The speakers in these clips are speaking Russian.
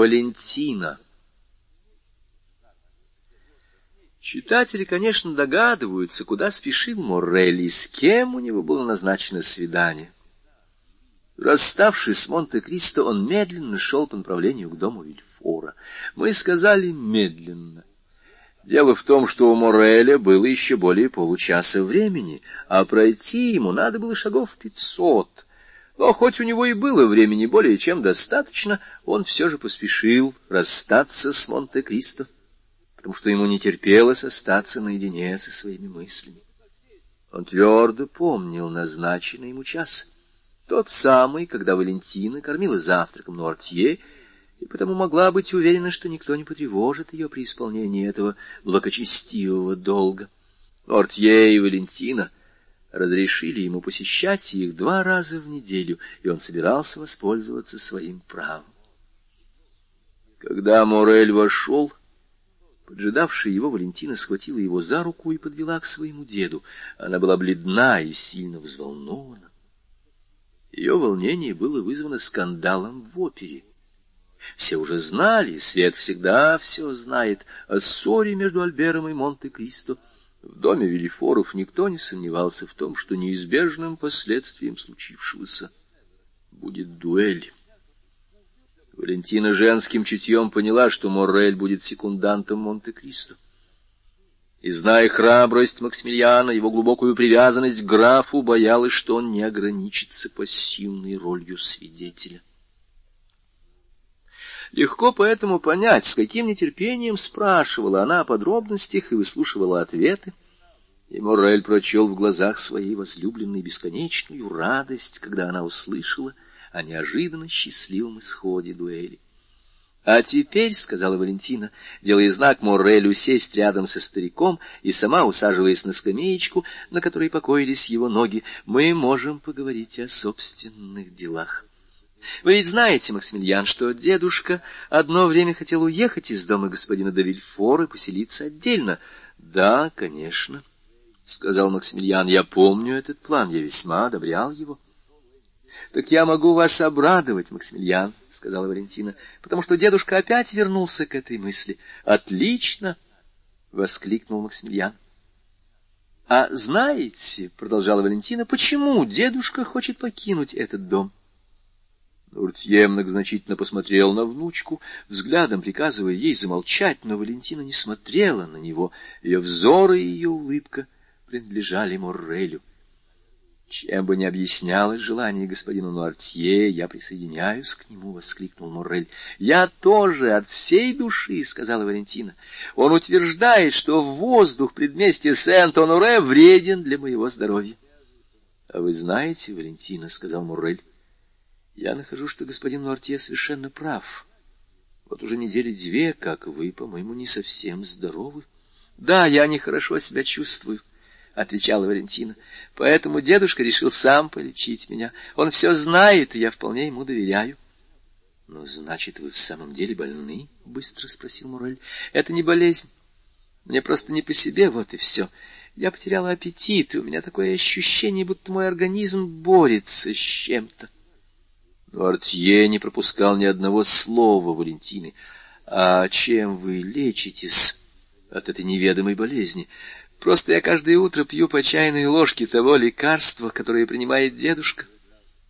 Валентина. Читатели, конечно, догадываются, куда спешил Моррель с кем у него было назначено свидание. Расставшись с Монте-Кристо, он медленно шел по направлению к дому Вильфора. Мы сказали медленно. Дело в том, что у Мореля было еще более получаса времени, а пройти ему надо было шагов пятьсот — но хоть у него и было времени более чем достаточно, он все же поспешил расстаться с Монте-Кристо, потому что ему не терпелось остаться наедине со своими мыслями. Он твердо помнил назначенный ему час, тот самый, когда Валентина кормила завтраком Нуартье, и потому могла быть уверена, что никто не потревожит ее при исполнении этого благочестивого долга. Нуартье и Валентина — разрешили ему посещать их два раза в неделю, и он собирался воспользоваться своим правом. Когда Морель вошел, поджидавшая его Валентина схватила его за руку и подвела к своему деду. Она была бледна и сильно взволнована. Ее волнение было вызвано скандалом в опере. Все уже знали, Свет всегда все знает, о ссоре между Альбером и Монте-Кристо — в доме Велифоров никто не сомневался в том, что неизбежным последствием случившегося будет дуэль. Валентина женским чутьем поняла, что Моррель будет секундантом Монте-Кристо. И, зная храбрость Максимилиана, его глубокую привязанность к графу, боялась, что он не ограничится пассивной ролью свидетеля. Легко поэтому понять, с каким нетерпением спрашивала она о подробностях и выслушивала ответы. И Моррель прочел в глазах своей возлюбленной бесконечную радость, когда она услышала о неожиданно счастливом исходе дуэли. — А теперь, — сказала Валентина, делая знак Моррелю сесть рядом со стариком и сама усаживаясь на скамеечку, на которой покоились его ноги, — мы можем поговорить о собственных делах. Вы ведь знаете, Максимилиан, что дедушка одно время хотел уехать из дома господина Давильфора и поселиться отдельно. — Да, конечно, — сказал Максимилиан, — я помню этот план, я весьма одобрял его. — Так я могу вас обрадовать, Максимилиан, — сказала Валентина, — потому что дедушка опять вернулся к этой мысли. — Отлично! — воскликнул Максимилиан. — А знаете, — продолжала Валентина, — почему дедушка хочет покинуть этот дом? — Уртье многозначительно посмотрел на внучку, взглядом приказывая ей замолчать, но Валентина не смотрела на него. Ее взоры и ее улыбка принадлежали Моррелю. Чем бы ни объяснялось желание господина Нуартье, я присоединяюсь к нему, — воскликнул Моррель. — Я тоже от всей души, — сказала Валентина. Он утверждает, что воздух предместья Сент-Оноре вреден для моего здоровья. — А вы знаете, Валентина, — сказал Моррель, я нахожу, что господин Нуартье совершенно прав. Вот уже недели две, как вы, по-моему, не совсем здоровы. — Да, я нехорошо себя чувствую, — отвечала Валентина. — Поэтому дедушка решил сам полечить меня. Он все знает, и я вполне ему доверяю. — Ну, значит, вы в самом деле больны? — быстро спросил Мурель. — Это не болезнь. Мне просто не по себе, вот и все. Я потеряла аппетит, и у меня такое ощущение, будто мой организм борется с чем-то. — но Артье не пропускал ни одного слова Валентины. «А чем вы лечитесь от этой неведомой болезни? Просто я каждое утро пью по чайной ложке того лекарства, которое принимает дедушка.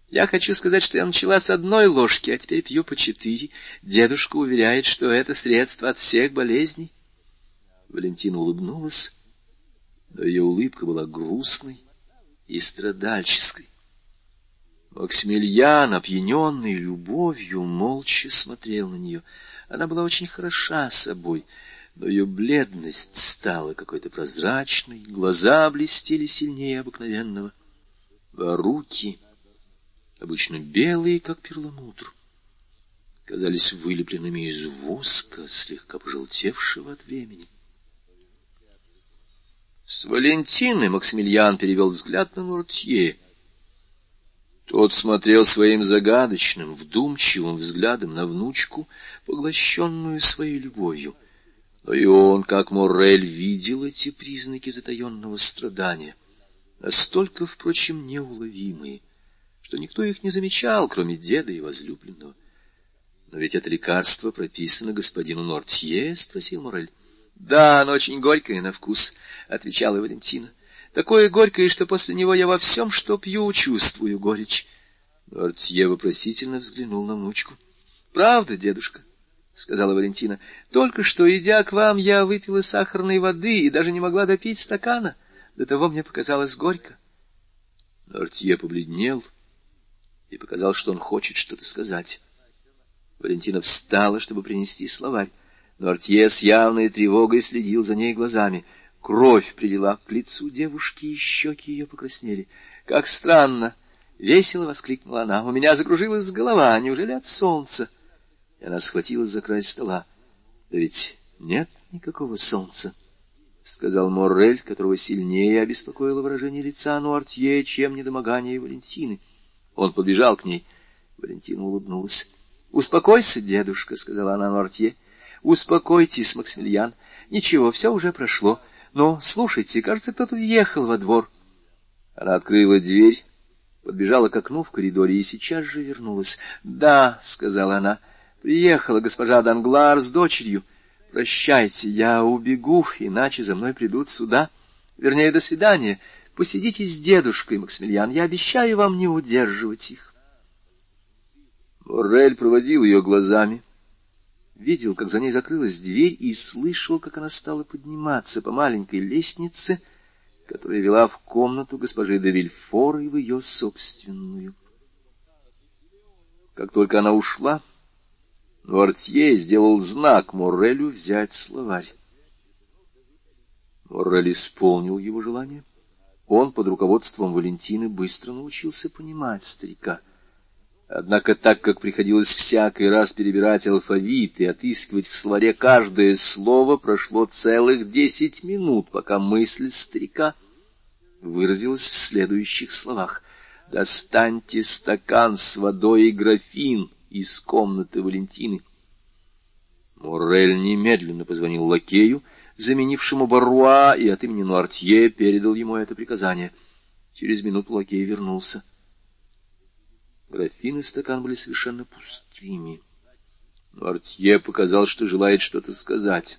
Я хочу сказать, что я начала с одной ложки, а теперь пью по четыре. Дедушка уверяет, что это средство от всех болезней». Валентина улыбнулась, но ее улыбка была грустной и страдальческой. Максимилиан, опьяненный любовью, молча смотрел на нее. Она была очень хороша собой, но ее бледность стала какой-то прозрачной, глаза блестели сильнее обыкновенного, а руки, обычно белые, как перламутр, казались вылепленными из воска, слегка пожелтевшего от времени. С Валентиной Максимилиан перевел взгляд на Нуртье — тот смотрел своим загадочным, вдумчивым взглядом на внучку, поглощенную своей любовью. Но и он, как Моррель, видел эти признаки затаенного страдания, настолько, впрочем, неуловимые, что никто их не замечал, кроме деда и возлюбленного. Но ведь это лекарство прописано господину Нортье, — спросил Морель. — Да, оно очень горькое на вкус, — отвечала Валентина. — Такое горькое, что после него я во всем, что пью, чувствую горечь. Нортье вопросительно взглянул на внучку. — Правда, дедушка? — сказала Валентина. — Только что, идя к вам, я выпила сахарной воды и даже не могла допить стакана. До того мне показалось горько. Нортье побледнел и показал, что он хочет что-то сказать. Валентина встала, чтобы принести словарь, но Артье с явной тревогой следил за ней глазами. Кровь прилила к лицу девушки, и щеки ее покраснели. — Как странно! — весело воскликнула она. — У меня закружилась голова. Неужели от солнца? И она схватилась за край стола. — Да ведь нет никакого солнца, — сказал Моррель, которого сильнее обеспокоило выражение лица Нуартье, чем недомогание Валентины. Он подбежал к ней. Валентина улыбнулась. — Успокойся, дедушка, — сказала она Нуартье. — Успокойтесь, Максимилиан. Ничего, все уже прошло. Но, слушайте, кажется, кто-то въехал во двор. Она открыла дверь, подбежала к окну в коридоре и сейчас же вернулась. — Да, — сказала она, — приехала госпожа Данглар с дочерью. Прощайте, я убегу, иначе за мной придут сюда. Вернее, до свидания. Посидите с дедушкой, Максимилиан, я обещаю вам не удерживать их. Моррель проводил ее глазами, видел, как за ней закрылась дверь, и слышал, как она стала подниматься по маленькой лестнице, которая вела в комнату госпожи де Вильфор и в ее собственную. Как только она ушла, Нуартье сделал знак Моррелю взять словарь. Моррель исполнил его желание. Он под руководством Валентины быстро научился понимать старика. Однако так как приходилось всякий раз перебирать алфавит и отыскивать в словаре каждое слово, прошло целых десять минут, пока мысль старика выразилась в следующих словах. «Достаньте стакан с водой и графин», из комнаты Валентины. Моррель немедленно позвонил лакею, заменившему Баруа, и от имени Нуартье передал ему это приказание. Через минуту лакей вернулся. Графин и стакан были совершенно пустыми. Нуартье показал, что желает что-то сказать.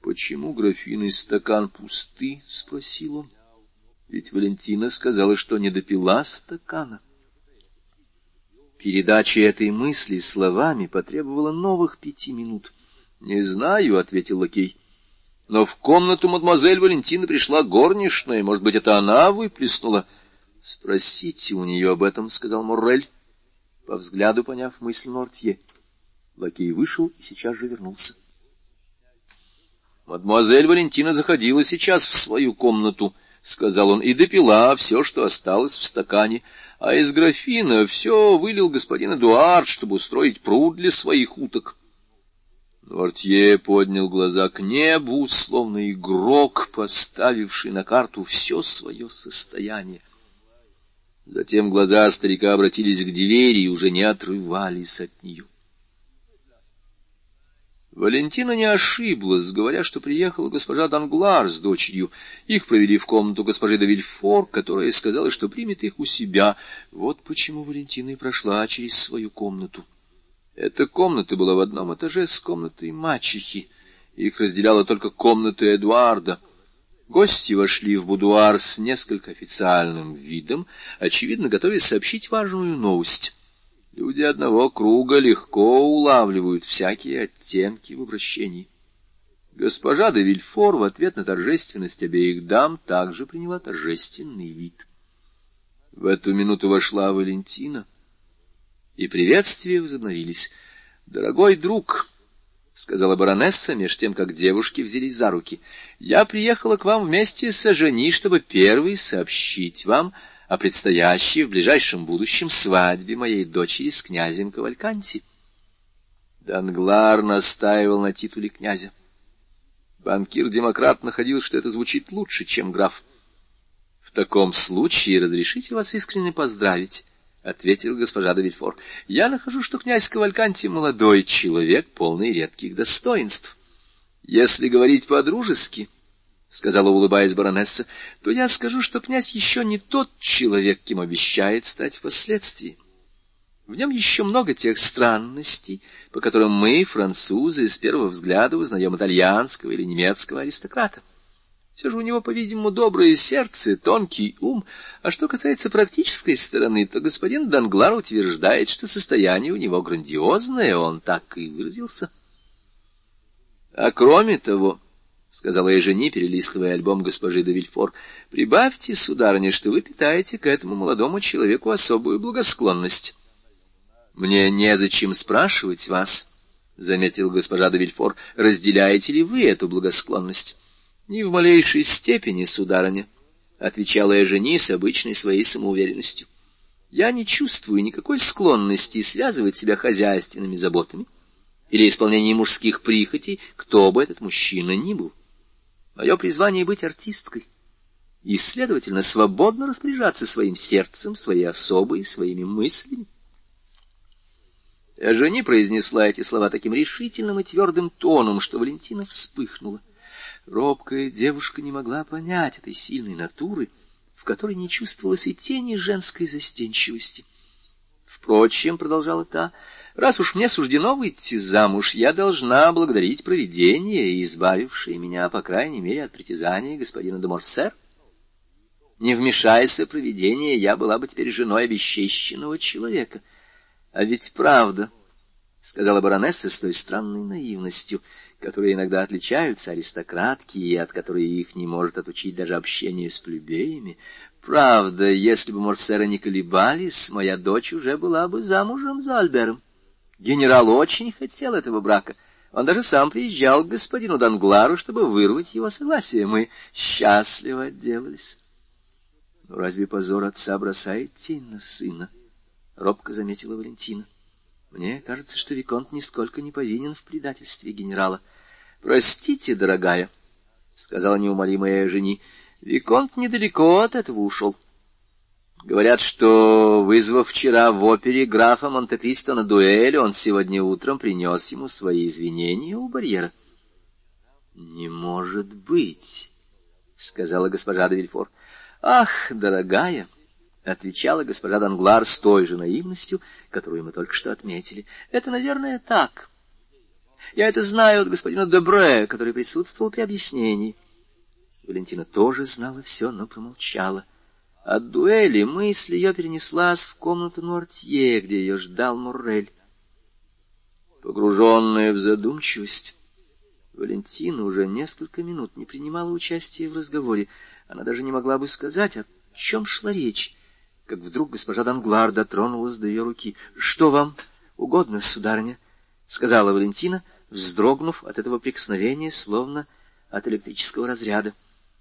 «Почему графин и стакан пусты?» — спросил он. «Ведь Валентина сказала, что не допила стакана». Передача этой мысли словами потребовала новых пяти минут. — Не знаю, — ответил лакей. — Но в комнату мадемуазель Валентина пришла горничная. Может быть, это она выплеснула? — Спросите у нее об этом, — сказал Моррель, по взгляду поняв мысль Нортье. Лакей вышел и сейчас же вернулся. Мадемуазель Валентина заходила сейчас в свою комнату, — сказал он, — и допила все, что осталось в стакане а из графина все вылил господин Эдуард, чтобы устроить пруд для своих уток. Нортье поднял глаза к небу, словно игрок, поставивший на карту все свое состояние. Затем глаза старика обратились к двери и уже не отрывались от нее. Валентина не ошиблась, говоря, что приехала госпожа Данглар с дочерью. Их провели в комнату госпожи де Вильфор, которая сказала, что примет их у себя. Вот почему Валентина и прошла через свою комнату. Эта комната была в одном этаже с комнатой мачехи. Их разделяла только комната Эдуарда. Гости вошли в будуар с несколько официальным видом, очевидно, готовясь сообщить важную новость. Люди одного круга легко улавливают всякие оттенки в обращении. Госпожа де Вильфор в ответ на торжественность обеих дам также приняла торжественный вид. В эту минуту вошла Валентина, и приветствия возобновились. «Дорогой друг», — сказала баронесса, меж тем, как девушки взялись за руки, — «я приехала к вам вместе с Ажени, чтобы первый сообщить вам о предстоящей в ближайшем будущем свадьбе моей дочери с князем Кавальканти. Данглар настаивал на титуле князя. Банкир-демократ находил, что это звучит лучше, чем граф. — В таком случае разрешите вас искренне поздравить, — ответил госпожа де Вильфор. — Я нахожу, что князь Кавальканти — молодой человек, полный редких достоинств. Если говорить по-дружески, — сказала, улыбаясь баронесса, — то я скажу, что князь еще не тот человек, кем обещает стать впоследствии. В нем еще много тех странностей, по которым мы, французы, с первого взгляда узнаем итальянского или немецкого аристократа. Все же у него, по-видимому, доброе сердце, тонкий ум. А что касается практической стороны, то господин Данглар утверждает, что состояние у него грандиозное, он так и выразился. А кроме того, — сказала я жени, перелистывая альбом госпожи де Вильфор, — прибавьте, сударыня, что вы питаете к этому молодому человеку особую благосклонность. Мне незачем спрашивать вас, — заметил госпожа де Вильфор, — разделяете ли вы эту благосклонность? — Ни в малейшей степени, сударыня, — отвечала я жени с обычной своей самоуверенностью. Я не чувствую никакой склонности связывать себя хозяйственными заботами или исполнением мужских прихотей, кто бы этот мужчина ни был. Мое призвание — быть артисткой и, следовательно, свободно распоряжаться своим сердцем, своей особой, своими мыслями. Жени произнесла эти слова таким решительным и твердым тоном, что Валентина вспыхнула. Робкая девушка не могла понять этой сильной натуры, в которой не чувствовалось и тени женской застенчивости. Впрочем, — продолжала та, — раз уж мне суждено выйти замуж, я должна благодарить провидение, избавившее меня, по крайней мере, от притязаний господина де Морсер. Не вмешайся провидение, я была бы теперь женой обесчещенного человека — а ведь правда, — сказала баронесса с той странной наивностью, которой иногда отличаются аристократки и от которой их не может отучить даже общение с плебеями. Правда, если бы Морсеры не колебались, моя дочь уже была бы замужем за Альбером. Генерал очень хотел этого брака. Он даже сам приезжал к господину Данглару, чтобы вырвать его согласие. Мы счастливо отделались. Но разве позор отца бросает тень на сына? — робко заметила Валентина. — Мне кажется, что Виконт нисколько не повинен в предательстве генерала. — Простите, дорогая, — сказала неумолимая жени, — Виконт недалеко от этого ушел. Говорят, что, вызвав вчера в опере графа Монте-Кристо на дуэль, он сегодня утром принес ему свои извинения у барьера. — Не может быть, — сказала госпожа де Вильфор. — Ах, дорогая! —— отвечала госпожа Данглар с той же наивностью, которую мы только что отметили. — Это, наверное, так. Я это знаю от господина Дебре, который присутствовал при объяснении. Валентина тоже знала все, но промолчала. От дуэли мысль ее перенеслась в комнату Нуартье, где ее ждал Муррель. Погруженная в задумчивость, Валентина уже несколько минут не принимала участия в разговоре. Она даже не могла бы сказать, о чем шла речь как вдруг госпожа Данглар дотронулась до ее руки. — Что вам угодно, сударыня? — сказала Валентина, вздрогнув от этого прикосновения, словно от электрического разряда.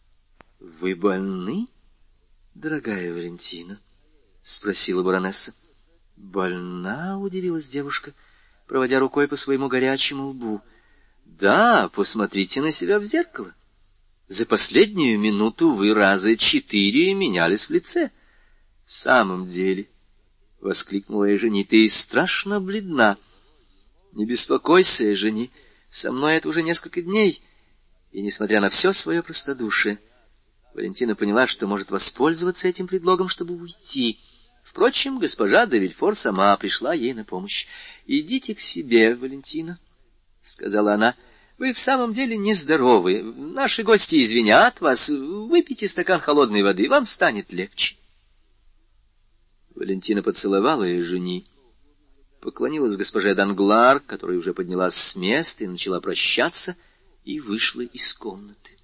— Вы больны, дорогая Валентина? — спросила баронесса. — Больна? — удивилась девушка, проводя рукой по своему горячему лбу. — Да, посмотрите на себя в зеркало. За последнюю минуту вы раза четыре менялись в лице. — в самом деле, — воскликнула Эжени, — ты страшно бледна. Не беспокойся, Эжени, со мной это уже несколько дней. И, несмотря на все свое простодушие, Валентина поняла, что может воспользоваться этим предлогом, чтобы уйти. Впрочем, госпожа де Вильфор сама пришла ей на помощь. — Идите к себе, Валентина, — сказала она. — Вы в самом деле нездоровы. Наши гости извинят вас. Выпейте стакан холодной воды, вам станет легче. Валентина поцеловала ее жени, поклонилась госпоже Данглар, которая уже поднялась с места и начала прощаться, и вышла из комнаты.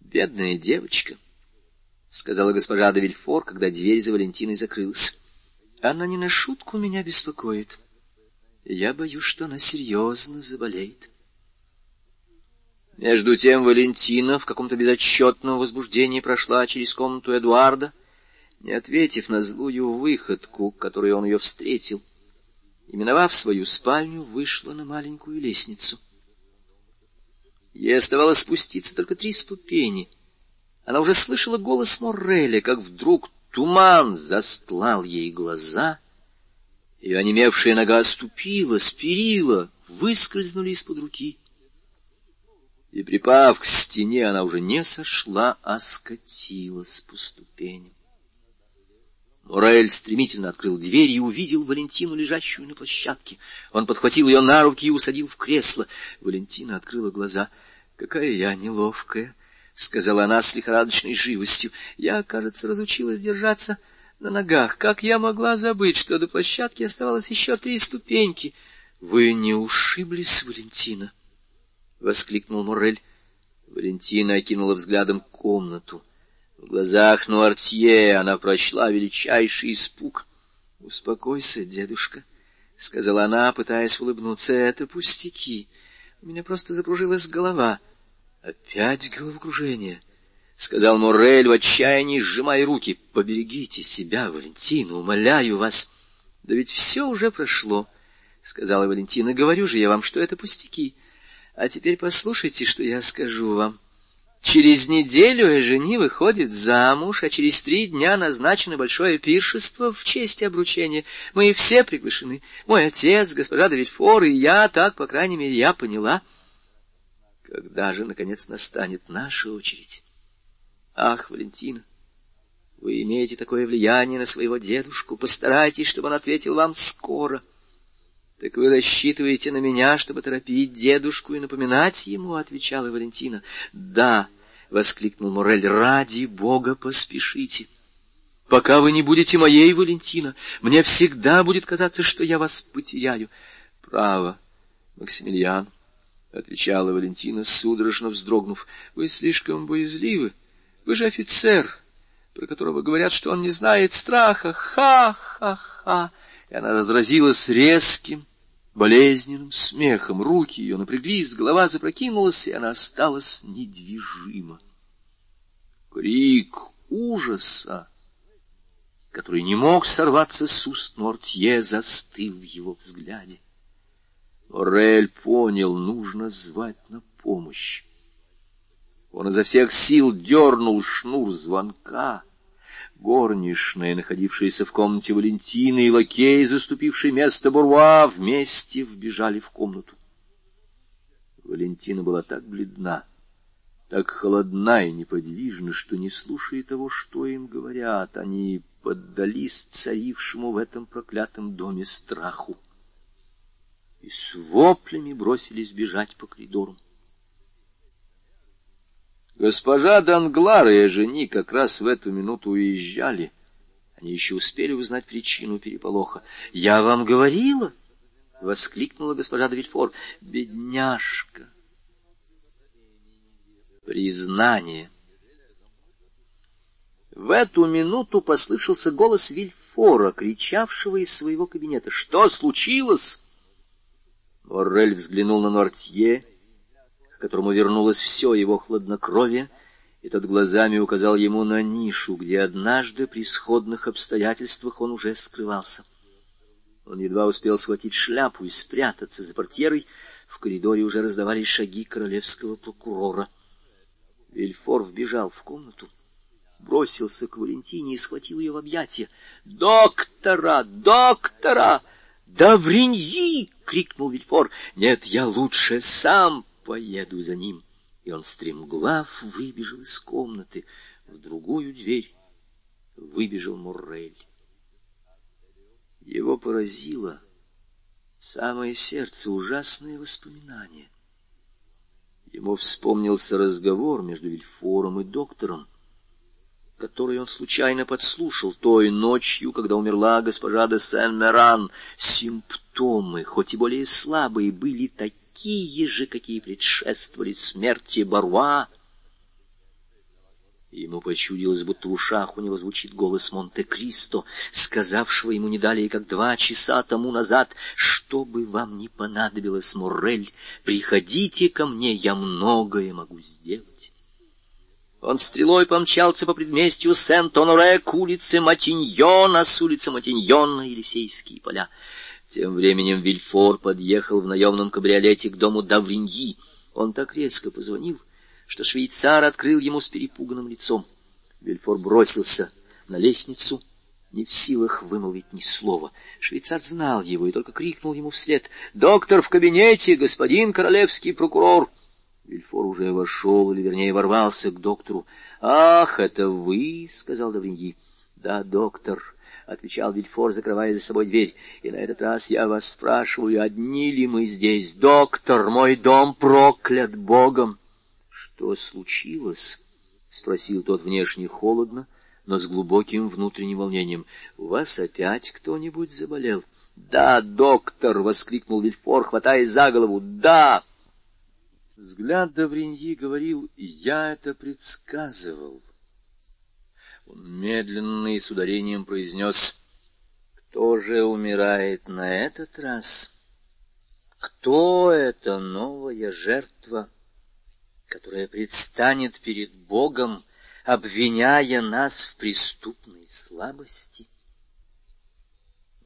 «Бедная девочка», — сказала госпожа де Вильфор, когда дверь за Валентиной закрылась. «Она не на шутку меня беспокоит. Я боюсь, что она серьезно заболеет». Между тем Валентина в каком-то безотчетном возбуждении прошла через комнату Эдуарда, не ответив на злую выходку, которой он ее встретил, и, миновав свою спальню, вышла на маленькую лестницу. Ей оставалось спуститься только три ступени. Она уже слышала голос Морреля, как вдруг туман застлал ей глаза, и онемевшая нога оступила, спирила, выскользнули из-под руки и, припав к стене, она уже не сошла, а скатилась по ступеням. Морель стремительно открыл дверь и увидел Валентину, лежащую на площадке. Он подхватил ее на руки и усадил в кресло. Валентина открыла глаза. — Какая я неловкая! — сказала она с лихорадочной живостью. — Я, кажется, разучилась держаться на ногах. Как я могла забыть, что до площадки оставалось еще три ступеньки? — Вы не ушиблись, Валентина? — воскликнул Морель. Валентина окинула взглядом комнату. В глазах Нуартье она прочла величайший испуг. — Успокойся, дедушка, — сказала она, пытаясь улыбнуться. — Это пустяки. У меня просто закружилась голова. — Опять головокружение, — сказал Морель в отчаянии, сжимая руки. — Поберегите себя, Валентина, умоляю вас. — Да ведь все уже прошло, — сказала Валентина. — Говорю же я вам, что это пустяки. А теперь послушайте, что я скажу вам. — Через неделю жени выходит замуж, а через три дня назначено большое пиршество в честь обручения. Мы все приглашены. Мой отец, госпожа Давильфор и я, так, по крайней мере, я поняла. Когда же, наконец, настанет наша очередь? Ах, Валентина, вы имеете такое влияние на своего дедушку. Постарайтесь, чтобы он ответил вам скоро. — Так вы рассчитываете на меня, чтобы торопить дедушку и напоминать ему? — отвечала Валентина. — Да, — воскликнул Морель, — ради бога поспешите. Пока вы не будете моей, Валентина, мне всегда будет казаться, что я вас потеряю. — Право, Максимилиан, — отвечала Валентина, судорожно вздрогнув, — вы слишком боязливы. Вы же офицер, про которого говорят, что он не знает страха. Ха-ха-ха! И она разразилась резким, болезненным смехом. Руки ее напряглись, голова запрокинулась, и она осталась недвижима. Крик ужаса, который не мог сорваться с уст Нортье, застыл в его взгляде. Морель понял, нужно звать на помощь. Он изо всех сил дернул шнур звонка. Горничная, находившаяся в комнате Валентины, и лакей, заступивший место Бурва, вместе вбежали в комнату. Валентина была так бледна, так холодна и неподвижна, что, не слушая того, что им говорят, они поддались царившему в этом проклятом доме страху и с воплями бросились бежать по коридору. Госпожа Данглар и жени как раз в эту минуту уезжали. Они еще успели узнать причину переполоха. — Я вам говорила! — воскликнула госпожа Давильфор. — Бедняжка! Признание. В эту минуту послышался голос Вильфора, кричавшего из своего кабинета. — Что случилось? Моррель взглянул на Нортье к которому вернулось все его хладнокровие, и тот глазами указал ему на нишу, где однажды при сходных обстоятельствах он уже скрывался. Он едва успел схватить шляпу и спрятаться за портьерой, в коридоре уже раздавались шаги королевского прокурора. Вильфор вбежал в комнату, бросился к Валентине и схватил ее в объятия. «Доктора! Доктора! Да вриньи!» — крикнул Вильфор. «Нет, я лучше сам поеду за ним. И он стремглав выбежал из комнаты. В другую дверь выбежал Муррель. Его поразило самое сердце ужасное воспоминание. Ему вспомнился разговор между Вильфором и доктором, который он случайно подслушал той ночью, когда умерла госпожа де Сен-Меран. Симптомы, хоть и более слабые, были такие, такие же, какие предшествовали смерти Баруа. Ему почудилось, будто в ушах у него звучит голос Монте-Кристо, сказавшего ему не далее, как два часа тому назад, «Что бы вам ни понадобилось, Моррель, приходите ко мне, я многое могу сделать». Он стрелой помчался по предместью Сент-Оноре к улице Матиньона, с улицы Матиньона Елисейские поля. Тем временем Вильфор подъехал в наемном кабриолете к дому Давриньи. Он так резко позвонил, что швейцар открыл ему с перепуганным лицом. Вильфор бросился на лестницу, не в силах вымолвить ни слова. Швейцар знал его и только крикнул ему вслед. «Доктор в кабинете, господин королевский прокурор!» Вильфор уже вошел, или, вернее, ворвался к доктору. «Ах, это вы!» — сказал Давриньи. «Да, доктор, отвечал Вильфор, закрывая за собой дверь. И на этот раз я вас спрашиваю, одни ли мы здесь? Доктор, мой дом проклят Богом. Что случилось? спросил тот внешне холодно, но с глубоким внутренним волнением. У вас опять кто-нибудь заболел? Да, доктор, воскликнул Вильфор, хватаясь за голову. Да. Взгляд Давриньи говорил: "Я это предсказывал". Он медленно и с ударением произнес «Кто же умирает на этот раз? Кто эта новая жертва, которая предстанет перед Богом, обвиняя нас в преступной слабости?»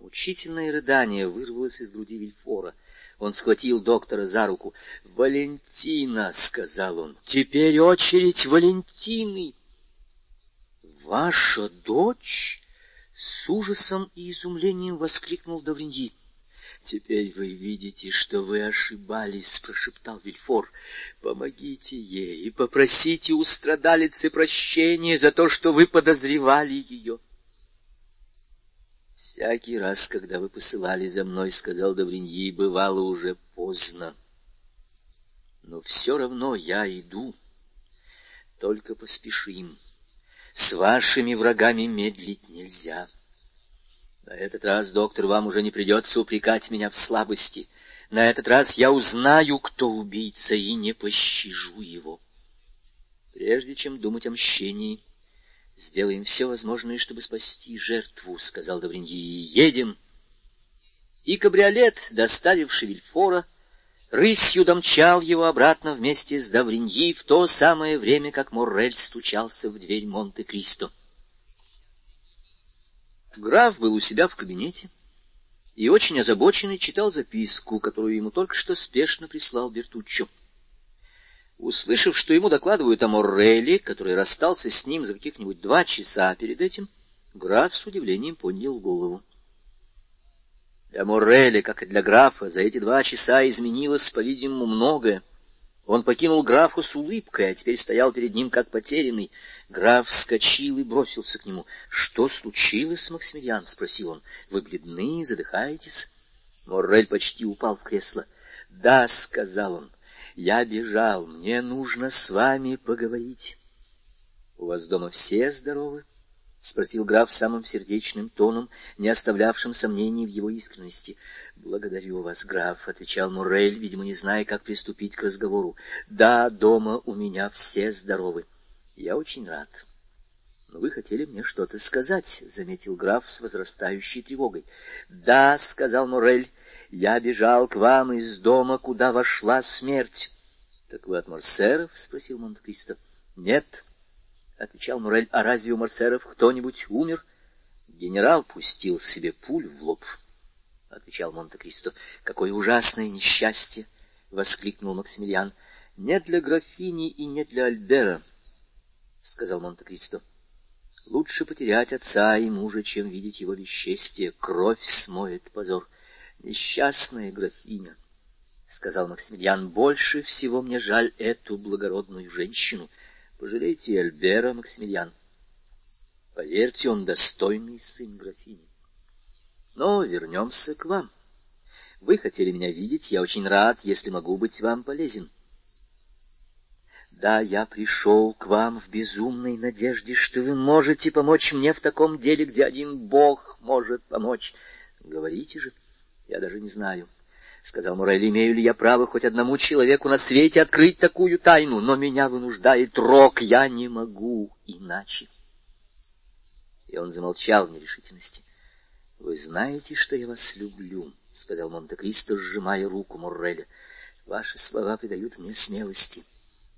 Учительное рыдание вырвалось из груди Вильфора. Он схватил доктора за руку. «Валентина!» — сказал он. «Теперь очередь Валентины!» Ваша дочь? С ужасом и изумлением воскликнул Давриньи. Теперь вы видите, что вы ошибались, прошептал Вильфор. Помогите ей и попросите у страдалицы прощения за то, что вы подозревали ее. Всякий раз, когда вы посылали за мной, сказал Давриньи, бывало уже поздно. Но все равно я иду. Только поспешим. С вашими врагами медлить нельзя. На этот раз, доктор, вам уже не придется упрекать меня в слабости. На этот раз я узнаю, кто убийца, и не пощажу его. Прежде чем думать о мщении, сделаем все возможное, чтобы спасти жертву, — сказал Давриньи, — и едем. И кабриолет, доставивший Вильфора, — рысью домчал его обратно вместе с Давриньи в то самое время, как Моррель стучался в дверь Монте-Кристо. Граф был у себя в кабинете и очень озабоченный читал записку, которую ему только что спешно прислал Бертуччо. Услышав, что ему докладывают о Морреле, который расстался с ним за каких-нибудь два часа перед этим, граф с удивлением поднял голову. Для Морреля, как и для графа, за эти два часа изменилось, по-видимому, многое. Он покинул графа с улыбкой, а теперь стоял перед ним как потерянный. Граф вскочил и бросился к нему. — Что случилось, Максимилиан? — спросил он. — Вы бледны, задыхаетесь? Моррель почти упал в кресло. — Да, — сказал он, — я бежал, мне нужно с вами поговорить. — У вас дома все здоровы? —— спросил граф самым сердечным тоном, не оставлявшим сомнений в его искренности. — Благодарю вас, граф, — отвечал Мурель, видимо, не зная, как приступить к разговору. — Да, дома у меня все здоровы. — Я очень рад. — Но вы хотели мне что-то сказать, — заметил граф с возрастающей тревогой. — Да, — сказал Мурель, — я бежал к вам из дома, куда вошла смерть. — Так вы от Морсеров? — спросил Монте-Кристо. — Нет, —— отвечал Мурель, — а разве у Марсеров кто-нибудь умер? — Генерал пустил себе пуль в лоб, — отвечал Монте-Кристо. — Какое ужасное несчастье! — воскликнул Максимилиан. — Не для графини и не для Альбера, — сказал Монте-Кристо. — Лучше потерять отца и мужа, чем видеть его бесчестие. Кровь смоет позор. Несчастная графиня, — сказал Максимилиан, — больше всего мне жаль эту благородную женщину — Пожалейте Альбера, Максимилиан. Поверьте, он достойный сын графини. Но вернемся к вам. Вы хотели меня видеть, я очень рад, если могу быть вам полезен. Да, я пришел к вам в безумной надежде, что вы можете помочь мне в таком деле, где один Бог может помочь. Говорите же, я даже не знаю. — сказал Мурель, — имею ли я право хоть одному человеку на свете открыть такую тайну, но меня вынуждает рок, я не могу иначе. И он замолчал в нерешительности. — Вы знаете, что я вас люблю, — сказал Монте-Кристо, сжимая руку Мурреля. — Ваши слова придают мне смелости,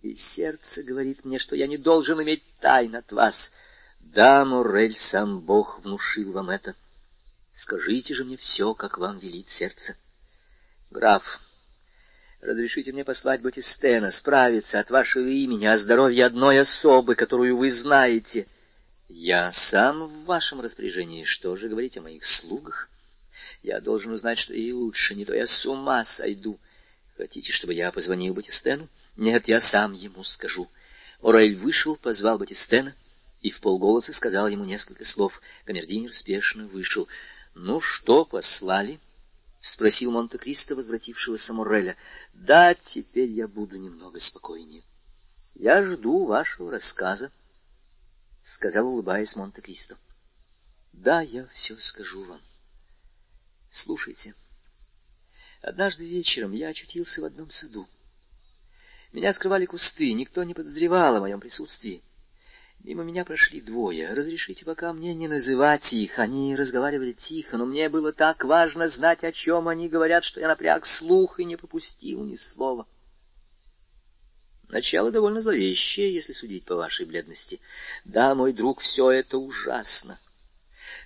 и сердце говорит мне, что я не должен иметь тайн от вас. Да, Муррель, сам Бог внушил вам это. Скажите же мне все, как вам велит сердце. — Граф, разрешите мне послать Батистена справиться от вашего имени о здоровье одной особы, которую вы знаете. Я сам в вашем распоряжении. Что же говорить о моих слугах? Я должен узнать, что ей лучше, не то я с ума сойду. Хотите, чтобы я позвонил Батистену? Нет, я сам ему скажу. Орель вышел, позвал Батистена и в полголоса сказал ему несколько слов. Камердинер спешно вышел. — Ну что, послали? — спросил Монте-Кристо, возвратившегося Морреля. — Да, теперь я буду немного спокойнее. — Я жду вашего рассказа, — сказал, улыбаясь Монте-Кристо. — Да, я все скажу вам. Слушайте. Однажды вечером я очутился в одном саду. Меня скрывали кусты, никто не подозревал о моем присутствии. Мимо меня прошли двое. Разрешите пока мне не называть их. Они разговаривали тихо, но мне было так важно знать, о чем они говорят, что я напряг слух и не пропустил ни слова. Начало довольно зловещее, если судить по вашей бледности. Да, мой друг, все это ужасно.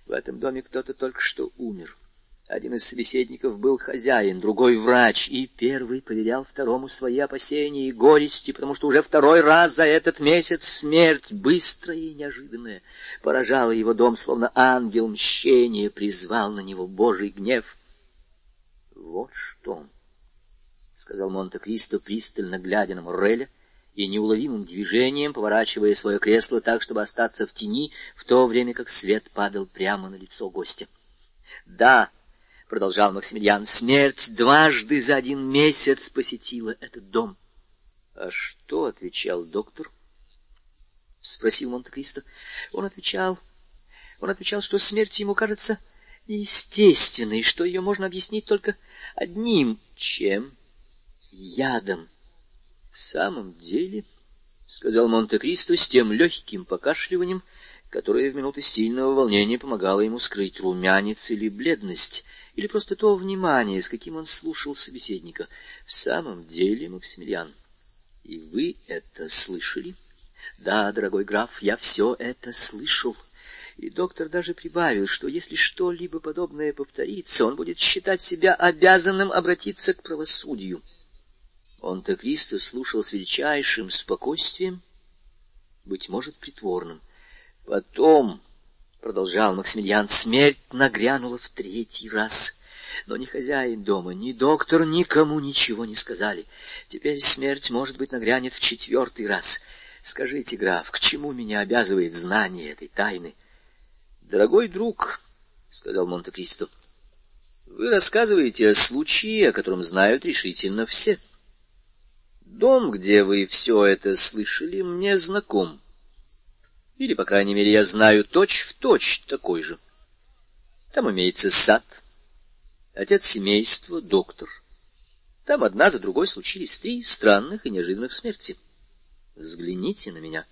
В этом доме кто-то только что умер. Один из собеседников был хозяин, другой врач, и первый поверял второму свои опасения и горести, потому что уже второй раз за этот месяц смерть, быстрая и неожиданная, поражала его дом, словно ангел мщения призвал на него Божий гнев. — Вот что, — сказал Монте-Кристо, пристально глядя на Морреля, и неуловимым движением поворачивая свое кресло так, чтобы остаться в тени, в то время как свет падал прямо на лицо гостя. — Да, —— продолжал Максимилиан, — смерть дважды за один месяц посетила этот дом. — А что отвечал доктор? — спросил Монте-Кристо. Он отвечал... Он отвечал, что смерть ему кажется естественной, что ее можно объяснить только одним чем — ядом. — В самом деле, — сказал Монте-Кристо с тем легким покашливанием, которое в минуты сильного волнения помогало ему скрыть румянец или бледность, или просто то внимание, с каким он слушал собеседника. В самом деле, Максимилиан, и вы это слышали? Да, дорогой граф, я все это слышал. И доктор даже прибавил, что если что-либо подобное повторится, он будет считать себя обязанным обратиться к правосудию. Он-то Кристо слушал с величайшим спокойствием, быть может, притворным. Потом, — продолжал Максимилиан, — смерть нагрянула в третий раз. Но ни хозяин дома, ни доктор никому ничего не сказали. Теперь смерть, может быть, нагрянет в четвертый раз. Скажите, граф, к чему меня обязывает знание этой тайны? — Дорогой друг, — сказал Монте-Кристо, — вы рассказываете о случае, о котором знают решительно все. Дом, где вы все это слышали, мне знаком. — или, по крайней мере, я знаю точь-в-точь точь такой же. Там имеется сад, отец семейства, доктор. Там одна за другой случились три странных и неожиданных смерти. Взгляните на меня.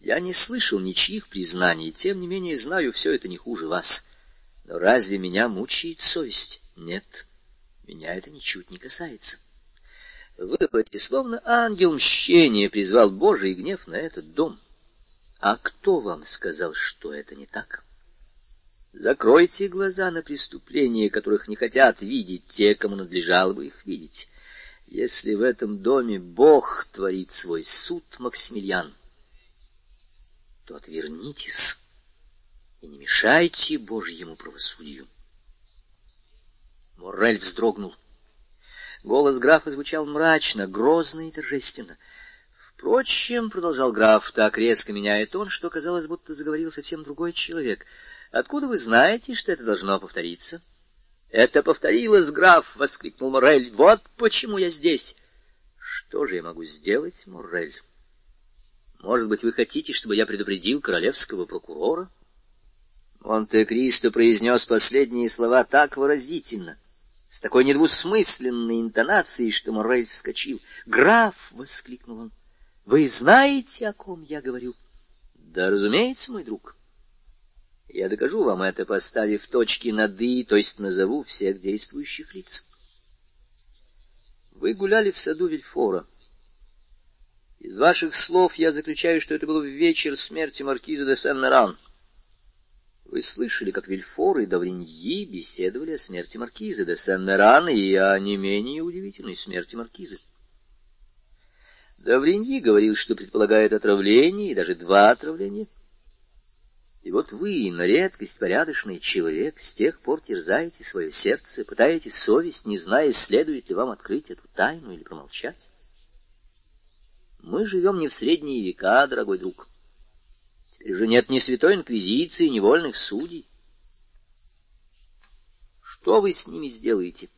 Я не слышал ничьих признаний, тем не менее знаю все это не хуже вас. Но разве меня мучает совесть? Нет, меня это ничуть не касается. Вы, словно ангел мщения, призвал Божий гнев на этот дом. А кто вам сказал, что это не так? Закройте глаза на преступления, которых не хотят видеть те, кому надлежало бы их видеть. Если в этом доме Бог творит свой суд, Максимилиан, то отвернитесь и не мешайте Божьему правосудию. Моррель вздрогнул. Голос графа звучал мрачно, грозно и торжественно — Впрочем, — продолжал граф, так резко меняя тон, что казалось, будто заговорил совсем другой человек, — откуда вы знаете, что это должно повториться? — Это повторилось, граф! — воскликнул Моррель. — Вот почему я здесь! — Что же я могу сделать, Моррель? Может быть, вы хотите, чтобы я предупредил королевского прокурора? Монте-Кристо произнес последние слова так выразительно, с такой недвусмысленной интонацией, что Моррель вскочил. «Граф!» — воскликнул он. Вы знаете, о ком я говорю? Да, разумеется, мой друг. Я докажу вам это, поставив точки над «и», то есть назову всех действующих лиц. Вы гуляли в саду Вильфора. Из ваших слов я заключаю, что это был вечер смерти маркиза де Сен-Меран. Вы слышали, как Вильфор и Давриньи беседовали о смерти маркиза де Сен-Меран и о не менее удивительной смерти маркиза. Давриньи говорил, что предполагает отравление, и даже два отравления. И вот вы, на редкость порядочный человек, с тех пор терзаете свое сердце, пытаете совесть, не зная, следует ли вам открыть эту тайну или промолчать. Мы живем не в средние века, дорогой друг. Теперь же нет ни святой инквизиции, ни вольных судей. Что вы с ними сделаете?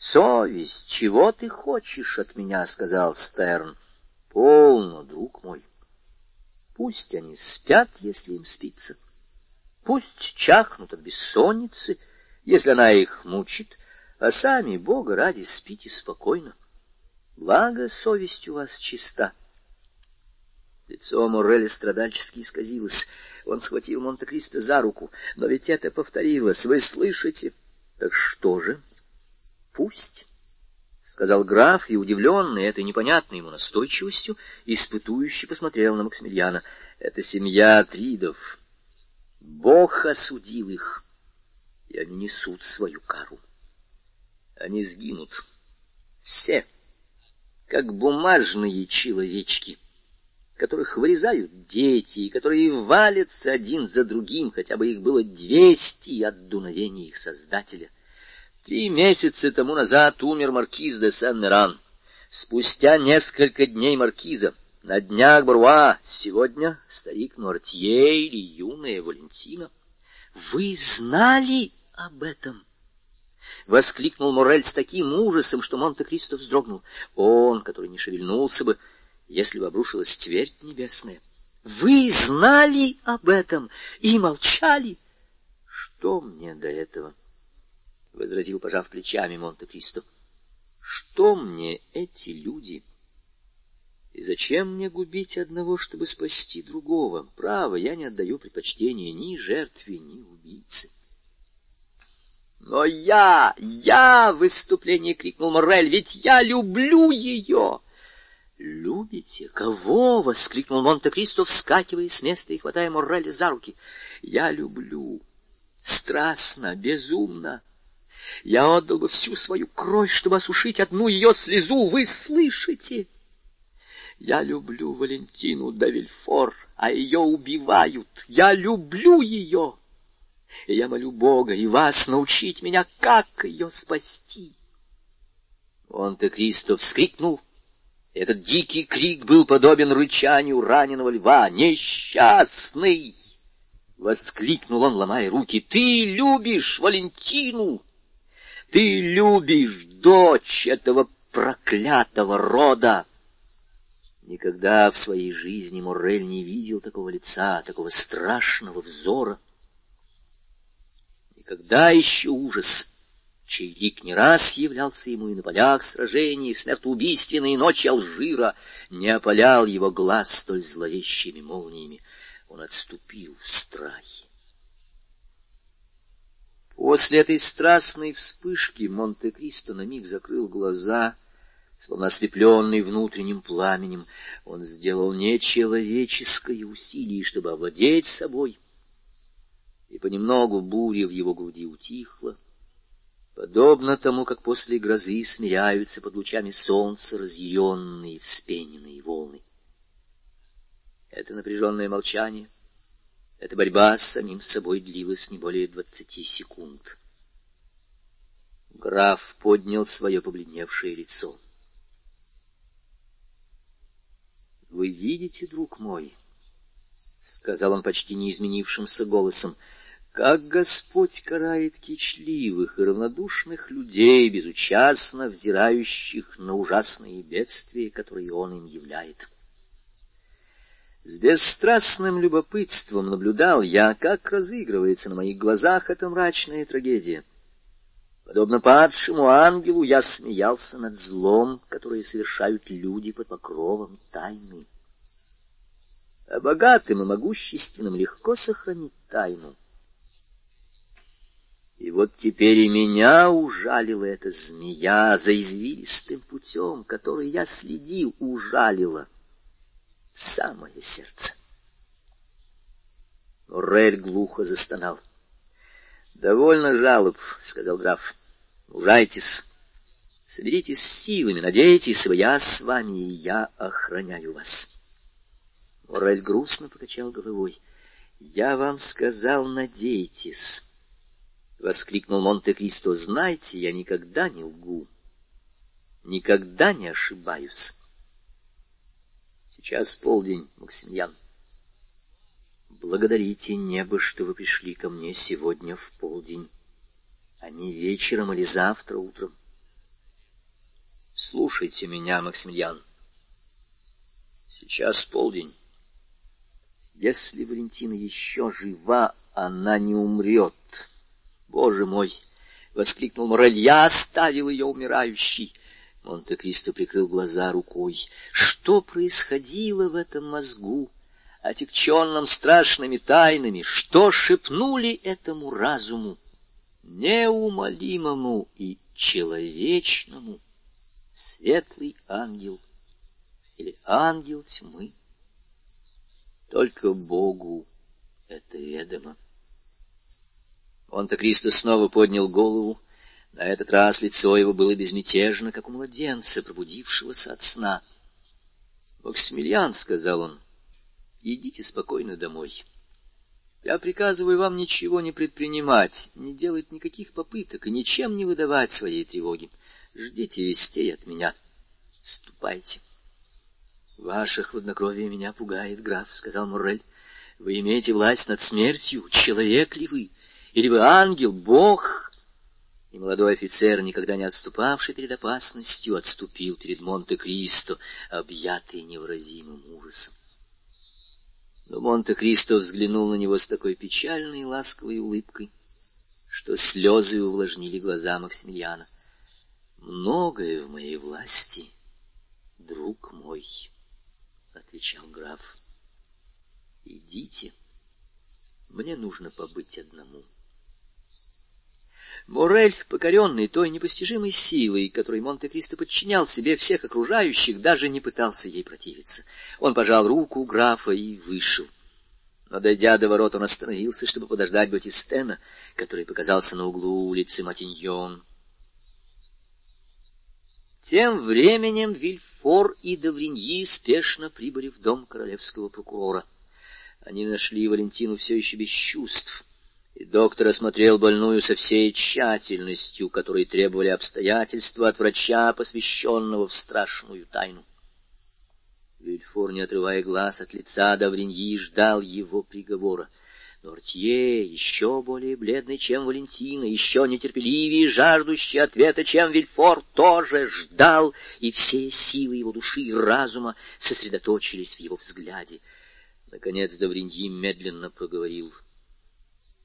Совесть, чего ты хочешь от меня, сказал Стерн. Полно, друг мой. Пусть они спят, если им спится. Пусть чахнут от бессонницы, если она их мучит, а сами, Бога ради, спите спокойно. Благо, совесть у вас чиста. Лицо Морреля страдальчески исказилось. Он схватил Монте-Кристо за руку. Но ведь это повторилось. Вы слышите? Так что же? Пусть, — сказал граф, и, удивленный этой непонятной ему настойчивостью, испытующе посмотрел на Максимилиана. Это семья Тридов. Бог осудил их, и они несут свою кару. Они сгинут. Все, как бумажные человечки которых вырезают дети, и которые валятся один за другим, хотя бы их было двести от дуновения их создателя. Три месяца тому назад умер маркиз де Сен-Меран. Спустя несколько дней маркиза, на днях Бруа, сегодня старик Нуартье или юная Валентина. Вы знали об этом? — воскликнул Морель с таким ужасом, что Монте-Кристо вздрогнул. Он, который не шевельнулся бы, если бы обрушилась твердь небесная. Вы знали об этом и молчали. Что мне до этого? — возразил, пожав плечами Монте-Кристо. — Что мне эти люди? И зачем мне губить одного, чтобы спасти другого? Право, я не отдаю предпочтения ни жертве, ни убийце. Но я, я, — в выступлении крикнул Моррель, — ведь я люблю ее! «Любите? Кого?» — воскликнул Монте-Кристо, вскакивая с места и хватая Морреля за руки. «Я люблю. Страстно, безумно. Я отдал бы всю свою кровь, чтобы осушить одну ее слезу. Вы слышите?» Я люблю Валентину Давильфор, а ее убивают. Я люблю ее. И я молю Бога и вас научить меня, как ее спасти. Монте-Кристо вскрикнул этот дикий крик был подобен рычанию раненого льва. «Несчастный!» — воскликнул он, ломая руки. «Ты любишь Валентину! Ты любишь дочь этого проклятого рода!» Никогда в своей жизни Моррель не видел такого лица, такого страшного взора. Никогда еще ужас чей лик не раз являлся ему и на полях сражений, в смертоубийственные ночи Алжира, не опалял его глаз столь зловещими молниями. Он отступил в страхе. После этой страстной вспышки Монте-Кристо на миг закрыл глаза, словно ослепленный внутренним пламенем. Он сделал нечеловеческое усилие, чтобы овладеть собой, и понемногу буря в его груди утихла подобно тому, как после грозы смиряются под лучами солнца разъяренные вспененные волны. Это напряженное молчание, эта борьба с самим собой длилась не более двадцати секунд. Граф поднял свое побледневшее лицо. — Вы видите, друг мой, — сказал он почти неизменившимся голосом, — как Господь карает кичливых и равнодушных людей, безучастно взирающих на ужасные бедствия, которые Он им являет. С бесстрастным любопытством наблюдал я, как разыгрывается на моих глазах эта мрачная трагедия. Подобно падшему ангелу, я смеялся над злом, которое совершают люди под покровом тайны. А богатым и могущественным легко сохранить тайну. И вот теперь и меня ужалила эта змея за извилистым путем, который я следил, ужалила самое сердце. Рель глухо застонал. — Довольно жалоб, — сказал граф. — Ужайтесь, соберитесь силами, надейтесь, я с вами, и я охраняю вас. Морель грустно покачал головой. — Я вам сказал, надейтесь. — воскликнул Монте-Кристо. — Знаете, я никогда не лгу, никогда не ошибаюсь. Сейчас полдень, Максимьян. Благодарите небо, что вы пришли ко мне сегодня в полдень, а не вечером или завтра утром. Слушайте меня, Максимилиан. Сейчас полдень. Если Валентина еще жива, она не умрет. Боже мой! — воскликнул Морель. — Я оставил ее умирающей. Монте-Кристо прикрыл глаза рукой. Что происходило в этом мозгу, отягченном страшными тайнами? Что шепнули этому разуму, неумолимому и человечному? Светлый ангел или ангел тьмы? Только Богу это ведомо. Монте-Кристо снова поднял голову, на этот раз лицо его было безмятежно, как у младенца, пробудившегося от сна. — Максимилиан, — сказал он, — идите спокойно домой. Я приказываю вам ничего не предпринимать, не делать никаких попыток и ничем не выдавать своей тревоги. Ждите вестей от меня. Ступайте. — Ваше хладнокровие меня пугает, граф, — сказал Муррель. — Вы имеете власть над смертью. Человек ли вы? Или вы ангел, бог? И молодой офицер, никогда не отступавший перед опасностью, отступил перед Монте-Кристо, объятый невыразимым ужасом. Но Монте-Кристо взглянул на него с такой печальной и ласковой улыбкой, что слезы увлажнили глаза Максимилиана. «Многое в моей власти, друг мой», — отвечал граф. «Идите, мне нужно побыть одному». Морель, покоренный той непостижимой силой, которой Монте-Кристо подчинял себе всех окружающих, даже не пытался ей противиться. Он пожал руку графа и вышел. Но, дойдя до ворот, он остановился, чтобы подождать Батистена, который показался на углу улицы Матиньон. Тем временем Вильфор и Давриньи спешно прибыли в дом королевского прокурора. Они нашли Валентину все еще без чувств — и доктор осмотрел больную со всей тщательностью, которой требовали обстоятельства от врача, посвященного в страшную тайну. Вильфор, не отрывая глаз от лица Давриньи, ждал его приговора. Но Артье, еще более бледный, чем Валентина, еще нетерпеливее, жаждущий ответа, чем Вильфор, тоже ждал, и все силы его души и разума сосредоточились в его взгляде. Наконец Давриньи медленно проговорил —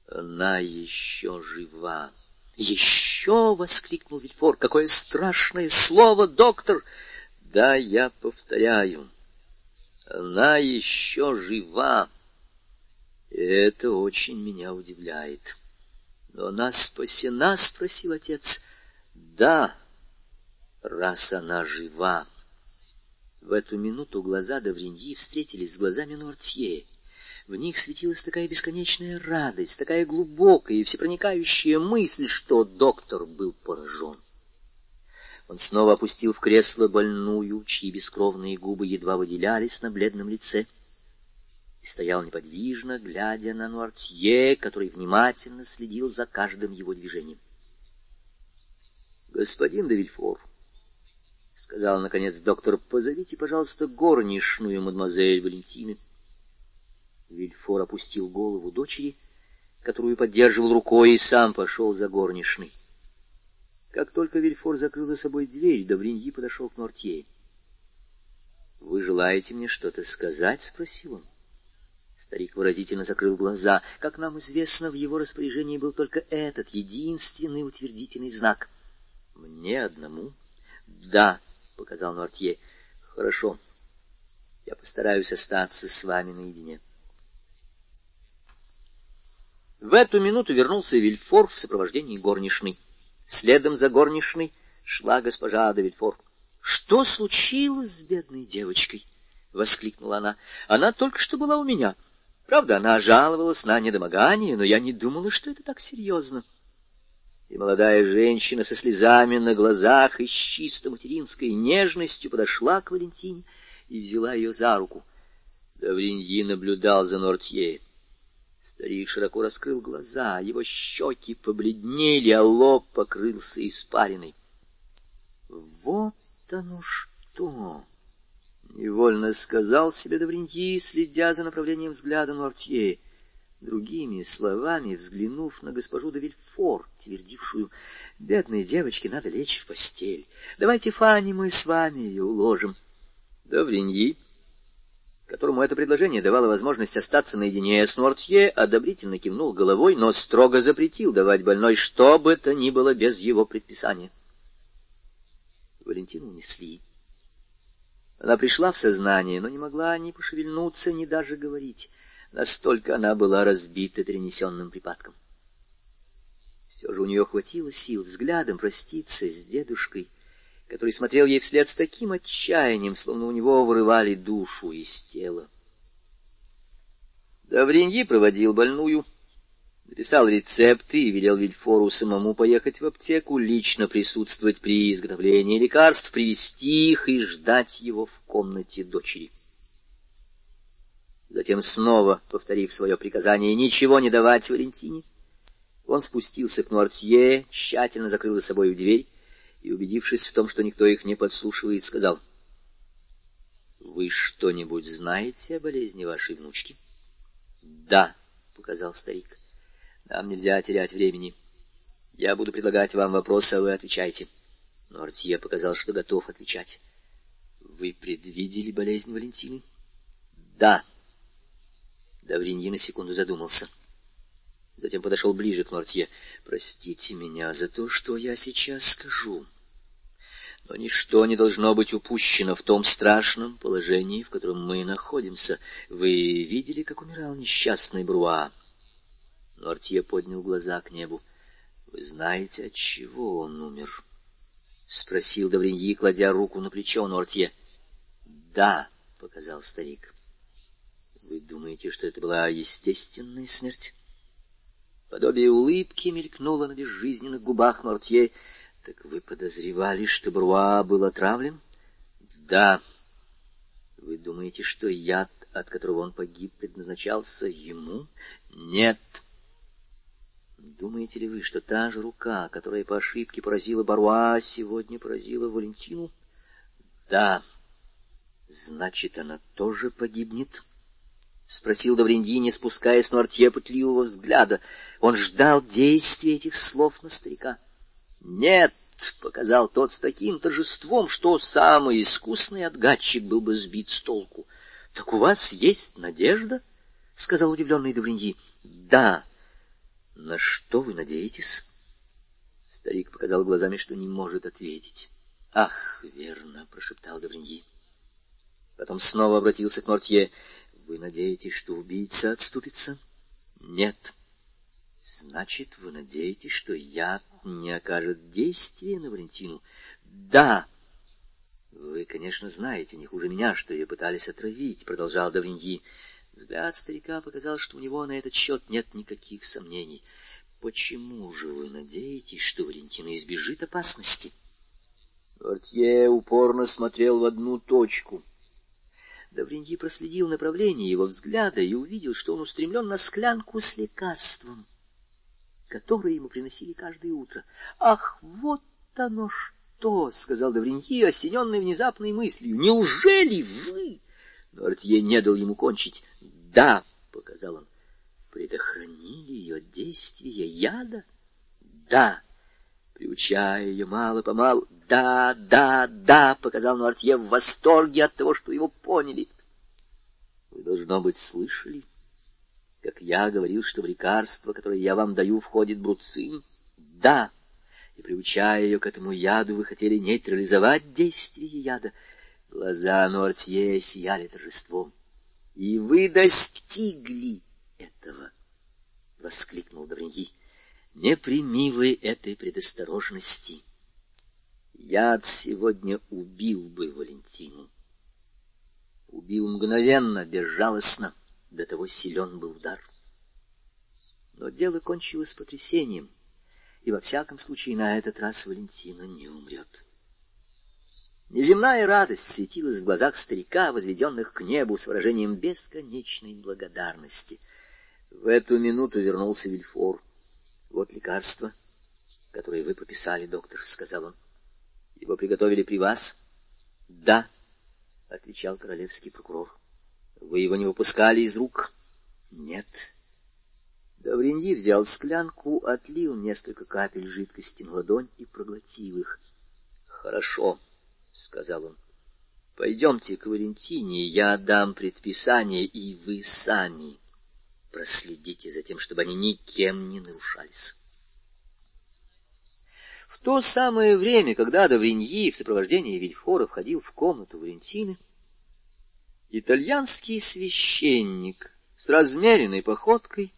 она еще жива. «Еще!» — воскликнул Вильфор. «Какое страшное слово, доктор!» «Да, я повторяю, она еще жива. И это очень меня удивляет. Но она спасена?» — спросил отец. «Да, раз она жива». В эту минуту глаза Давриньи встретились с глазами Нортье. В них светилась такая бесконечная радость, такая глубокая и всепроникающая мысль, что доктор был поражен. Он снова опустил в кресло больную, чьи бескровные губы едва выделялись на бледном лице, и стоял неподвижно, глядя на Нуартье, который внимательно следил за каждым его движением. — Господин де сказал, наконец, доктор, — позовите, пожалуйста, горничную мадемуазель Валентины. — Вильфор опустил голову дочери, которую поддерживал рукой, и сам пошел за горничной. Как только Вильфор закрыл за собой дверь, Давриньи подошел к Нортье. — Вы желаете мне что-то сказать? — спросил он. Старик выразительно закрыл глаза. Как нам известно, в его распоряжении был только этот, единственный утвердительный знак. — Мне одному? — Да, — показал Нортье. — Хорошо. Я постараюсь остаться с вами наедине. — в эту минуту вернулся Вильфор в сопровождении горничной. Следом за горничной шла госпожа де Вильфор. — Что случилось с бедной девочкой? — воскликнула она. — Она только что была у меня. Правда, она жаловалась на недомогание, но я не думала, что это так серьезно. И молодая женщина со слезами на глазах и с чисто материнской нежностью подошла к Валентине и взяла ее за руку. Давриньи наблюдал за Нортье. Старик широко раскрыл глаза, его щеки побледнели, а лоб покрылся испариной. — Вот оно что! — Невольно сказал себе Довриньи, следя за направлением взгляда Нуартье. Другими словами, взглянув на госпожу де Вильфор, твердившую, «Бедной девочке надо лечь в постель. Давайте, Фанни, мы с вами ее уложим». Довриньи, которому это предложение давало возможность остаться наедине с Нуартье, одобрительно кивнул головой, но строго запретил давать больной что бы то ни было без его предписания. Валентину унесли. Она пришла в сознание, но не могла ни пошевельнуться, ни даже говорить. Настолько она была разбита перенесенным припадком. Все же у нее хватило сил взглядом проститься с дедушкой, который смотрел ей вслед с таким отчаянием, словно у него вырывали душу из тела. Давриньи проводил больную, написал рецепты и велел Вильфору самому поехать в аптеку, лично присутствовать при изготовлении лекарств, привести их и ждать его в комнате дочери. Затем, снова повторив свое приказание ничего не давать Валентине, он спустился к Нуартье, тщательно закрыл за собой дверь и, убедившись в том, что никто их не подслушивает, сказал, «Вы что-нибудь знаете о болезни вашей внучки?» «Да», — показал старик. Нам нельзя терять времени. Я буду предлагать вам вопросы, а вы отвечайте. Но Артье показал, что готов отвечать. Вы предвидели болезнь Валентины? Да. Давриньи на секунду задумался. Затем подошел ближе к Нортье. Простите меня за то, что я сейчас скажу. Но ничто не должно быть упущено в том страшном положении, в котором мы находимся. Вы видели, как умирал несчастный Бруа? Нортье поднял глаза к небу. — Вы знаете, от чего он умер? — спросил Давриньи, кладя руку на плечо Нортье. — Да, — показал старик. — Вы думаете, что это была естественная смерть? Подобие улыбки мелькнуло на безжизненных губах Нортье. — Так вы подозревали, что Бруа был отравлен? — Да. — Вы думаете, что яд, от которого он погиб, предназначался ему? — Нет. — Думаете ли вы, что та же рука, которая по ошибке поразила Баруа, сегодня поразила Валентину? Да. Значит, она тоже погибнет? — спросил Давриньи, не спуская с Нуартье пытливого взгляда. Он ждал действия этих слов на старика. — Нет, — показал тот с таким торжеством, что самый искусный отгадчик был бы сбит с толку. — Так у вас есть надежда? — сказал удивленный Давриньи. — Да. — на что вы надеетесь? Старик показал глазами, что не может ответить. Ах, верно, прошептал Добриньи. Потом снова обратился к Мортье. Вы надеетесь, что убийца отступится? Нет. Значит, вы надеетесь, что яд не окажет действия на Валентину? Да. Вы, конечно, знаете, не хуже меня, что ее пытались отравить, продолжал Давриньи. Взгляд старика показал, что у него на этот счет нет никаких сомнений. Почему же вы надеетесь, что Валентина избежит опасности? Портье упорно смотрел в одну точку. Давриньи проследил направление его взгляда и увидел, что он устремлен на склянку с лекарством, которое ему приносили каждое утро. — Ах, вот оно что! — сказал Давриньи, осененный внезапной мыслью. — Неужели вы... Но Артье не дал ему кончить. «Да», — показал он, — «предохранили ее действие яда?» «Да», приучая ее мало-помалу. «Да, да, да», — показал Нуартье в восторге от того, что его поняли. «Вы, должно быть, слышали, как я говорил, что в лекарство, которое я вам даю, входит бруцин?» «Да», и, приучая ее к этому яду, вы хотели нейтрализовать действие яда. Глаза Нуартье сияли торжеством. — И вы достигли этого! — воскликнул Давриньи. — Не прими этой предосторожности. Яд сегодня убил бы Валентину. Убил мгновенно, безжалостно, до того силен был удар. Но дело кончилось потрясением, и во всяком случае на этот раз Валентина не умрет. Неземная радость светилась в глазах старика, возведенных к небу с выражением бесконечной благодарности. В эту минуту вернулся Вильфор. — Вот лекарство, которое вы прописали, доктор, — сказал он. — Его приготовили при вас? — Да. — отвечал королевский прокурор. — Вы его не выпускали из рук? — Нет. Давриньи взял склянку, отлил несколько капель жидкости на ладонь и проглотил их. — Хорошо, — сказал он. — Пойдемте к Валентине, я дам предписание, и вы сами проследите за тем, чтобы они никем не нарушались. В то самое время, когда Давриньи в сопровождении Вильфора входил в комнату Валентины, итальянский священник с размеренной походкой,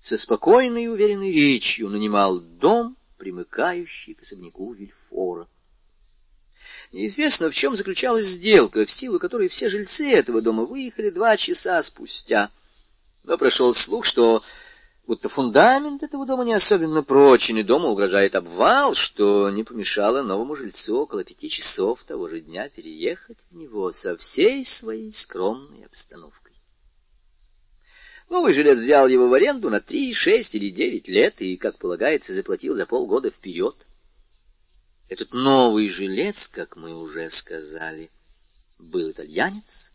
со спокойной и уверенной речью нанимал дом, примыкающий к особняку Вильфора. Неизвестно, в чем заключалась сделка, в силу которой все жильцы этого дома выехали два часа спустя. Но прошел слух, что будто фундамент этого дома не особенно прочен, и дома угрожает обвал, что не помешало новому жильцу около пяти часов того же дня переехать в него со всей своей скромной обстановкой. Новый жилец взял его в аренду на три, шесть или девять лет и, как полагается, заплатил за полгода вперед. Этот новый жилец, как мы уже сказали, был итальянец,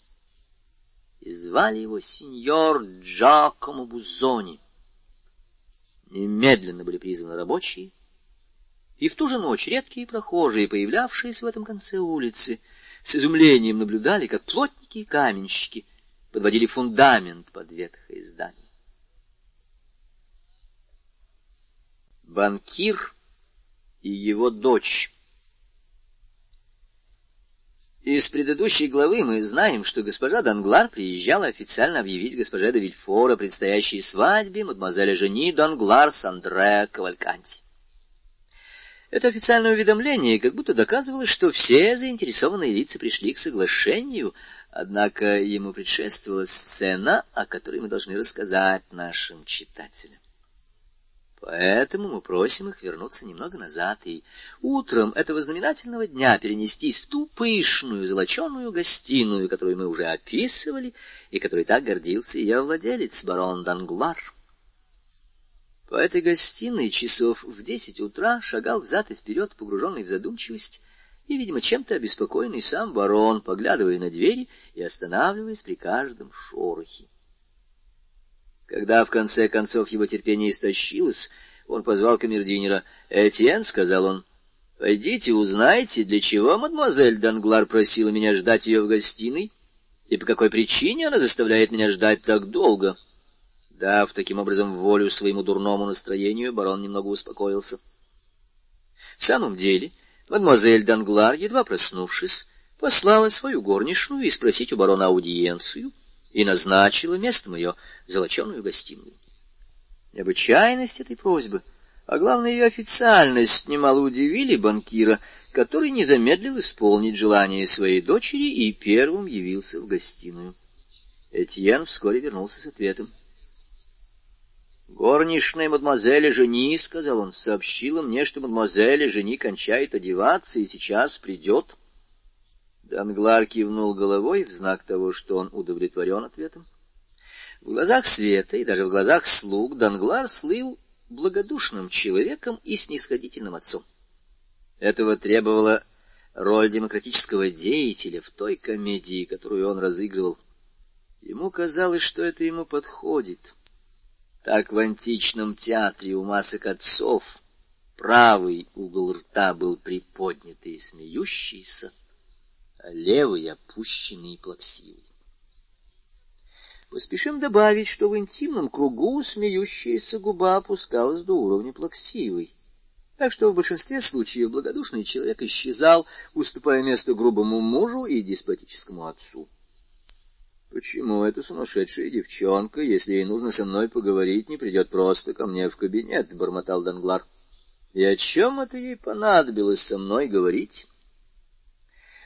и звали его сеньор Джакомо Бузони. Немедленно были призваны рабочие, и в ту же ночь редкие прохожие, появлявшиеся в этом конце улицы, с изумлением наблюдали, как плотники и каменщики подводили фундамент под ветхое здание. Банкир и его дочь из предыдущей главы мы знаем, что госпожа Данглар приезжала официально объявить госпоже де Вильфор о предстоящей свадьбе мадемуазеля Жени Данглар с Андре Кавальканти. Это официальное уведомление как будто доказывало, что все заинтересованные лица пришли к соглашению, однако ему предшествовала сцена, о которой мы должны рассказать нашим читателям. Поэтому мы просим их вернуться немного назад и утром этого знаменательного дня перенестись в ту пышную золоченую гостиную, которую мы уже описывали, и которой так гордился ее владелец, барон Данглар. По этой гостиной часов в десять утра шагал взад и вперед, погруженный в задумчивость, и, видимо, чем-то обеспокоенный сам барон, поглядывая на двери и останавливаясь при каждом шорохе. Когда в конце концов его терпение истощилось, он позвал камердинера. «Этьен», — сказал он, — «пойдите узнайте, для чего мадемуазель Данглар просила меня ждать ее в гостиной, и по какой причине она заставляет меня ждать так долго». Дав таким образом волю своему дурному настроению, барон немного успокоился. В самом деле, мадемуазель Данглар, едва проснувшись, послала свою горничную и спросить у барона аудиенцию, и назначила местом ее золоченую гостиную. Необычайность этой просьбы, а главное ее официальность, немало удивили банкира, который не замедлил исполнить желание своей дочери и первым явился в гостиную. Этьен вскоре вернулся с ответом. «Горничная мадемуазеля Жени, — сказал он, — сообщила мне, что мадемуазеля Жени кончает одеваться и сейчас придет». Данглар кивнул головой в знак того, что он удовлетворен ответом. В глазах света и даже в глазах слуг Данглар слыл благодушным человеком и снисходительным отцом. Этого требовала роль демократического деятеля в той комедии, которую он разыгрывал. Ему казалось, что это ему подходит. Так в античном театре у масок отцов правый угол рта был приподнятый и смеющийся, левый опущенный и плаксивый. Поспешим добавить, что в интимном кругу смеющаяся губа опускалась до уровня плаксивой. Так что в большинстве случаев благодушный человек исчезал, уступая место грубому мужу и деспотическому отцу. Почему эта сумасшедшая девчонка, если ей нужно со мной поговорить, не придет просто ко мне в кабинет, — бормотал Данглар. И о чем это ей понадобилось со мной говорить?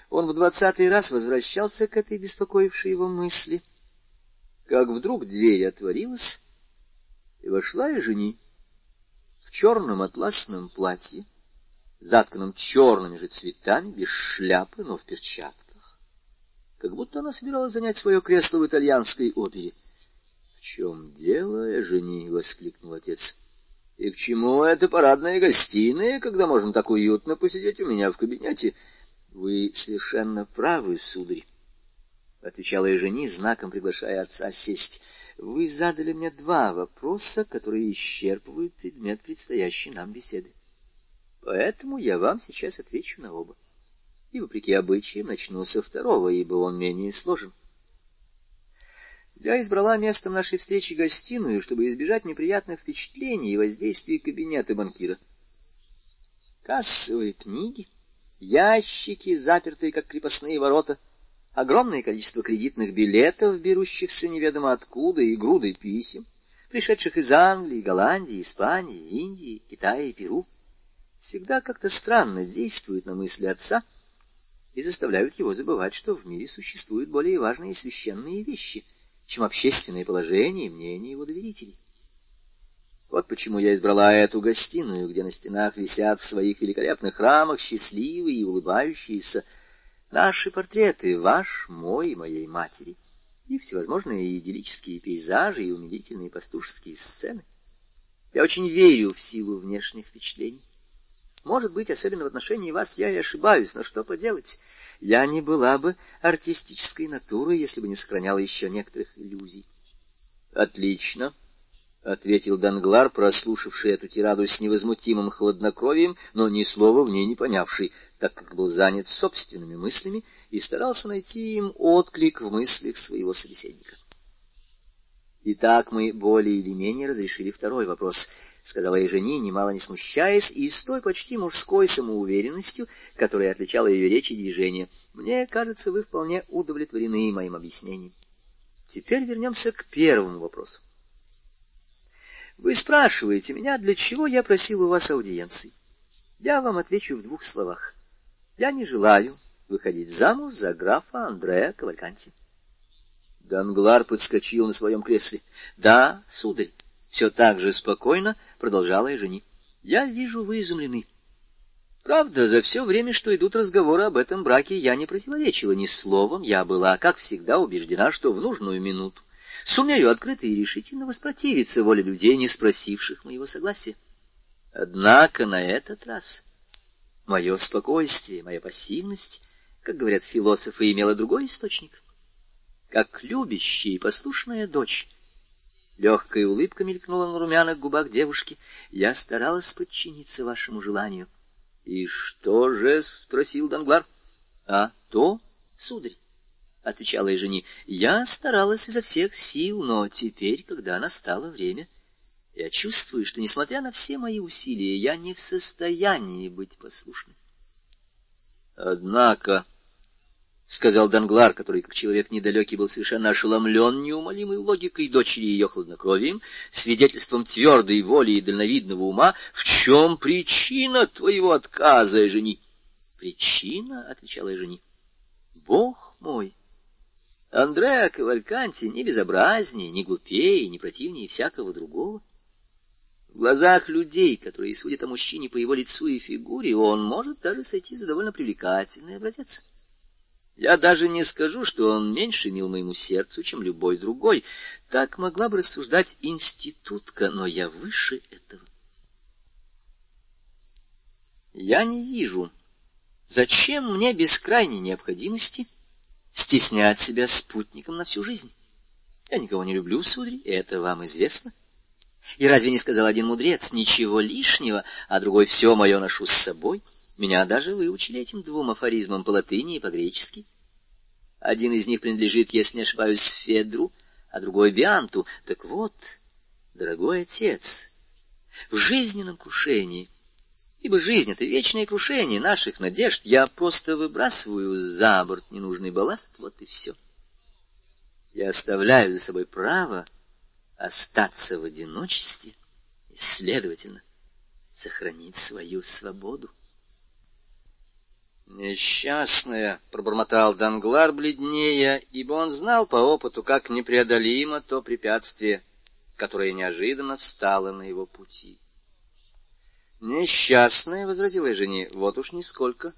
Он в двадцатый раз возвращался к этой беспокоившей его мысли, как вдруг дверь отворилась, и вошла и жени в черном атласном платье, затканном черными же цветами, без шляпы, но в перчатках, как будто она собиралась занять свое кресло в итальянской опере. — В чем дело, жени? — воскликнул отец. — И к чему эта парадная гостиная, когда можно так уютно посидеть у меня в кабинете? — вы совершенно правы, сударь. отвечала я жени, знаком приглашая отца сесть. Вы задали мне два вопроса, которые исчерпывают предмет предстоящей нам беседы. Поэтому я вам сейчас отвечу на оба. И, вопреки обычаям, начну со второго, ибо он менее сложен. Я избрала местом нашей встречи гостиную, чтобы избежать неприятных впечатлений и воздействия кабинета банкира. Кассовые книги, ящики, запертые, как крепостные ворота, огромное количество кредитных билетов, берущихся неведомо откуда, и груды писем, пришедших из Англии, Голландии, Испании, Индии, Китая и Перу, всегда как-то странно действуют на мысли отца и заставляют его забывать, что в мире существуют более важные священные вещи, чем общественное положение и мнение его доверителей. Вот почему я избрала эту гостиную, где на стенах висят в своих великолепных рамах счастливые и улыбающиеся наши портреты, ваш, мой, моей матери, и всевозможные идиллические пейзажи и умилительные пастушеские сцены. Я очень верю в силу внешних впечатлений. Может быть, особенно в отношении вас я и ошибаюсь, но что поделать? Я не была бы артистической натурой, если бы не сохраняла еще некоторых иллюзий. Отлично. — ответил Данглар, прослушавший эту тираду с невозмутимым хладнокровием, но ни слова в ней не понявший, так как был занят собственными мыслями и старался найти им отклик в мыслях своего собеседника. «Итак, мы более или менее разрешили второй вопрос», — сказала я жене, немало не смущаясь, и с той почти мужской самоуверенностью, которая отличала ее речь и движения. «Мне кажется, вы вполне удовлетворены моим объяснением. Теперь вернемся к первому вопросу. Вы спрашиваете меня, для чего я просил у вас аудиенции. Я вам отвечу в двух словах. Я не желаю выходить замуж за графа Андреа Кавальканти. Данглар подскочил на своем кресле. — Да, сударь, все так же спокойно продолжала я жени. — Я вижу, вы изумлены. Правда, за все время, что идут разговоры об этом браке, я не противоречила ни словом. Я была, как всегда, убеждена, что в нужную минуту сумею открыто и решительно воспротивиться воле людей, не спросивших моего согласия. Однако на этот раз мое спокойствие, моя пассивность, как говорят философы, имела другой источник. Как любящая и послушная дочь, легкая улыбка мелькнула на румяных губах девушки, я старалась подчиниться вашему желанию. — И что же? — спросил Данглар. — А то, сударь, — отвечала я жени, — я старалась изо всех сил, но теперь, когда настало время, я чувствую, что, несмотря на все мои усилия, я не в состоянии быть послушной. Однако, — сказал Данглар, который, как человек недалекий, был совершенно ошеломлен неумолимой логикой дочери и ее хладнокровием, свидетельством твердой воли и дальновидного ума, — в чем причина твоего отказа, жени? — Причина, — отвечала жени, — Бог мой! — Андреа Кавальканти не безобразнее, не глупее, не противнее всякого другого. В глазах людей, которые судят о мужчине по его лицу и фигуре, он может даже сойти за довольно привлекательный образец. Я даже не скажу, что он меньше мил моему сердцу, чем любой другой. Так могла бы рассуждать институтка, но я выше этого. Я не вижу, зачем мне без крайней необходимости стеснять себя спутником на всю жизнь. Я никого не люблю, сударь, это вам известно. И разве не сказал один мудрец, ничего лишнего, а другой все мое ношу с собой? Меня даже выучили этим двум афоризмам по латыни и по-гречески. Один из них принадлежит, если не ошибаюсь, Федру, а другой — Бианту. Так вот, дорогой отец, в жизненном крушении — ибо жизнь — это вечное крушение наших надежд. Я просто выбрасываю за борт ненужный балласт, вот и все. Я оставляю за собой право остаться в одиночестве и, следовательно, сохранить свою свободу. «Несчастная!» — пробормотал Данглар бледнее, ибо он знал по опыту, как непреодолимо то препятствие, которое неожиданно встало на его пути. Несчастная, — возразила я жене, — вот уж нисколько.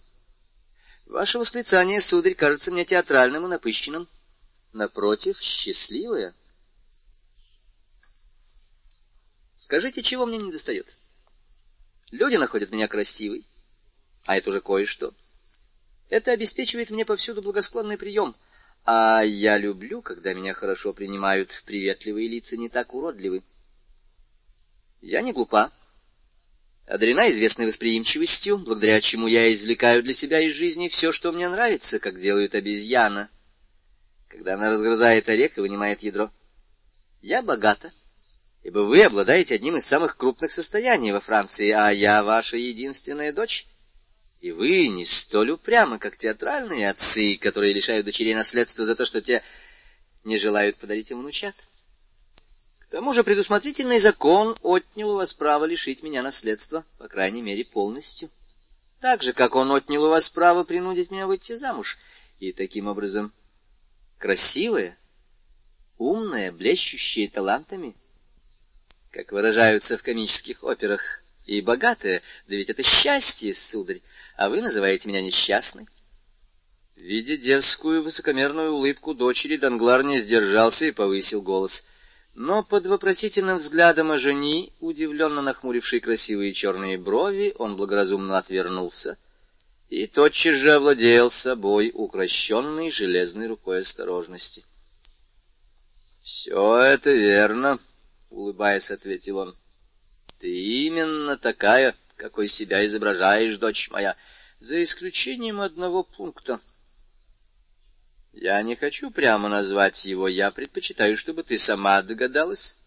Ваше восклицание, сударь, кажется мне театральным и напыщенным. Напротив, счастливая. Скажите, чего мне не достает? Люди находят меня красивой, а это уже кое-что. Это обеспечивает мне повсюду благосклонный прием, А я люблю, когда меня хорошо принимают, приветливые лица не так уродливы. Я не глупа, одарена известной восприимчивостью, благодаря чему я извлекаю для себя из жизни все, что мне нравится, как делает обезьяна, когда она разгрызает орех и вынимает ядро. Я богата, ибо вы обладаете одним из самых крупных состояний во Франции, а я ваша единственная дочь. И вы не столь упрямы, как театральные отцы, которые лишают дочерей наследства за то, что те не желают подарить им внучат. К тому же предусмотрительный закон отнял у вас право лишить меня наследства, по крайней мере, полностью. Так же, как он отнял у вас право принудить меня выйти замуж. И таким образом красивая, умная, блещущая талантами, как выражаются в комических операх, и богатая, да ведь это счастье, сударь, а вы называете меня несчастной. Видя дерзкую высокомерную улыбку дочери, Данглар не сдержался и повысил голос. Но под вопросительным взглядом о жени, удивленно нахмурившей красивые черные брови, он благоразумно отвернулся и тотчас же овладел собой укращенной железной рукой осторожности. — Все это верно, — улыбаясь, ответил он. — Ты именно такая, какой себя изображаешь, дочь моя, за исключением одного пункта. Я не хочу прямо назвать его, я предпочитаю, чтобы ты сама догадалась.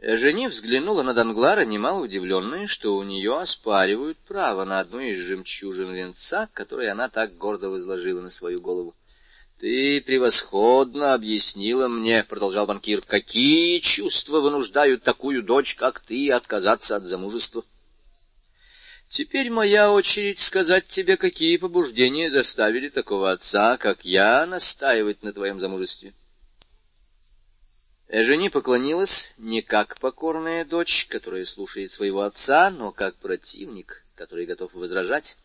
Жени взглянула на Данглара, немало удивленная, что у нее оспаривают право на одну из жемчужин венца, который она так гордо возложила на свою голову. — Ты превосходно объяснила мне, — продолжал банкир, — какие чувства вынуждают такую дочь, как ты, отказаться от замужества. Теперь моя очередь сказать тебе, какие побуждения заставили такого отца, как я, настаивать на твоем замужестве. Эжени поклонилась не как покорная дочь, которая слушает своего отца, но как противник, который готов возражать.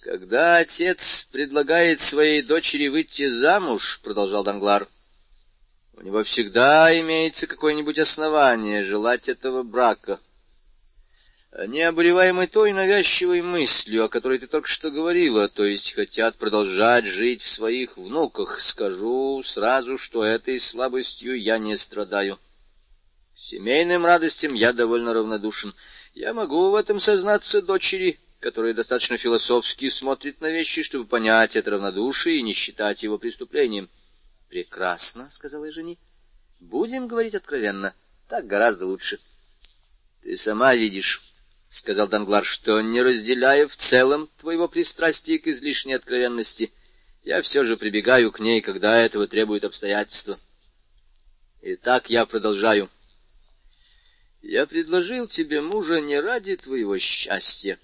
Когда отец предлагает своей дочери выйти замуж, продолжал Данглар, у него всегда имеется какое-нибудь основание желать этого брака обуреваемы той навязчивой мыслью, о которой ты только что говорила, то есть хотят продолжать жить в своих внуках, скажу сразу, что этой слабостью я не страдаю. Семейным радостям я довольно равнодушен. Я могу в этом сознаться дочери, которая достаточно философски смотрит на вещи, чтобы понять это равнодушие и не считать его преступлением. — Прекрасно, — сказала жени. — Будем говорить откровенно. Так гораздо лучше. Ты сама видишь — сказал Данглар, — что, не разделяя в целом твоего пристрастия к излишней откровенности, я все же прибегаю к ней, когда этого требует обстоятельства. Итак, я продолжаю. Я предложил тебе мужа не ради твоего счастья,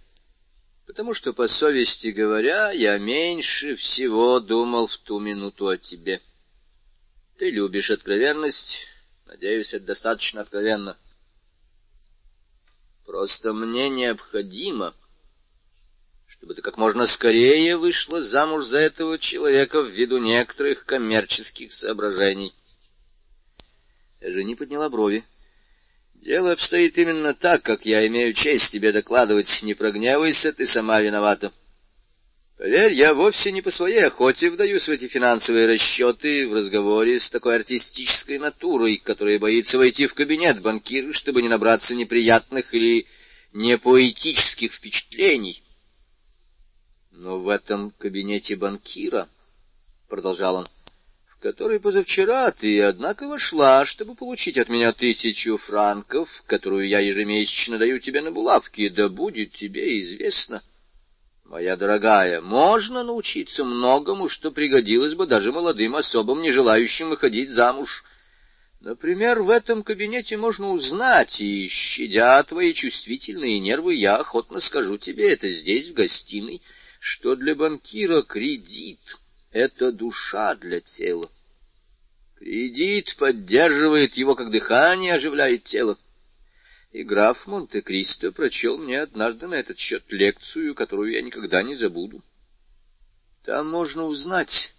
потому что, по совести говоря, я меньше всего думал в ту минуту о тебе. Ты любишь откровенность, надеюсь, это достаточно откровенно. Просто мне необходимо, чтобы ты как можно скорее вышла замуж за этого человека ввиду некоторых коммерческих соображений. Жени подняла брови. Дело обстоит именно так, как я имею честь тебе докладывать. Не прогневайся, ты сама виновата. Поверь, я вовсе не по своей охоте вдаюсь в эти финансовые расчеты в разговоре с такой артистической натурой, которая боится войти в кабинет банкира, чтобы не набраться неприятных или непоэтических впечатлений. Но в этом кабинете банкира, — продолжал он, — в который позавчера ты, однако, вошла, чтобы получить от меня тысячу франков, которую я ежемесячно даю тебе на булавки, да будет тебе известно — Моя дорогая, можно научиться многому, что пригодилось бы даже молодым особам, не желающим выходить замуж. Например, в этом кабинете можно узнать, и, щадя твои чувствительные нервы, я охотно скажу тебе это здесь, в гостиной, что для банкира кредит — это душа для тела. Кредит поддерживает его, как дыхание оживляет тело. И граф Монте-Кристо прочел мне однажды на этот счет лекцию, которую я никогда не забуду. Там можно узнать,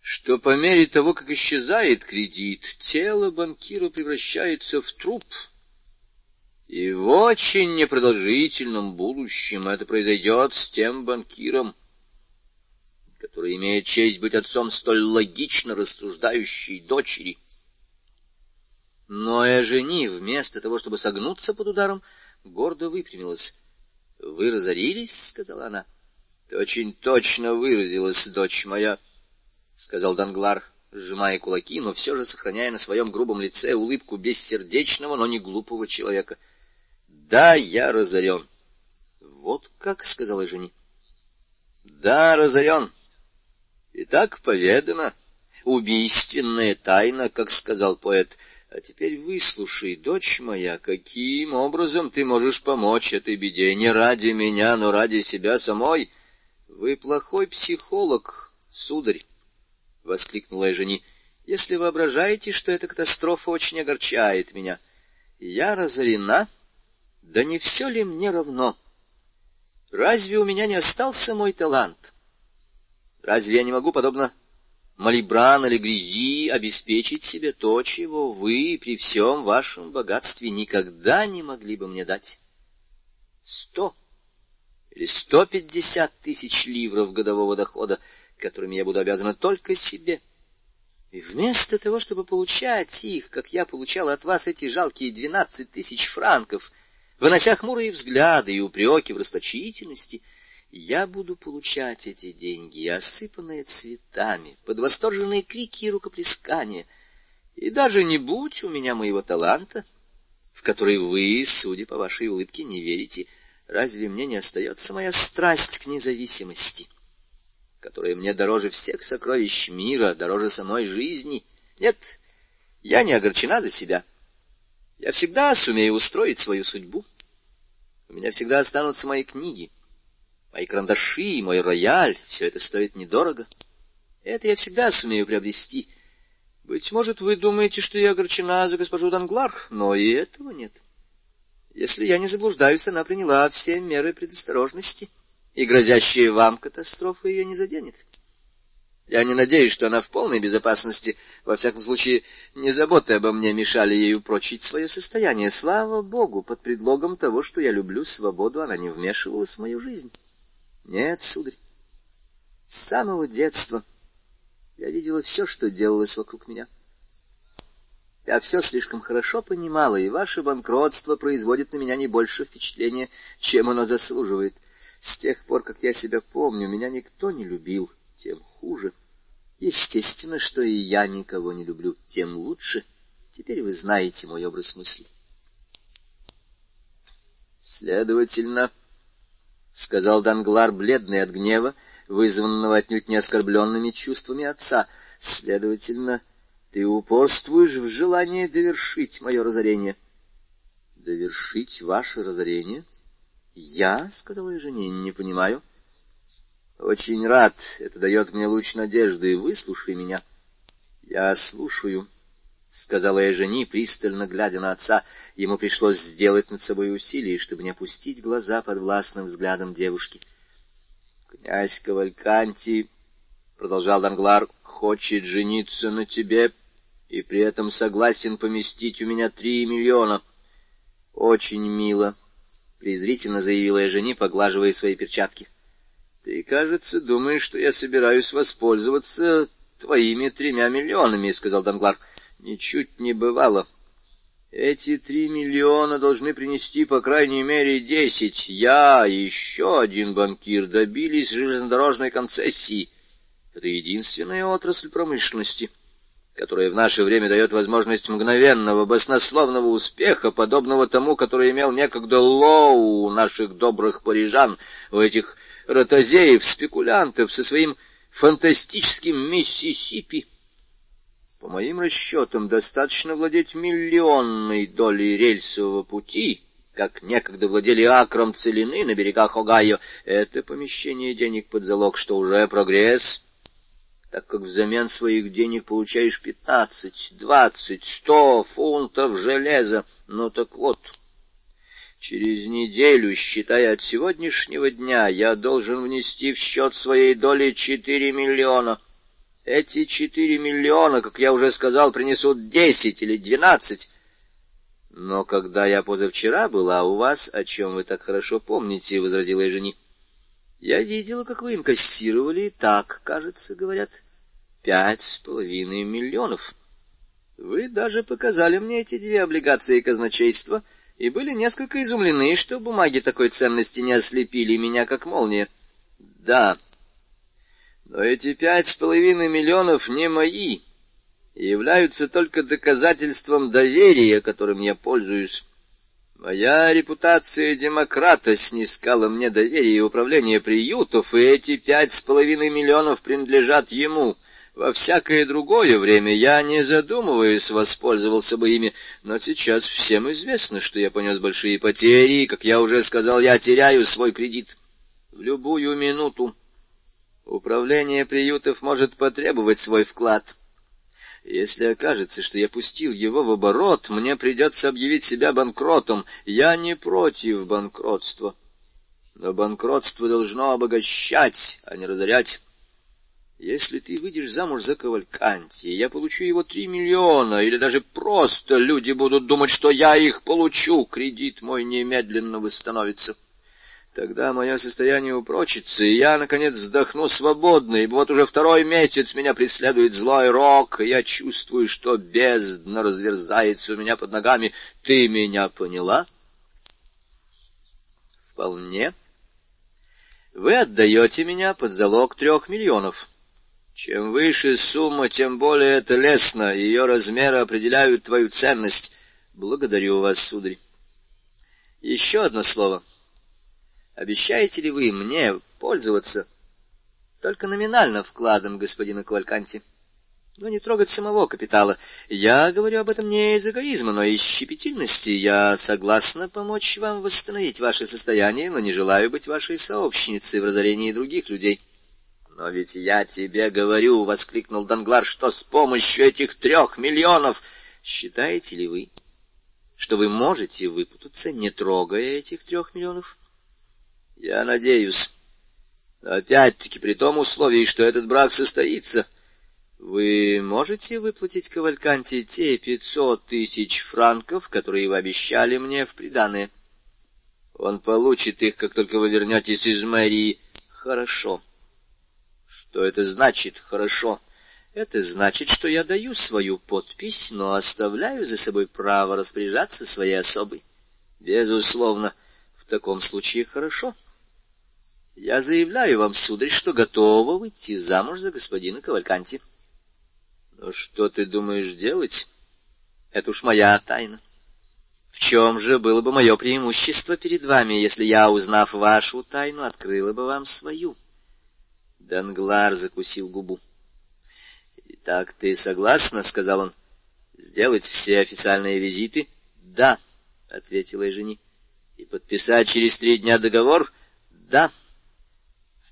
что по мере того, как исчезает кредит, тело банкира превращается в труп. И в очень непродолжительном будущем это произойдет с тем банкиром, который имеет честь быть отцом столь логично рассуждающей дочери. Но Эжени, вместо того, чтобы согнуться под ударом, гордо выпрямилась. — Вы разорились? — сказала она. — Ты очень точно выразилась, дочь моя, — сказал Данглар, сжимая кулаки, но все же сохраняя на своем грубом лице улыбку бессердечного, но не глупого человека. — Да, я разорен. — Вот как, — сказала жени. — Да, разорен. И так поведано. Убийственная тайна, как сказал поэт. А теперь выслушай, дочь моя, каким образом ты можешь помочь этой беде не ради меня, но ради себя самой. Вы плохой психолог, сударь. — воскликнула я жени. — Если воображаете, что эта катастрофа очень огорчает меня. Я разорена, да не все ли мне равно? Разве у меня не остался мой талант? Разве я не могу, подобно Малибран или Грязи, обеспечить себе то, чего вы при всем вашем богатстве никогда не могли бы мне дать? Сто или сто пятьдесят тысяч ливров годового дохода — которыми я буду обязана только себе. И вместо того, чтобы получать их, как я получала от вас эти жалкие двенадцать тысяч франков, вынося хмурые взгляды и упреки в расточительности, я буду получать эти деньги, осыпанные цветами, под восторженные крики и рукоплескания. И даже не будь у меня моего таланта, в который вы, судя по вашей улыбке, не верите, разве мне не остается моя страсть к независимости?» которая мне дороже всех сокровищ мира, дороже самой жизни. Нет, я не огорчена за себя. Я всегда сумею устроить свою судьбу. У меня всегда останутся мои книги, мои карандаши, мой рояль. Все это стоит недорого. Это я всегда сумею приобрести. Быть может, вы думаете, что я огорчена за госпожу Данглар, но и этого нет. Если я не заблуждаюсь, она приняла все меры предосторожности — и грозящая вам катастрофа ее не заденет. Я не надеюсь, что она в полной безопасности, во всяком случае, не заботы обо мне мешали ей упрочить свое состояние. Слава Богу, под предлогом того, что я люблю свободу, она не вмешивалась в мою жизнь. Нет, сударь, с самого детства я видела все, что делалось вокруг меня. Я все слишком хорошо понимала, и ваше банкротство производит на меня не больше впечатления, чем оно заслуживает. — с тех пор, как я себя помню, меня никто не любил, тем хуже. Естественно, что и я никого не люблю, тем лучше. Теперь вы знаете мой образ мысли. Следовательно, — сказал Данглар, бледный от гнева, вызванного отнюдь не оскорбленными чувствами отца, — следовательно, ты упорствуешь в желании довершить мое разорение. — Довершить ваше разорение? — «Я?» — сказала я жене, — «не понимаю». «Очень рад. Это дает мне луч надежды. Выслушай меня». «Я слушаю», — сказала я жене, пристально глядя на отца. Ему пришлось сделать над собой усилие, чтобы не опустить глаза под властным взглядом девушки. «Князь Кавальканти», — продолжал Данглар, — «хочет жениться на тебе и при этом согласен поместить у меня три миллиона». «Очень мило», — презрительно заявила я жени, поглаживая свои перчатки. — Ты, кажется, думаешь, что я собираюсь воспользоваться твоими тремя миллионами, — сказал Данглар. — Ничуть не бывало. Эти три миллиона должны принести по крайней мере десять. Я и еще один банкир добились железнодорожной концессии. Это единственная отрасль промышленности, которая в наше время дает возможность мгновенного, баснословного успеха, подобного тому, который имел некогда Лоу у наших добрых парижан, у этих ротозеев, спекулянтов со своим фантастическим Миссисипи. По моим расчетам, достаточно владеть миллионной долей рельсового пути, как некогда владели акром целины на берегах Огайо. Это помещение денег под залог, что уже прогресс — так как взамен своих денег получаешь пятнадцать, двадцать, сто фунтов железа. Ну так вот, через неделю, считая от сегодняшнего дня, я должен внести в счет своей доли четыре миллиона. Эти четыре миллиона, как я уже сказал, принесут десять или двенадцать. Но когда я позавчера была у вас, о чем вы так хорошо помните, — возразила я жени, — Я видела, как вы инкассировали, так, кажется, говорят, пять с половиной миллионов. Вы даже показали мне эти две облигации казначейства и были несколько изумлены, что бумаги такой ценности не ослепили меня, как молния. Да, но эти пять с половиной миллионов не мои и являются только доказательством доверия, которым я пользуюсь. Моя репутация демократа снискала мне доверие и управление приютов, и эти пять с половиной миллионов принадлежат ему. Во всякое другое время я, не задумываясь, воспользовался бы ими, но сейчас всем известно, что я понес большие потери, и, как я уже сказал, я теряю свой кредит. В любую минуту управление приютов может потребовать свой вклад — если окажется, что я пустил его в оборот, мне придется объявить себя банкротом. Я не против банкротства. Но банкротство должно обогащать, а не разорять. Если ты выйдешь замуж за Кавальканти, я получу его три миллиона, или даже просто люди будут думать, что я их получу, кредит мой немедленно восстановится. Тогда мое состояние упрочится, и я, наконец, вздохну свободно, ибо вот уже второй месяц меня преследует злой рок, и я чувствую, что бездна разверзается у меня под ногами. Ты меня поняла? Вполне. Вы отдаете меня под залог трех миллионов. Чем выше сумма, тем более это лестно, ее размеры определяют твою ценность. Благодарю вас, сударь. Еще одно слово — Обещаете ли вы мне пользоваться только номинально вкладом господина Квальканти? Но не трогать самого капитала. Я говорю об этом не из эгоизма, но из щепетильности. Я согласна помочь вам восстановить ваше состояние, но не желаю быть вашей сообщницей в разорении других людей. Но ведь я тебе говорю, — воскликнул Данглар, — что с помощью этих трех миллионов... Считаете ли вы, что вы можете выпутаться, не трогая этих трех миллионов? Я надеюсь. Опять-таки при том условии, что этот брак состоится. Вы можете выплатить Кавальканте те пятьсот тысяч франков, которые вы обещали мне в приданое? Он получит их, как только вы вернетесь из мэрии. Хорошо. Что это значит «хорошо»? Это значит, что я даю свою подпись, но оставляю за собой право распоряжаться своей особой. Безусловно, в таком случае хорошо. — я заявляю вам, сударь, что готова выйти замуж за господина Кавальканти. Но что ты думаешь делать? Это уж моя тайна. В чем же было бы мое преимущество перед вами, если я, узнав вашу тайну, открыла бы вам свою? Данглар закусил губу. — Итак, ты согласна, — сказал он, — сделать все официальные визиты? — Да, — ответила жени. — И подписать через три дня договор? — Да. —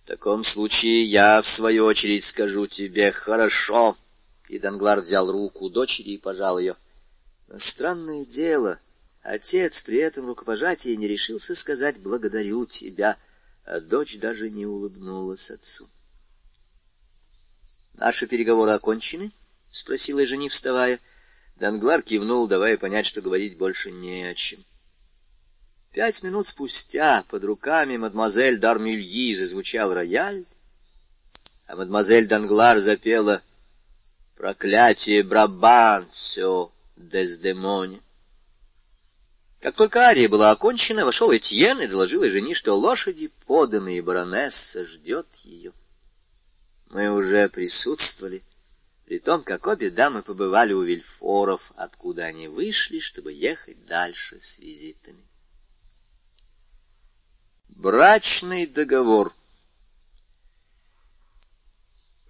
в таком случае я, в свою очередь, скажу тебе «хорошо». И Данглар взял руку дочери и пожал ее. Но странное дело, отец при этом рукопожатии не решился сказать «благодарю тебя», а дочь даже не улыбнулась отцу. «Наши переговоры окончены?» — спросила жени, вставая. Данглар кивнул, давая понять, что говорить больше не о чем. Пять минут спустя под руками мадемуазель Дармюльи зазвучал рояль, а мадемуазель Данглар запела «Проклятие Брабанцо Дездемоне». Как только ария была окончена, вошел Этьен и доложил жене, что лошади, поданные баронесса, ждет ее. Мы уже присутствовали, при том, как обе дамы побывали у Вильфоров, откуда они вышли, чтобы ехать дальше с визитами. Брачный договор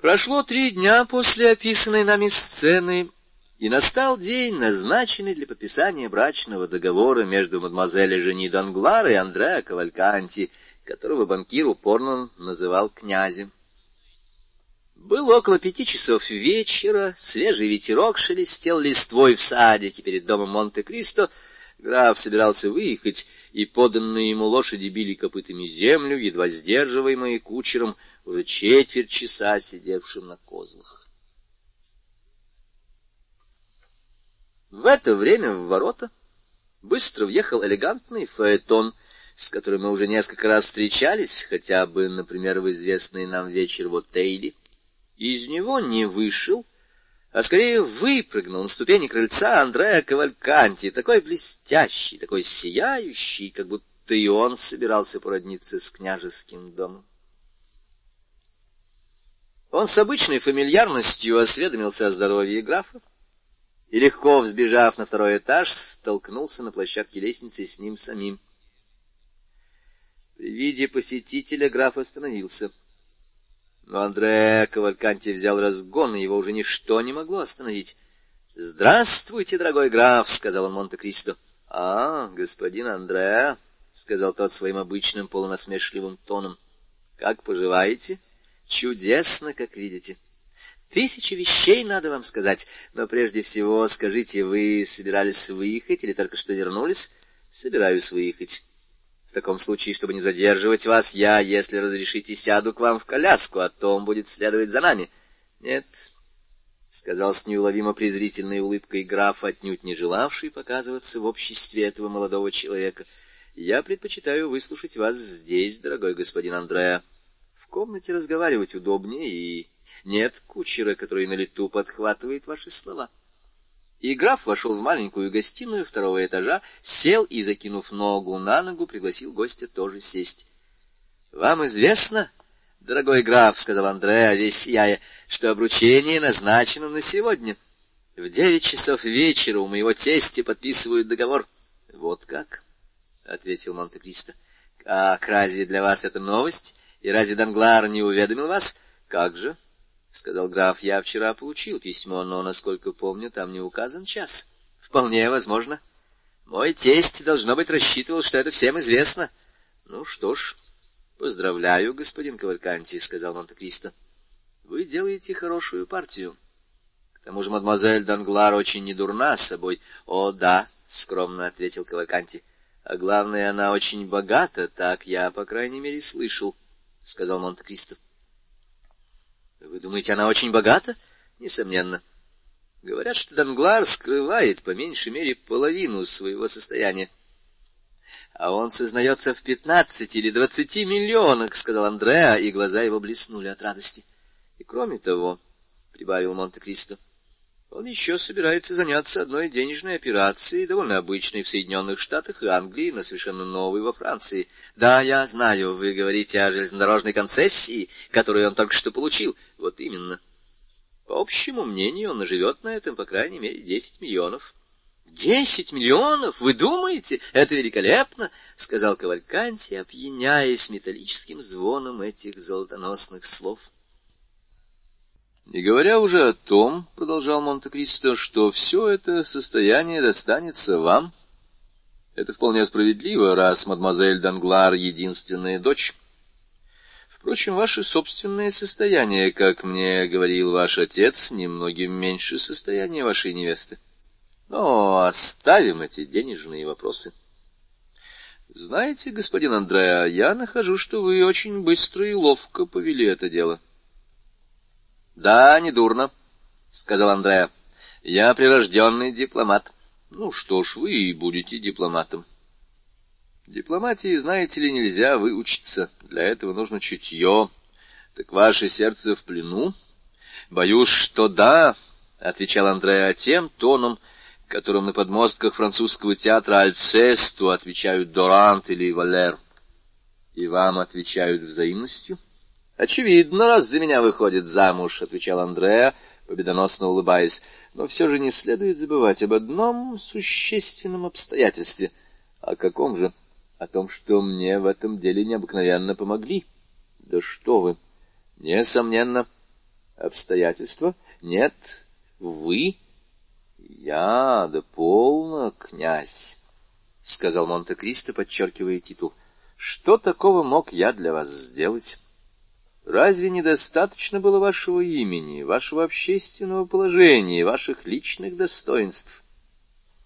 Прошло три дня после описанной нами сцены, и настал день, назначенный для подписания брачного договора между мадемуазель Жени Данглар и Андреа Кавальканти, которого банкир упорно называл князем. Было около пяти часов вечера, свежий ветерок шелестел листвой в садике перед домом Монте-Кристо, Граф собирался выехать, и поданные ему лошади били копытами землю, едва сдерживаемые кучером, уже четверть часа сидевшим на козлах. В это время в ворота быстро въехал элегантный фаэтон, с которым мы уже несколько раз встречались, хотя бы, например, в известный нам вечер в отеле, из него не вышел, а скорее выпрыгнул на ступени крыльца Андреа Кавальканти, такой блестящий, такой сияющий, как будто и он собирался породниться с княжеским домом. Он с обычной фамильярностью осведомился о здоровье графа, и, легко взбежав на второй этаж, столкнулся на площадке лестницы с ним самим. При виде посетителя граф остановился. Но Андре Кавальканти взял разгон, и его уже ничто не могло остановить. — Здравствуйте, дорогой граф, — сказал он Монте-Кристо. — А, господин Андре, — сказал тот своим обычным полунасмешливым тоном, — как поживаете? — Чудесно, как видите. Тысячи вещей надо вам сказать, но прежде всего скажите, вы собирались выехать или только что вернулись? — Собираюсь выехать таком случае, чтобы не задерживать вас, я, если разрешите, сяду к вам в коляску, а Том будет следовать за нами. — Нет, — сказал с неуловимо презрительной улыбкой граф, отнюдь не желавший показываться в обществе этого молодого человека. — Я предпочитаю выслушать вас здесь, дорогой господин Андреа. В комнате разговаривать удобнее, и нет кучера, который на лету подхватывает ваши слова. — и граф вошел в маленькую гостиную второго этажа, сел и, закинув ногу на ногу, пригласил гостя тоже сесть. — Вам известно, дорогой граф, — сказал Андреа, весь сияя, — что обручение назначено на сегодня. В девять часов вечера у моего тестя подписывают договор. — Вот как? — ответил Монте-Кристо. — Как, разве для вас это новость? И разве Данглар не уведомил вас? — Как же? —— сказал граф, — я вчера получил письмо, но, насколько помню, там не указан час. — Вполне возможно. Мой тесть, должно быть, рассчитывал, что это всем известно. — Ну что ж, поздравляю, господин Кавальканти, — сказал Монте-Кристо. — Вы делаете хорошую партию. К тому же мадемуазель Данглар очень недурна с собой. — О, да, — скромно ответил Кавальканти. — А главное, она очень богата, так я, по крайней мере, слышал, — сказал Монте-Кристо. Вы думаете, она очень богата? Несомненно. Говорят, что Данглар скрывает по меньшей мере половину своего состояния. А он сознается в пятнадцати или двадцати миллионах, — сказал Андреа, и глаза его блеснули от радости. И кроме того, — прибавил Монте-Кристо, — он еще собирается заняться одной денежной операцией, довольно обычной в Соединенных Штатах и Англии, но совершенно новой во Франции. Да, я знаю, вы говорите о железнодорожной концессии, которую он только что получил. Вот именно. По общему мнению, он наживет на этом, по крайней мере, десять миллионов. «Десять миллионов? Вы думаете? Это великолепно!» — сказал Кавальканти, опьяняясь металлическим звоном этих золотоносных слов. Не говоря уже о том, — продолжал Монте-Кристо, — что все это состояние достанется вам. Это вполне справедливо, раз мадемуазель Данглар — единственная дочь. Впрочем, ваше собственное состояние, как мне говорил ваш отец, немногим меньше состояния вашей невесты. Но оставим эти денежные вопросы. Знаете, господин Андреа, я нахожу, что вы очень быстро и ловко повели это дело. — Да, недурно, — сказал Андреа. — Я прирожденный дипломат. — Ну что ж, вы и будете дипломатом. Дипломатии, знаете ли, нельзя выучиться. Для этого нужно чутье. Так ваше сердце в плену? — Боюсь, что да, — отвечал Андреа тем тоном, которым на подмостках французского театра Альцесту отвечают Дорант или Валер. — И вам отвечают взаимностью? —— Очевидно, раз за меня выходит замуж, — отвечал Андреа, победоносно улыбаясь. — Но все же не следует забывать об одном существенном обстоятельстве. — О каком же? — О том, что мне в этом деле необыкновенно помогли. — Да что вы! — Несомненно. — Обстоятельства? — Нет. Вы? — Я, да полно, князь, — сказал Монте-Кристо, подчеркивая титул. — Что такого мог я для вас сделать? Разве недостаточно было вашего имени, вашего общественного положения, ваших личных достоинств?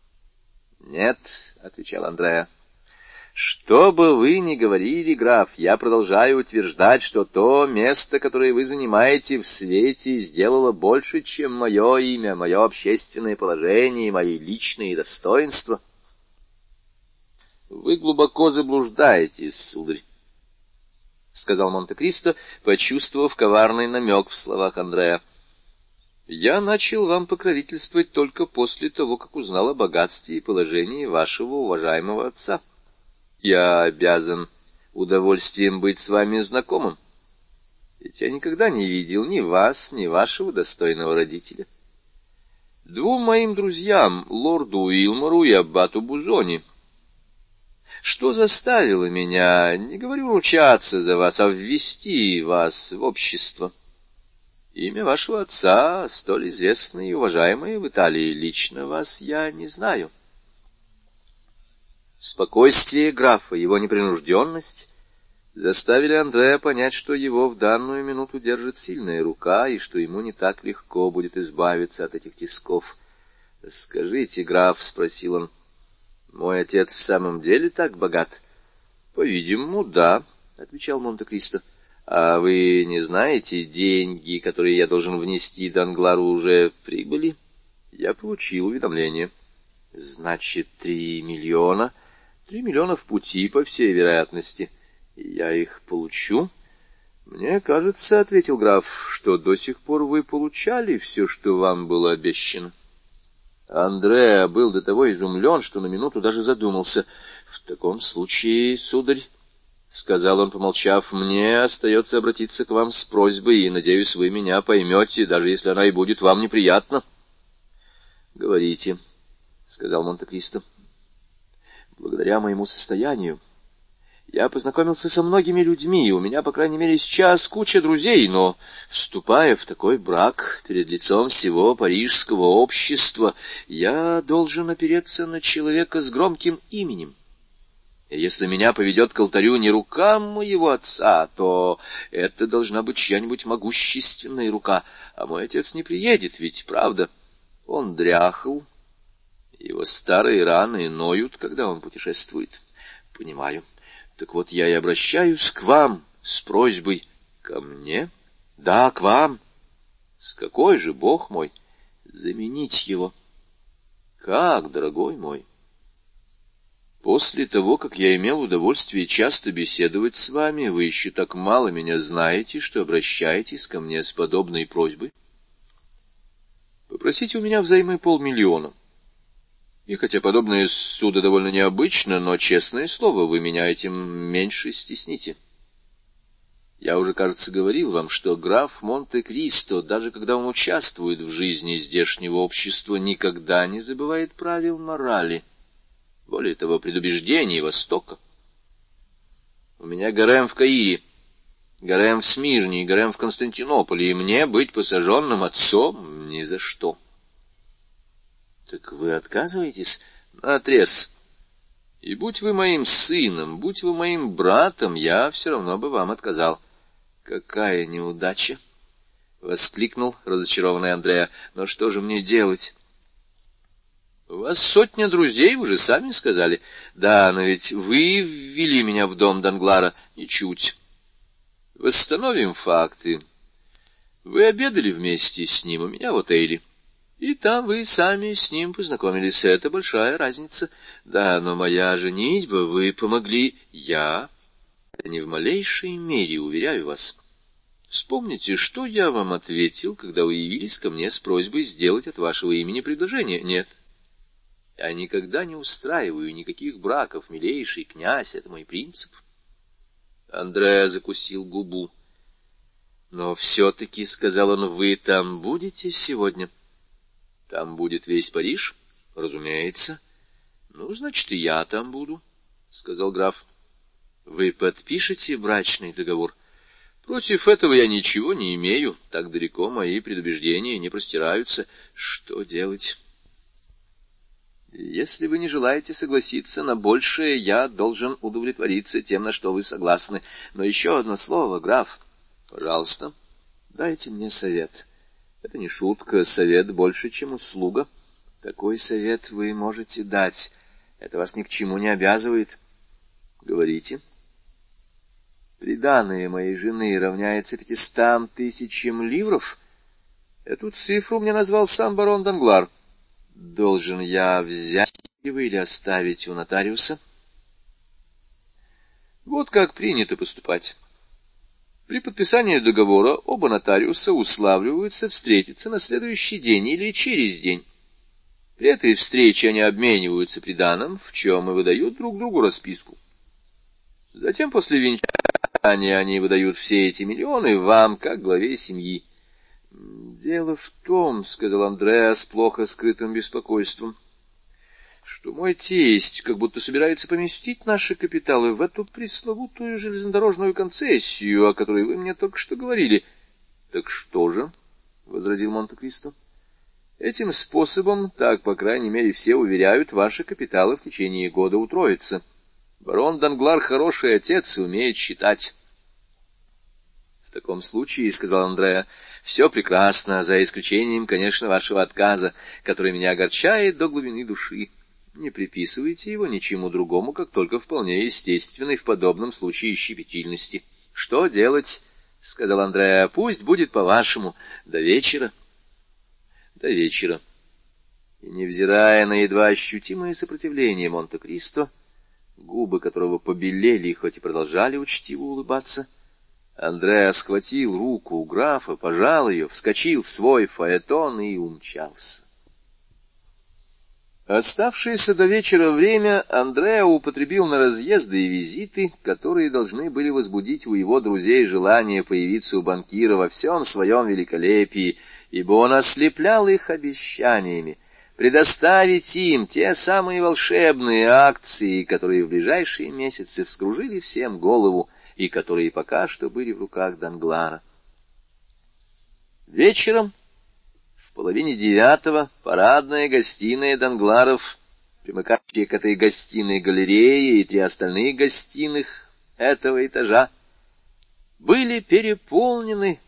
— Нет, — отвечал Андреа. — Что бы вы ни говорили, граф, я продолжаю утверждать, что то место, которое вы занимаете в свете, сделало больше, чем мое имя, мое общественное положение и мои личные достоинства. — Вы глубоко заблуждаетесь, сударь, — сказал Монте-Кристо, почувствовав коварный намек в словах Андрея. Я начал вам покровительствовать только после того, как узнал о богатстве и положении вашего уважаемого отца. Я обязан удовольствием быть с вами знакомым, ведь я никогда не видел ни вас, ни вашего достойного родителя. Двум моим друзьям, лорду Уилмору и аббату Бузони, что заставило меня, не говорю ручаться за вас, а ввести вас в общество? Имя вашего отца, столь известное и уважаемое в Италии, лично вас я не знаю. Спокойствие графа, его непринужденность заставили Андрея понять, что его в данную минуту держит сильная рука, и что ему не так легко будет избавиться от этих тисков. — Скажите, граф, — спросил он, — мой отец в самом деле так богат? — По-видимому, да, — отвечал Монте-Кристо. — А вы не знаете, деньги, которые я должен внести Данглару, уже прибыли? Я получил уведомление. — Значит, три миллиона? Три миллиона в пути, по всей вероятности. — я их получу? Мне кажется, — ответил граф, — что до сих пор вы получали все, что вам было обещано. Андреа был до того изумлен, что на минуту даже задумался. — В таком случае, сударь, — сказал он, помолчав, — мне остается обратиться к вам с просьбой, и, надеюсь, вы меня поймете, даже если она и будет вам неприятна. — Говорите, — сказал Монте-Кристо. — Благодаря моему состоянию я познакомился со многими людьми, и у меня, по крайней мере, сейчас куча друзей, но, вступая в такой брак перед лицом всего парижского общества, я должен опереться на человека с громким именем. И если меня поведет к алтарю не рука моего отца, то это должна быть чья-нибудь могущественная рука, а мой отец не приедет, ведь, правда, он дряхл, его старые раны ноют, когда он путешествует. Понимаю. Так вот я и обращаюсь к вам с просьбой. Ко мне? Да, к вам. С какой же, Бог мой, заменить его? Как, дорогой мой? После того, как я имел удовольствие часто беседовать с вами, вы еще так мало меня знаете, что обращаетесь ко мне с подобной просьбой. Попросите у меня взаймы полмиллиона. И хотя подобное суда довольно необычно, но, честное слово, вы меня этим меньше стесните. Я уже, кажется, говорил вам, что граф Монте-Кристо, даже когда он участвует в жизни здешнего общества, никогда не забывает правил морали, более того, предубеждений Востока. У меня гарем в Каире, гарем в Смирне гарем в Константинополе, и мне быть посаженным отцом ни за что. Так вы отказываетесь? Отрез. И будь вы моим сыном, будь вы моим братом, я все равно бы вам отказал. Какая неудача! — воскликнул разочарованный Андреа. — Но что же мне делать? — У вас сотня друзей, вы же сами сказали. Да, но ведь вы ввели меня в дом Данглара. Ничуть. Восстановим факты. Вы обедали вместе с ним у меня в отеле. И там вы сами с ним познакомились. Это большая разница. Да, но моя женитьба, вы помогли. Я? Не в малейшей мере, уверяю вас. Вспомните, что я вам ответил, когда вы явились ко мне с просьбой сделать от вашего имени предложение. Нет. Я никогда не устраиваю никаких браков, милейший князь, это мой принцип. Андреа закусил губу. Но все-таки, — сказал он, — вы там будете сегодня? — там будет весь Париж? Разумеется. Ну, значит, и я там буду, — сказал граф. Вы подпишете брачный договор? Против этого я ничего не имею. Так далеко мои предубеждения не простираются. Что делать? Если вы не желаете согласиться на большее, я должен удовлетвориться тем, на что вы согласны. Но еще одно слово, граф. Пожалуйста, дайте мне совет. — это не шутка, совет больше, чем услуга. Такой совет вы можете дать. Это вас ни к чему не обязывает. Говорите. Приданное моей жены равняется пятистам тысячам ливров. Эту цифру мне назвал сам барон Данглар. Должен я взять его или оставить у нотариуса? Вот как принято поступать. При подписании договора оба нотариуса уславливаются встретиться на следующий день или через день. При этой встрече они обмениваются приданым, в чем и выдают друг другу расписку. Затем после венчания они выдают все эти миллионы вам, как главе семьи. — Дело в том, — сказал Андреа с плохо скрытым беспокойством, — что мой тесть как будто собирается поместить наши капиталы в эту пресловутую железнодорожную концессию, о которой вы мне только что говорили. — Так что же? — возразил Монте-Кристо. — Этим способом, так, по крайней мере, все уверяют, ваши капиталы в течение года утроятся. Барон Данглар хороший отец и умеет считать. — В таком случае, — сказал Андреа, — все прекрасно, за исключением, конечно, вашего отказа, который меня огорчает до глубины души. Не приписывайте его ничему другому, как только вполне естественной в подобном случае щепетильности. — Что делать? — сказал Андреа. — Пусть будет по-вашему. До вечера. До вечера. И, невзирая на едва ощутимое сопротивление Монте-Кристо, губы которого побелели, хоть и продолжали учтиво улыбаться, Андреа схватил руку у графа, пожал ее, вскочил в свой фаэтон и умчался. Оставшееся до вечера время Андреа употребил на разъезды и визиты, которые должны были возбудить у его друзей желание появиться у банкира во всем своем великолепии, ибо он ослеплял их обещаниями предоставить им те самые волшебные акции, которые в ближайшие месяцы вскружили всем голову и которые пока что были в руках Данглара. Вечером половине девятого парадная гостиная Дангларов, примыкающая к этой гостиной галерея и три остальных гостиных этого этажа, были переполнены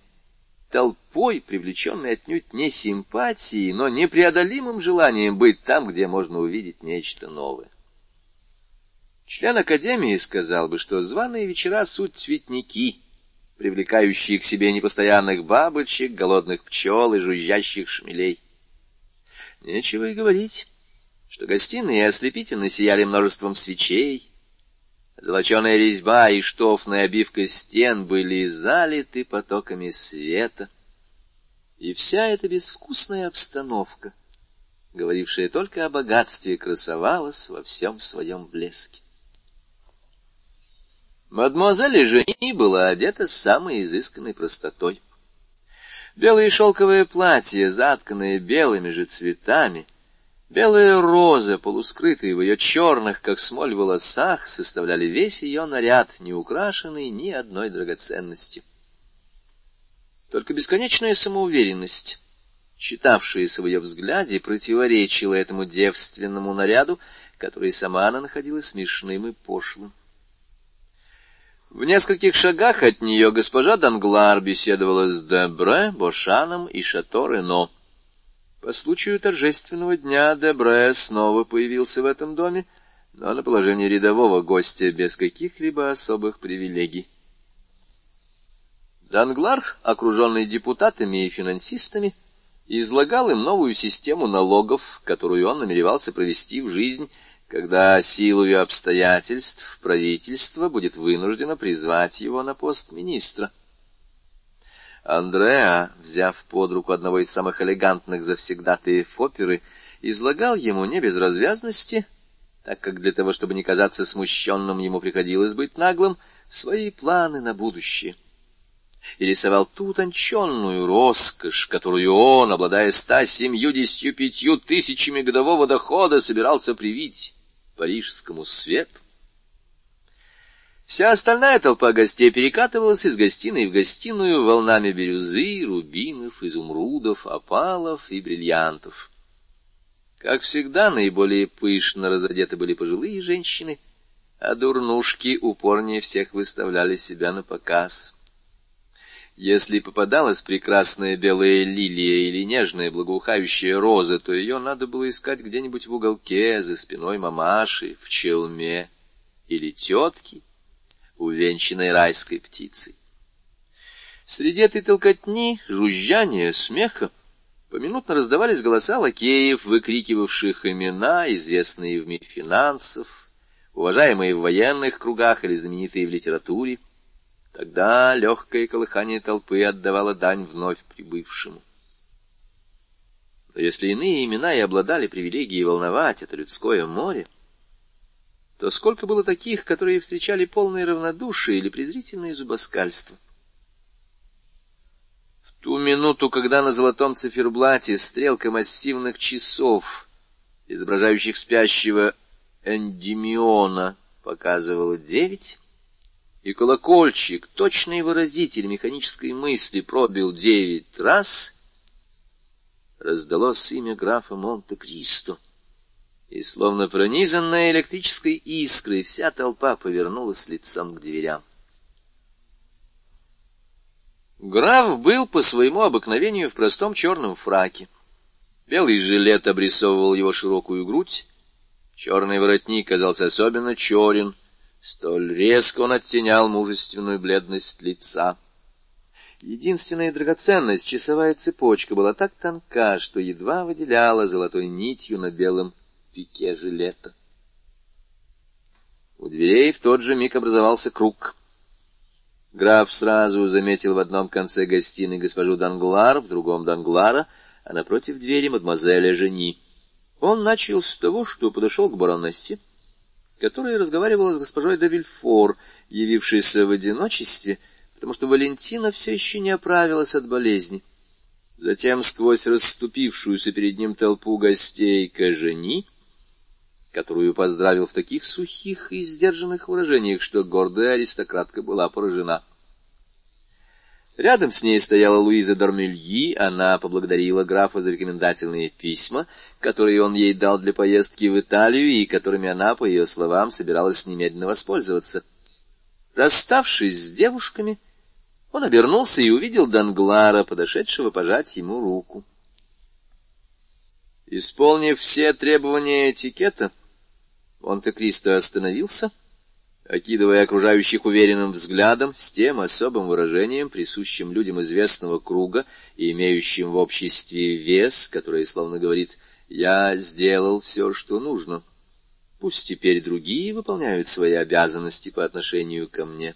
толпой, привлеченной отнюдь не симпатией, но непреодолимым желанием быть там, где можно увидеть нечто новое. Член Академии сказал бы, что званые вечера — суть цветники — привлекающие к себе непостоянных бабочек, голодных пчел и жужжащих шмелей. Нечего и говорить, что гостиные ослепительно сияли множеством свечей, золоченая резьба и штофная обивка стен были залиты потоками света, и вся эта безвкусная обстановка, говорившая только о богатстве, красовалась во всем своем блеске. Мадемуазель Жени была одета с самой изысканной простотой. Белое шелковое платье, затканное белыми же цветами, белая роза, полускрытая в ее черных, как смоль, волосах, составляли весь ее наряд, не украшенный ни одной драгоценностью. Только бесконечная самоуверенность, читавшаяся в ее взгляде, противоречила этому девственному наряду, который сама она находила смешным и пошлым. В нескольких шагах от нее госпожа Данглар беседовала с Дебре, Бошаном и Шато Рено. По случаю торжественного дня Дебре снова появился в этом доме, но на положении рядового гостя без каких-либо особых привилегий. Данглар, окруженный депутатами и финансистами, излагал им новую систему налогов, которую он намеревался провести в жизнь, когда силою обстоятельств правительство будет вынуждено призвать его на пост министра. Андреа, взяв под руку одного из самых элегантных завсегдатаев оперы, излагал ему не без развязности, так как для того, чтобы не казаться смущенным, ему приходилось быть наглым, свои планы на будущее. И рисовал ту утонченную роскошь, которую он, обладая ста семьюдесятью пятью тысячами годового дохода, собирался привить парижскому свету. Вся остальная толпа гостей перекатывалась из гостиной в гостиную волнами бирюзы, рубинов, изумрудов, опалов и бриллиантов. Как всегда, наиболее пышно разодеты были пожилые женщины, а дурнушки упорнее всех выставляли себя на показ. Если попадалась прекрасная белая лилия или нежная благоухающая роза, то ее надо было искать где-нибудь в уголке, за спиной мамаши, в челме или тетки, увенчанной райской птицей. Среди этой толкотни, жужжания, смеха поминутно раздавались голоса лакеев, выкрикивавших имена, известные в мире финансов, уважаемые в военных кругах или знаменитые в литературе, тогда легкое колыхание толпы отдавало дань вновь прибывшему. Но если иные имена и обладали привилегией волновать это людское море, то сколько было таких, которые встречали полное равнодушие или презрительное зубоскальство. В ту минуту, когда на золотом циферблате стрелка массивных часов, изображающих спящего Эндимиона, показывала девять, и колокольчик, точный выразитель механической мысли, пробил девять раз, раздалось имя графа Монте-Кристо, и, словно пронизанная электрической искрой, вся толпа повернулась лицом к дверям. Граф был по своему обыкновению в простом черном фраке. Белый жилет обрисовывал его широкую грудь, черный воротник казался особенно черен, столь резко он оттенял мужественную бледность лица. Единственная драгоценность, часовая цепочка, была так тонка, что едва выделяла золотой нитью на белом пике жилета. У дверей в тот же миг образовался круг — Граф сразу заметил в одном конце гостиной госпожу Данглар, в другом Данглара, а напротив двери мадемуазеля Жени. Он начал с того, что подошел к баронессе, которая разговаривала с госпожой де Вильфор, явившейся в одиночестве, потому что Валентина все еще не оправилась от болезни. Затем сквозь расступившуюся перед ним толпу гостей к Жени, которую поздравил в таких сухих и сдержанных выражениях, что гордая аристократка была поражена. Рядом с ней стояла Луиза Дормельи, она поблагодарила графа за рекомендательные письма, которые он ей дал для поездки в Италию и которыми она, по ее словам, собиралась немедленно воспользоваться. Расставшись с девушками, он обернулся и увидел Данглара, подошедшего пожать ему руку. Исполнив все требования этикета, Монте-Кристо остановился, окидывая окружающих уверенным взглядом, с тем особым выражением, присущим людям известного круга и имеющим в обществе вес, который словно говорит «Я сделал все, что нужно. Пусть теперь другие выполняют свои обязанности по отношению ко мне».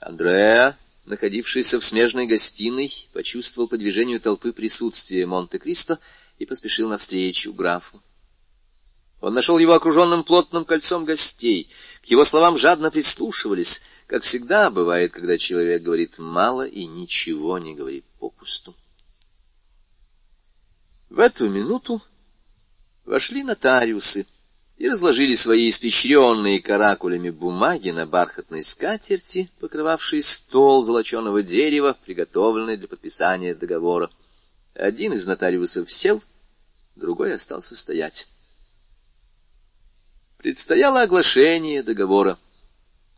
Андреа, находившийся в смежной гостиной, почувствовал по движению толпы присутствие Монте-Кристо и поспешил навстречу графу. Он нашел его окруженным плотным кольцом гостей. К его словам жадно прислушивались, как всегда бывает, когда человек говорит мало и ничего не говорит попусту. В эту минуту вошли нотариусы и разложили свои испещренные каракулями бумаги на бархатной скатерти, покрывавшей стол золоченого дерева, приготовленный для подписания договора. Один из нотариусов сел, другой остался стоять предстояло оглашение договора,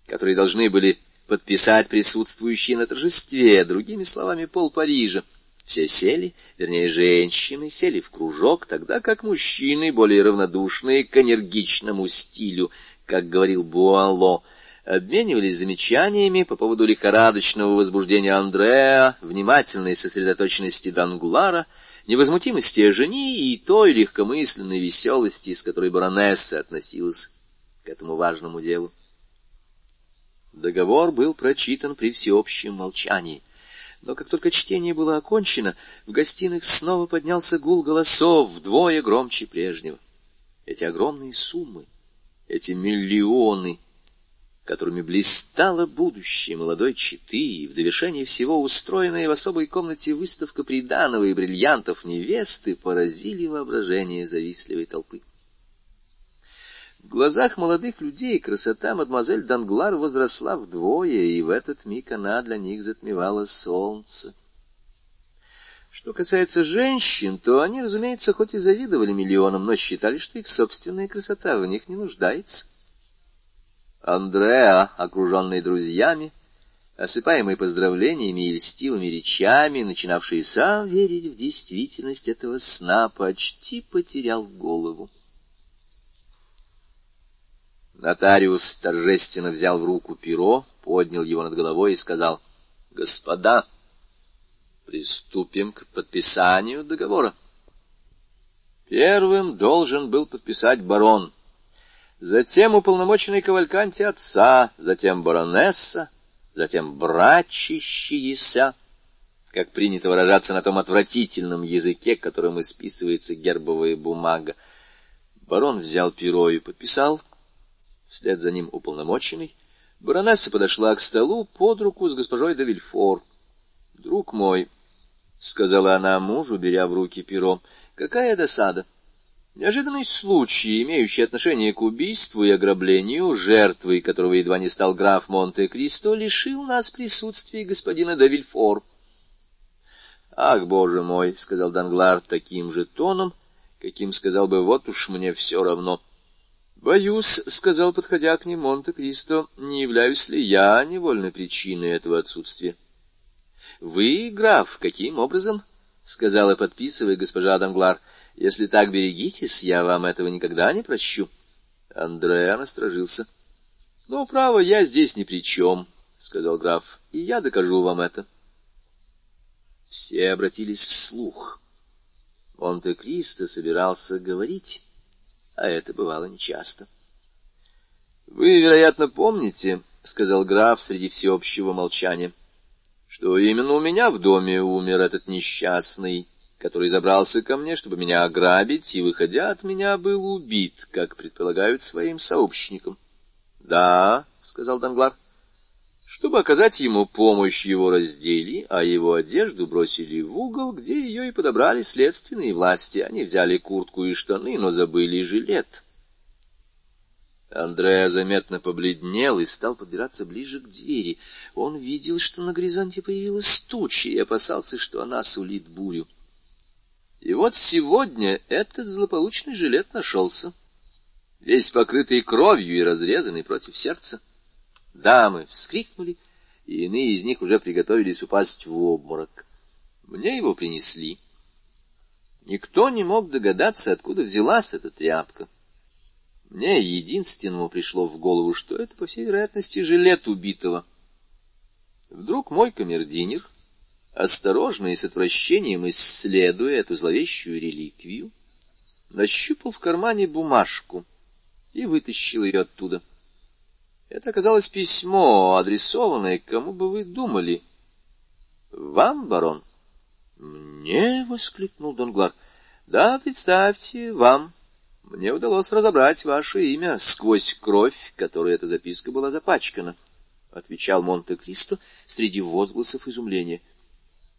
который должны были подписать присутствующие на торжестве, другими словами, пол Парижа. Все сели, вернее, женщины сели в кружок, тогда как мужчины, более равнодушные к энергичному стилю, как говорил Буало, обменивались замечаниями по поводу лихорадочного возбуждения Андреа, внимательной сосредоточенности Данглара — невозмутимости жени и той легкомысленной веселости, с которой баронесса относилась к этому важному делу. Договор был прочитан при всеобщем молчании. Но как только чтение было окончено, в гостиных снова поднялся гул голосов вдвое громче прежнего. Эти огромные суммы, эти миллионы — которыми блистало будущее молодой четы, и в довершение всего устроенная в особой комнате выставка приданого и бриллиантов невесты поразили воображение завистливой толпы. В глазах молодых людей красота мадемуазель Данглар возросла вдвое, и в этот миг она для них затмевала солнце. Что касается женщин, то они, разумеется, хоть и завидовали миллионам, но считали, что их собственная красота в них не нуждается. Андреа, окруженный друзьями, осыпаемый поздравлениями и льстивыми речами, начинавший сам верить в действительность этого сна, почти потерял голову. Нотариус торжественно взял в руку перо, поднял его над головой и сказал, «Господа, приступим к подписанию договора». Первым должен был подписать барон — затем уполномоченный кавальканти отца, затем баронесса, затем брачищиеся, как принято выражаться на том отвратительном языке, которым исписывается гербовая бумага. Барон взял перо и подписал, вслед за ним уполномоченный. Баронесса подошла к столу под руку с госпожой де Вильфор. — Друг мой, — сказала она мужу, беря в руки перо, — какая досада! Неожиданный случай, имеющий отношение к убийству и ограблению, жертвой которого едва не стал граф Монте-Кристо, лишил нас присутствия господина де Вильфор. — Ах, боже мой! — сказал Данглар таким же тоном, каким сказал бы «вот уж мне все равно». «Боюсь», — сказал, подходя к ним Монте-Кристо, — «не являюсь ли я невольной причиной этого отсутствия?» «Вы, граф, каким образом?» — сказала, подписывая госпожа Данглар. «Если так берегитесь, я вам этого никогда не прощу». Андреа насторожился. «Ну, право, я здесь ни при чем», — сказал граф, — «и я докажу вам это». Все обратились вслух. Монте-Кристо собирался говорить а это бывало нечасто. — Вы, вероятно, помните, — сказал граф среди всеобщего молчания, — что именно у меня в доме умер этот несчастный, который забрался ко мне, чтобы меня ограбить, и, выходя от меня, был убит, как предполагают своим сообщникам. — Да, — сказал Данглар, — чтобы оказать ему помощь, его раздели, а его одежду бросили в угол, где ее и подобрали следственные власти. Они взяли куртку и штаны, но забыли жилет. Андреа заметно побледнел и стал подбираться ближе к двери. Он видел, что на горизонте появилась туча, и опасался, что она сулит бурю. И вот сегодня этот злополучный жилет нашелся, весь покрытый кровью и разрезанный против сердца. Дамы вскрикнули, и иные из них уже приготовились упасть в обморок. Мне его принесли. Никто не мог догадаться, откуда взялась эта тряпка. Мне единственному пришло в голову, что это, по всей вероятности, жилет убитого. Вдруг мой камердинер, осторожно и с отвращением исследуя эту зловещую реликвию, нащупал в кармане бумажку и вытащил ее оттуда. Это оказалось письмо, адресованное кому бы вы думали. — Вам, барон? — Мне? — воскликнул Донглар. — Да, представьте, вам. Мне удалось разобрать ваше имя сквозь кровь, которой эта записка была запачкана, — отвечал Монте-Кристо среди возгласов изумления. —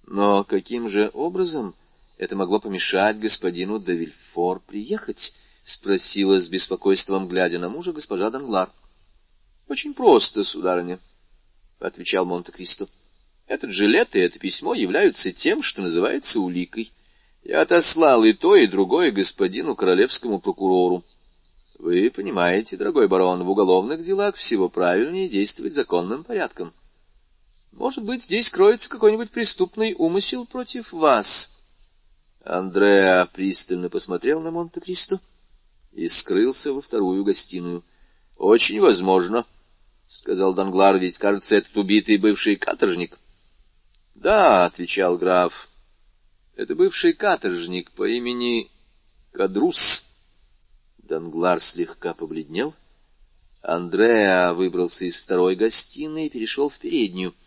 Но каким же образом это могло помешать господину де приехать? — спросила с беспокойством, глядя на мужа госпожа Данглар. —— Очень просто, сударыня, — отвечал Монте-Кристо. — Этот жилет и это письмо являются тем, что называется уликой. Я отослал и то, и другое господину королевскому прокурору. Вы понимаете, дорогой барон, в уголовных делах всего правильнее действовать законным порядком. Может быть, здесь кроется какой-нибудь преступный умысел против вас. Андреа пристально посмотрел на Монте-Кристо и скрылся во вторую гостиную. — Очень возможно, — сказал Данглар, — ведь, кажется, этот убитый бывший каторжник. — Да, — отвечал граф, — это бывший каторжник по имени Кадрус. Данглар слегка побледнел. Андреа выбрался из второй гостиной и перешел в переднюю. —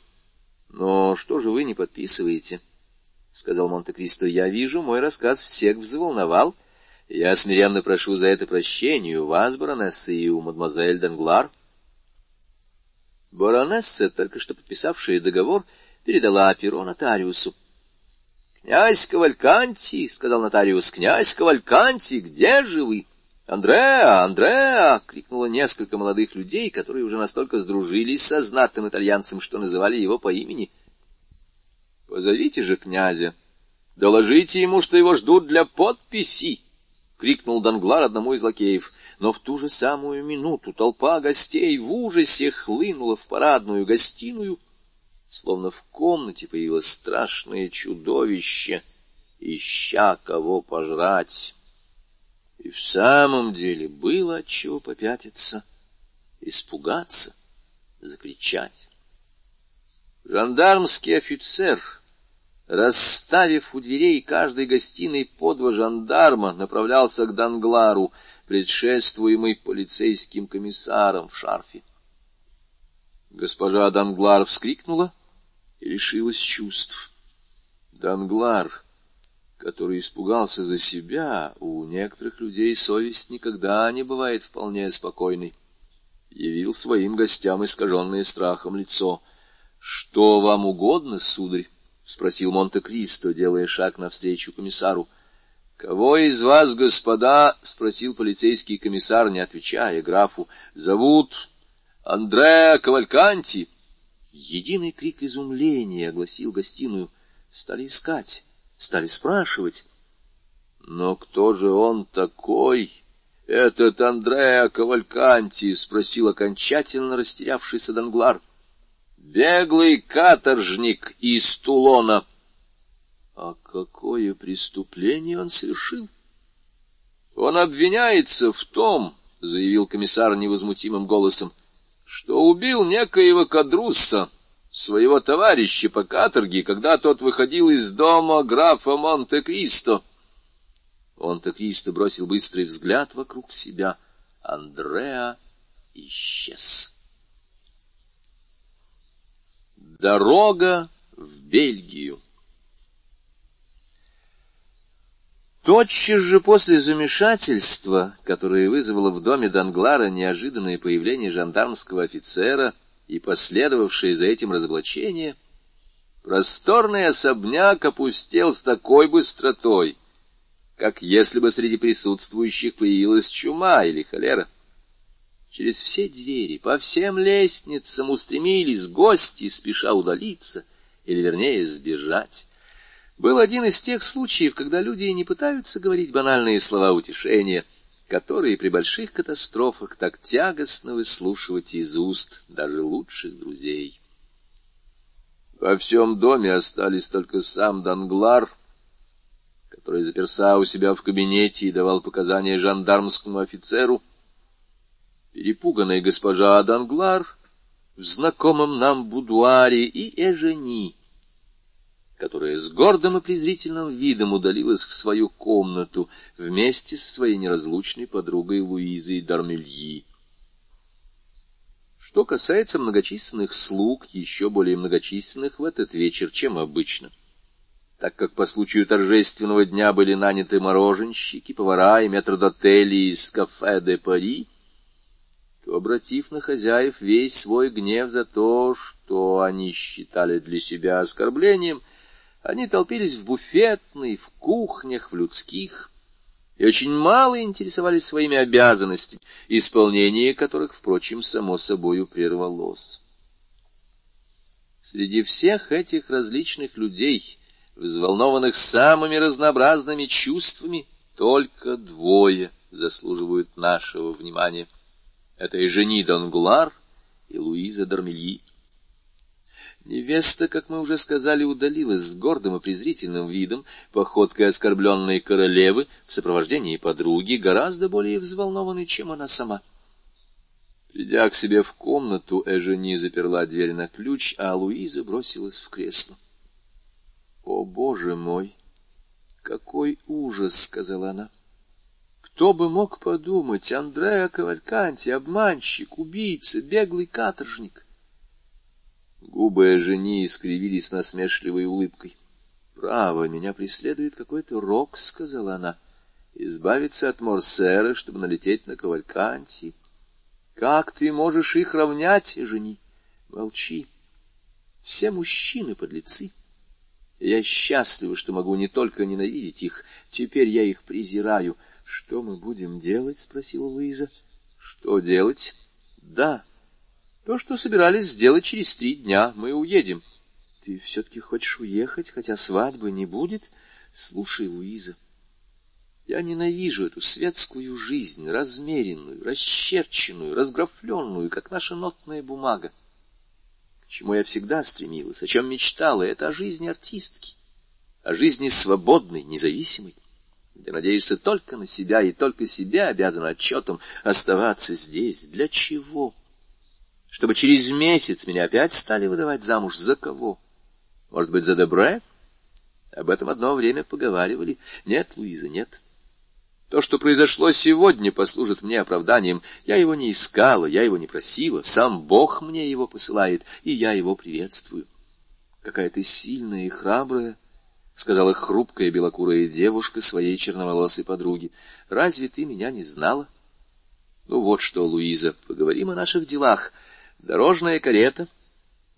Но что же вы не подписываете? — сказал Монте-Кристо. — Я вижу, мой рассказ всех взволновал. — я смиренно прошу за это прощения у вас, баронесса, и у мадемуазель Данглар. Баронесса, только что подписавшая договор, передала перо нотариусу. — Князь Кавальканти, — сказал нотариус, — князь Кавальканти, где же вы? — Андреа, Андреа! — крикнуло несколько молодых людей, которые уже настолько сдружились со знатным итальянцем, что называли его по имени. — Позовите же князя, доложите ему, что его ждут для подписи. — крикнул Данглар одному из лакеев. Но в ту же самую минуту толпа гостей в ужасе хлынула в парадную гостиную, словно в комнате появилось страшное чудовище, ища кого пожрать. И в самом деле было от чего попятиться, испугаться, закричать. Жандармский офицер Расставив у дверей каждой гостиной по два жандарма, направлялся к Данглару. предшествуемый полицейским комиссаром в шарфе. Госпожа Данглар вскрикнула и лишилась чувств. Данглар, который испугался за себя, у некоторых людей совесть никогда не бывает вполне спокойной, явил своим гостям искаженное страхом лицо. — Что вам угодно, сударь? — спросил Монте-Кристо, делая шаг навстречу комиссару. — Кого из вас, господа, — спросил полицейский комиссар, не отвечая графу, — зовут Андреа Кавальканти? Единый крик изумления огласил гостиную. Стали искать, стали спрашивать. Но кто же он такой? Этот Андреа Кавальканти, — спросил окончательно растерявшийся Данглар. — Беглый каторжник из Тулона. А какое преступление он совершил? Он обвиняется в том, — заявил комиссар невозмутимым голосом, — что убил некоего Кадрусса, своего товарища по каторге, когда тот выходил из дома графа Монте-Кристо. Монте-Кристо бросил быстрый взгляд вокруг себя. Андреа исчез. Дорога в Бельгию. Тотчас же после замешательства, которое вызвало в доме Данглара неожиданное появление жандармского офицера и последовавшее за этим разоблачение, просторный особняк опустел с такой быстротой, как если бы среди присутствующих появилась чума или холера. Через все двери, по всем лестницам устремились гости, спеша удалиться, или, вернее, сбежать. Был один из тех случаев, когда люди не пытаются говорить банальные слова утешения, которые при больших катастрофах так тягостно выслушивать из уст даже лучших друзей. Во всем доме остались только сам Данглар, который заперся у себя в кабинете и давал показания жандармскому офицеру, перепуганная госпожа Данглар в знакомом нам будуаре и Эжени, которая с гордым и презрительным видом удалилась в свою комнату вместе со своей неразлучной подругой Луизой Дармельи. Что касается многочисленных слуг, еще более многочисленных в этот вечер, чем обычно, так как по случаю торжественного дня были наняты мороженщики, повара и метрдотели из кафе де Пари, то, обратив на хозяев весь свой гнев за то, что они считали для себя оскорблением, они толпились в буфетной, в кухнях, в людских, и очень мало интересовались своими обязанностями, исполнение которых, впрочем, само собою прервалось. Среди всех этих различных людей, взволнованных самыми разнообразными чувствами, только двое заслуживают нашего внимания — это и жени Данглар, и Луиза Дармельи. Невеста, как мы уже сказали, удалилась с гордым и презрительным видом, походкой оскорбленной королевы, в сопровождении подруги, гораздо более взволнованной, чем она сама. Придя к себе в комнату, Эжени заперла дверь на ключ, а Луиза бросилась в кресло. — О, боже мой! Какой ужас! — сказала она. — кто бы мог подумать, Андреа Кавальканти, обманщик, убийца, беглый каторжник. Губы жени искривились насмешливой улыбкой. — Право, меня преследует какой-то рок, — сказала она. — Избавиться от Морсера, чтобы налететь на Кавальканти. — Как ты можешь их равнять, жени? Молчи. Все мужчины подлецы. Я счастлива, что могу не только ненавидеть их, теперь я их презираю. — что мы будем делать? — спросила Луиза. — Что делать? — Да. То, что собирались сделать через три дня. Мы уедем. — Ты все-таки хочешь уехать, хотя свадьбы не будет? Слушай, Луиза, я ненавижу эту светскую жизнь, размеренную, расчерченную, разграфленную, как наша нотная бумага. К чему я всегда стремилась, о чем мечтала, это о жизни артистки, о жизни свободной, независимой. Ты надеешься только на себя и только себя обязан отчетом оставаться здесь. Для чего? Чтобы через месяц меня опять стали выдавать замуж за кого? Может быть, за Дебре? Об этом одно время поговаривали. Нет, Луиза, нет. То, что произошло сегодня, послужит мне оправданием. Я его не искала, я его не просила, сам Бог мне его посылает, и я его приветствую. Какая ты сильная и храбрая, — сказала хрупкая белокурая девушка своей черноволосой подруге. — Разве ты меня не знала? — Ну вот что, Луиза, поговорим о наших делах. Дорожная карета,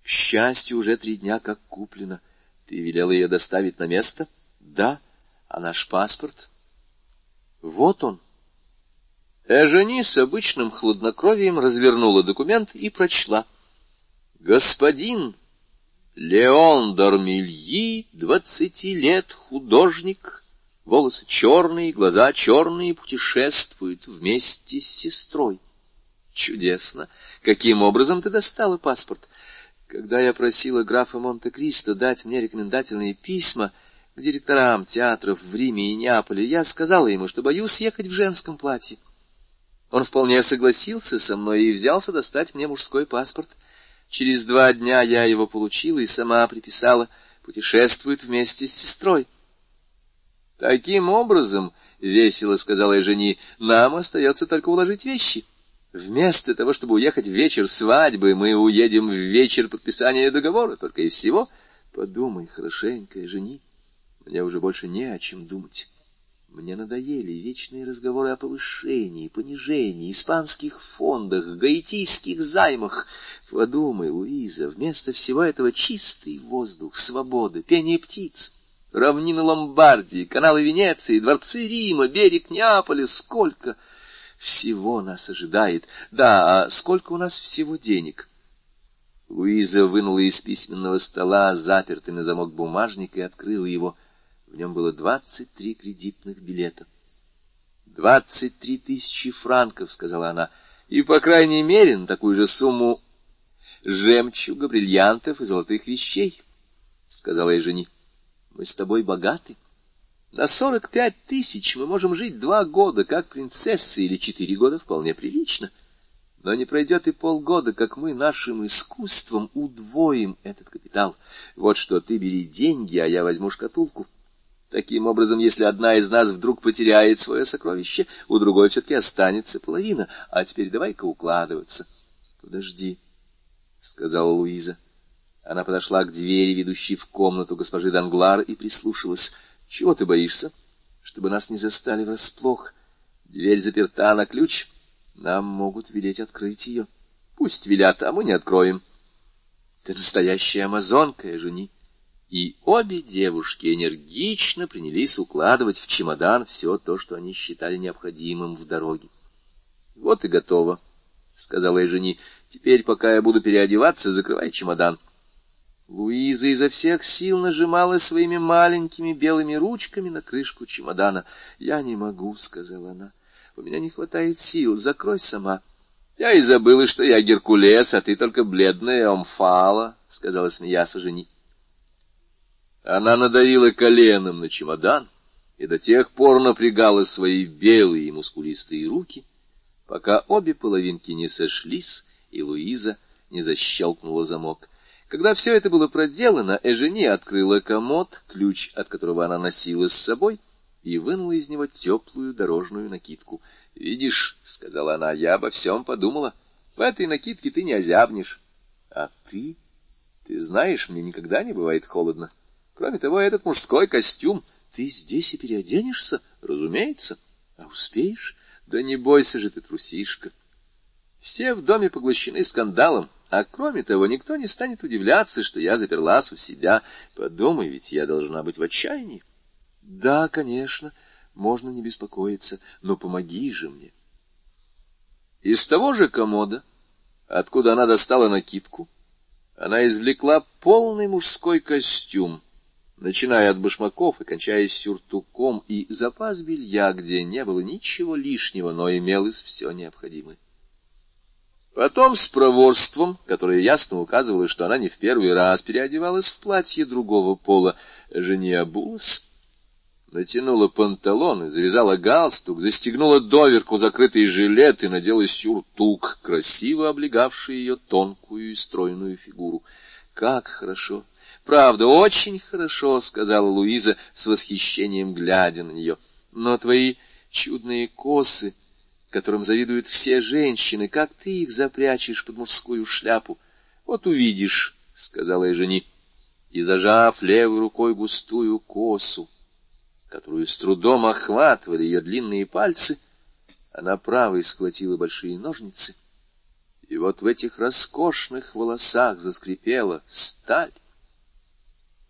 к счастью, уже три дня как куплена. Ты велела ее доставить на место? — Да. А наш паспорт? — Вот он. Эжени с обычным хладнокровием развернула документ и прочла. — Господин Леон Дормильи, двадцати лет, художник, волосы черные, глаза черные, путешествует вместе с сестрой. Чудесно! Каким образом ты достала паспорт? Когда я просила графа Монте-Кристо дать мне рекомендательные письма к директорам театров в Риме и Неаполе, я сказала ему, что боюсь ехать в женском платье. Он вполне согласился со мной и взялся достать мне мужской паспорт — Через два дня я его получила и сама приписала, путешествует вместе с сестрой. Таким образом, — весело сказала я жени, — нам остается только уложить вещи. Вместо того, чтобы уехать в вечер свадьбы, мы уедем в вечер подписания договора, только и всего. Подумай хорошенько, жени, мне уже больше не о чем думать. Мне надоели вечные разговоры о повышении, понижении, испанских фондах, гаитийских займах. Подумай, Луиза, вместо всего этого чистый воздух, свобода, пение птиц, равнины Ломбардии, каналы Венеции, дворцы Рима, берег Неаполя, сколько всего нас ожидает. Да, а сколько у нас всего денег? Луиза вынула из письменного стола запертый на замок бумажник и открыла его — в нем было двадцать три кредитных билета. «Двадцать три тысячи франков», — сказала она, — «и, по крайней мере, на такую же сумму жемчуга, бриллиантов и золотых вещей», — сказала я жени. «Мы с тобой богаты. На сорок пять тысяч мы можем жить два года, как принцессы, или четыре года вполне прилично. Но не пройдет и полгода, как мы нашим искусством удвоим этот капитал. Вот что, ты бери деньги, а я возьму шкатулку». Таким образом, если одна из нас вдруг потеряет свое сокровище, у другой все-таки останется половина. А теперь давай-ка укладываться. — Подожди, — сказала Луиза. Она подошла к двери, ведущей в комнату госпожи Данглар, и прислушалась. — Чего ты боишься? Чтобы нас не застали врасплох. Дверь заперта на ключ. Нам могут велеть открыть ее. Пусть велят, а мы не откроем. Ты настоящая амазонка, жени. И обе девушки энергично принялись укладывать в чемодан все то, что они считали необходимым в дороге. — Вот и готово, — сказала я жени. — Теперь, пока я буду переодеваться, закрывай чемодан. Луиза изо всех сил нажимала своими маленькими белыми ручками на крышку чемодана. — Я не могу, — сказала она. — У меня не хватает сил. Закрой сама. — Я и забыла, что я Геркулес, а ты только бледная Омфала, — сказала смеясь жени. Она надавила коленом на чемодан и до тех пор напрягала свои белые мускулистые руки, пока обе половинки не сошлись, и Луиза не защелкнула замок. Когда все это было проделано, Эжени открыла комод, ключ от которого она носила с собой, и вынула из него теплую дорожную накидку. — Видишь, — сказала она, — я обо всем подумала. В этой накидке ты не озябнешь. — А ты? Ты знаешь, мне никогда не бывает холодно. Кроме того, этот мужской костюм... Ты здесь и переоденешься? Разумеется. А успеешь? Да не бойся же ты, трусишка. Все в доме поглощены скандалом, а кроме того, никто не станет удивляться, что я заперлась у себя. Подумай, ведь я должна быть в отчаянии. Да, конечно, можно не беспокоиться, но помоги же мне. Из того же комода, откуда она достала накидку, она извлекла полный мужской костюм, начиная от башмаков и кончая сюртуком, и запас белья, где не было ничего лишнего, но имелось все необходимое. Потом с проворством, которое ясно указывало, что она не в первый раз переодевалась в платье другого пола, жене обулась, натянула панталоны, завязала галстук, застегнула доверку закрытый жилет и надела сюртук, красиво облегавший ее тонкую и стройную фигуру. Как хорошо! Правда, очень хорошо, — сказала Луиза с восхищением, глядя на нее. Но твои чудные косы, которым завидуют все женщины, как ты их запрячешь под мужскую шляпу? Вот увидишь, — сказала я жени, и, зажав левой рукой густую косу, которую с трудом охватывали ее длинные пальцы, она правой схватила большие ножницы, и вот в этих роскошных волосах заскрипела сталь,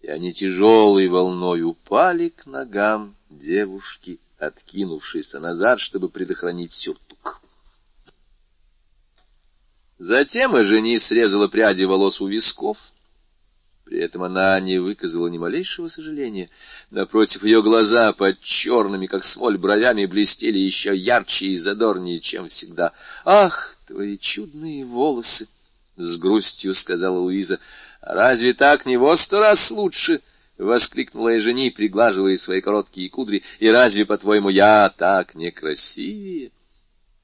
и они тяжелой волной упали к ногам девушки, откинувшейся назад, чтобы предохранить сюртук. Затем Эжени срезала пряди волос у висков, при этом она не выказала ни малейшего сожаления. Напротив, ее глаза под черными, как смоль, бровями блестели еще ярче и задорнее, чем всегда. «Ах, твои чудные волосы!» — с грустью сказала Луиза. «А разве так не во сто раз лучше?» — воскликнула Эжени, приглаживая свои короткие кудри. «И разве, по-твоему, я так некрасивее?»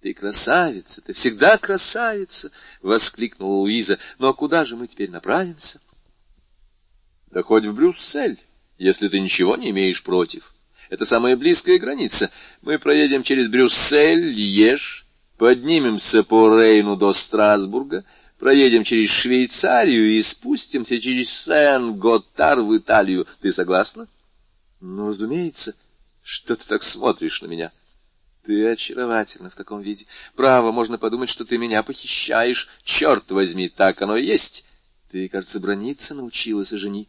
«Ты красавица, ты всегда красавица!» — воскликнула Луиза. «Но куда же мы теперь направимся?» Да хоть в Брюссель, если ты ничего не имеешь против. Это самая близкая граница. Мы проедем через Брюссель, Льеж, поднимемся по Рейну до Страсбурга, проедем через Швейцарию и спустимся через Сен-Готар в Италию. Ты согласна? Ну, разумеется. Что ты так смотришь на меня? Ты очаровательна в таком виде. Право, можно подумать, что ты меня похищаешь. Черт возьми, так оно и есть. Ты, кажется, брониться научилась, жени.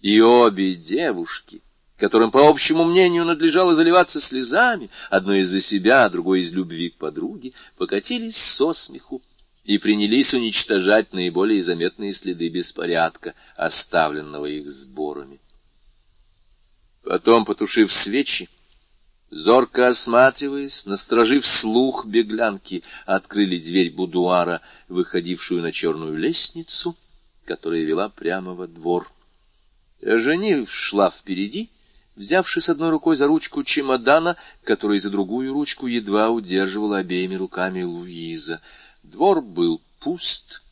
И обе девушки, которым, по общему мнению, надлежало заливаться слезами, одной из-за себя, другой из любви к подруге, покатились со смеху и принялись уничтожать наиболее заметные следы беспорядка, оставленного их сборами. Потом, потушив свечи, зорко осматриваясь, насторожив слух беглянки, открыли дверь будуара, выходившую на черную лестницу, которая вела прямо во двор. Жени шла впереди, взявшись одной рукой за ручку чемодана, который за другую ручку едва удерживала обеими руками Луиза. Двор был пуст,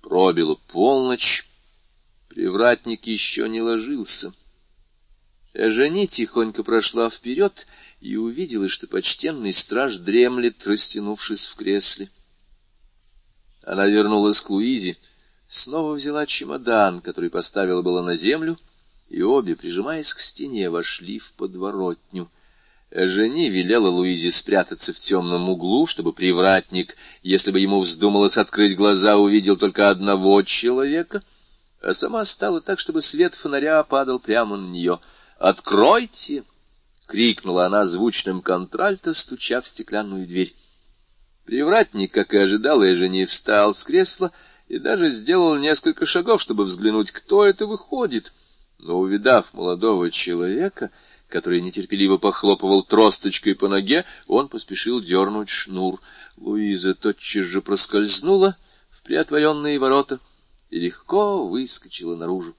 пробила полночь, привратник еще не ложился. Жени тихонько прошла вперед и увидела, что почтенный страж дремлет, растянувшись в кресле. Она вернулась к Луизе, снова взяла чемодан, который поставила было на землю, и обе, прижимаясь к стене, вошли в подворотню. Жени велела Луизе спрятаться в темном углу, чтобы привратник, если бы ему вздумалось открыть глаза, увидел только одного человека, а сама стала так, чтобы свет фонаря падал прямо на нее. «Откройте!» — крикнула она звучным контральто, стуча в стеклянную дверь. Привратник, как и ожидала, Жени встал с кресла — и даже сделал несколько шагов, чтобы взглянуть, кто это выходит. Но, увидав молодого человека, который нетерпеливо похлопывал тросточкой по ноге, он поспешил дернуть шнур. Луиза тотчас же проскользнула в приотворенные ворота и легко выскочила наружу.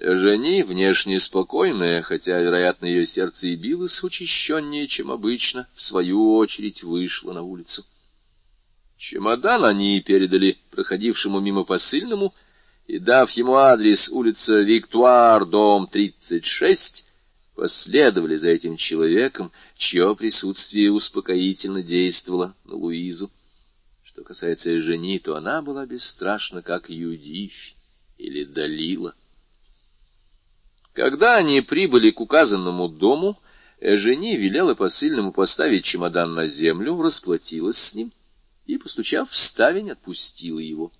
Жени, внешне спокойная, хотя, вероятно, ее сердце и билось учащеннее, чем обычно, в свою очередь вышла на улицу. Чемодан они передали проходившему мимо посыльному, и, дав ему адрес улица Виктуар, дом 36, последовали за этим человеком, чье присутствие успокоительно действовало на Луизу. Что касается жени, то она была бесстрашна, как Юдифь или Далила. Когда они прибыли к указанному дому, Эжени велела посыльному поставить чемодан на землю, расплатилась с ним и, постучав в ставень, отпустила его.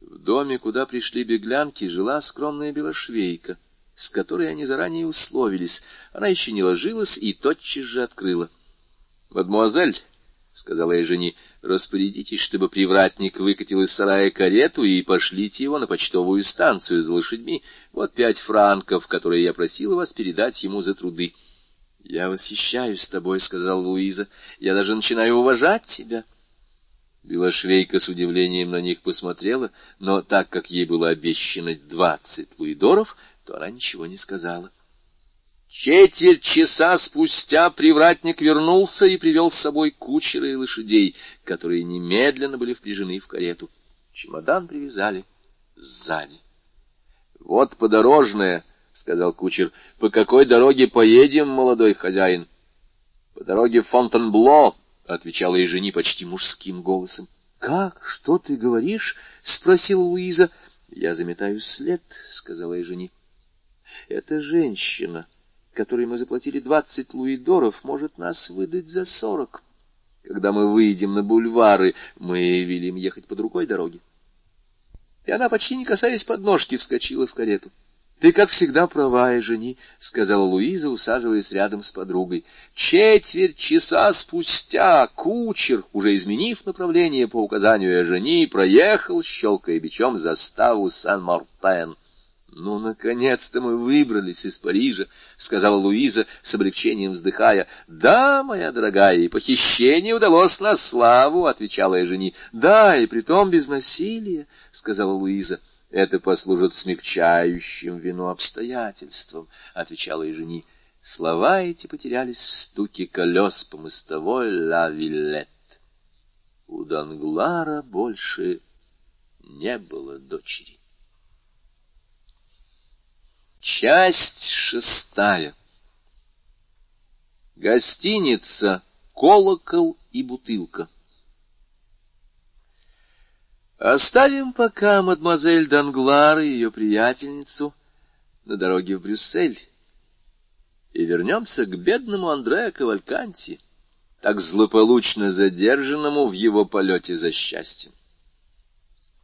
В доме, куда пришли беглянки, жила скромная белошвейка, с которой они заранее условились. Она еще не ложилась и тотчас же открыла. — Мадемуазель, — сказала я жени, — распорядитесь, чтобы привратник выкатил из сарая карету и пошлите его на почтовую станцию за лошадьми. Вот пять франков, которые я просила вас передать ему за труды. — Я восхищаюсь тобой, — сказала Луиза. — Я даже начинаю уважать тебя. — Белошвейка с удивлением на них посмотрела, но так как ей было обещано двадцать луидоров, то она ничего не сказала. Четверть часа спустя привратник вернулся и привел с собой кучера и лошадей, которые немедленно были впряжены в карету. Чемодан привязали сзади. — Вот подорожная, — сказал кучер. — По какой дороге поедем, молодой хозяин? — По дороге Фонтенбло, — отвечала ей жени почти мужским голосом. — Как? Что ты говоришь? — спросила Луиза. — Я заметаю след, — сказала ей жени. — Эта женщина, которой мы заплатили двадцать луидоров, может нас выдать за сорок. Когда мы выйдем на бульвары, мы велим ехать по другой дороге. И она, почти не касаясь подножки, вскочила в карету. — Ты, как всегда, права, жени, — сказала Луиза, усаживаясь рядом с подругой. Четверть часа спустя кучер, уже изменив направление по указанию жени, проехал, щелкая бичом, заставу Сан-Мартен. «Ну, наконец-то мы выбрались из Парижа», — сказала Луиза, с облегчением вздыхая. «Да, моя дорогая, и похищение удалось на славу», — отвечала я жени. «Да, и притом без насилия», — сказала Луиза. «Это послужит смягчающим вину обстоятельствам», — отвечала я жени. Слова эти потерялись в стуке колес по мостовой «Ла Виллет». У Данглара больше не было дочери. Часть шестая. Гостиница «Колокол и бутылка». Оставим пока мадемуазель Данглар и ее приятельницу на дороге в Брюссель и вернемся к бедному Андреа Кавальканти, так злополучно задержанному в его полете за счастьем.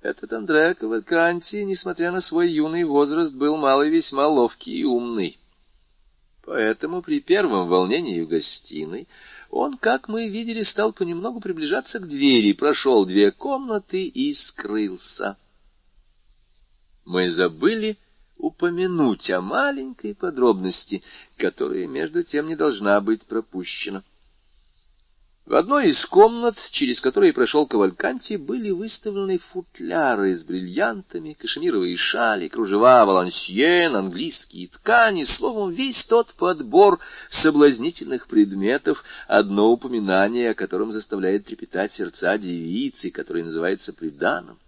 Этот Андре Кавальканти, несмотря на свой юный возраст, был малый весьма ловкий и умный. Поэтому при первом волнении в гостиной он, как мы видели, стал понемногу приближаться к двери, прошел две комнаты и скрылся. Мы забыли упомянуть о маленькой подробности, которая, между тем, не должна быть пропущена. В одной из комнат, через которые прошел Кавальканти, были выставлены футляры с бриллиантами, кашемировые шали, кружева, валансьен, английские ткани, словом, весь тот подбор соблазнительных предметов, одно упоминание о котором заставляет трепетать сердца девицы, который называется приданым.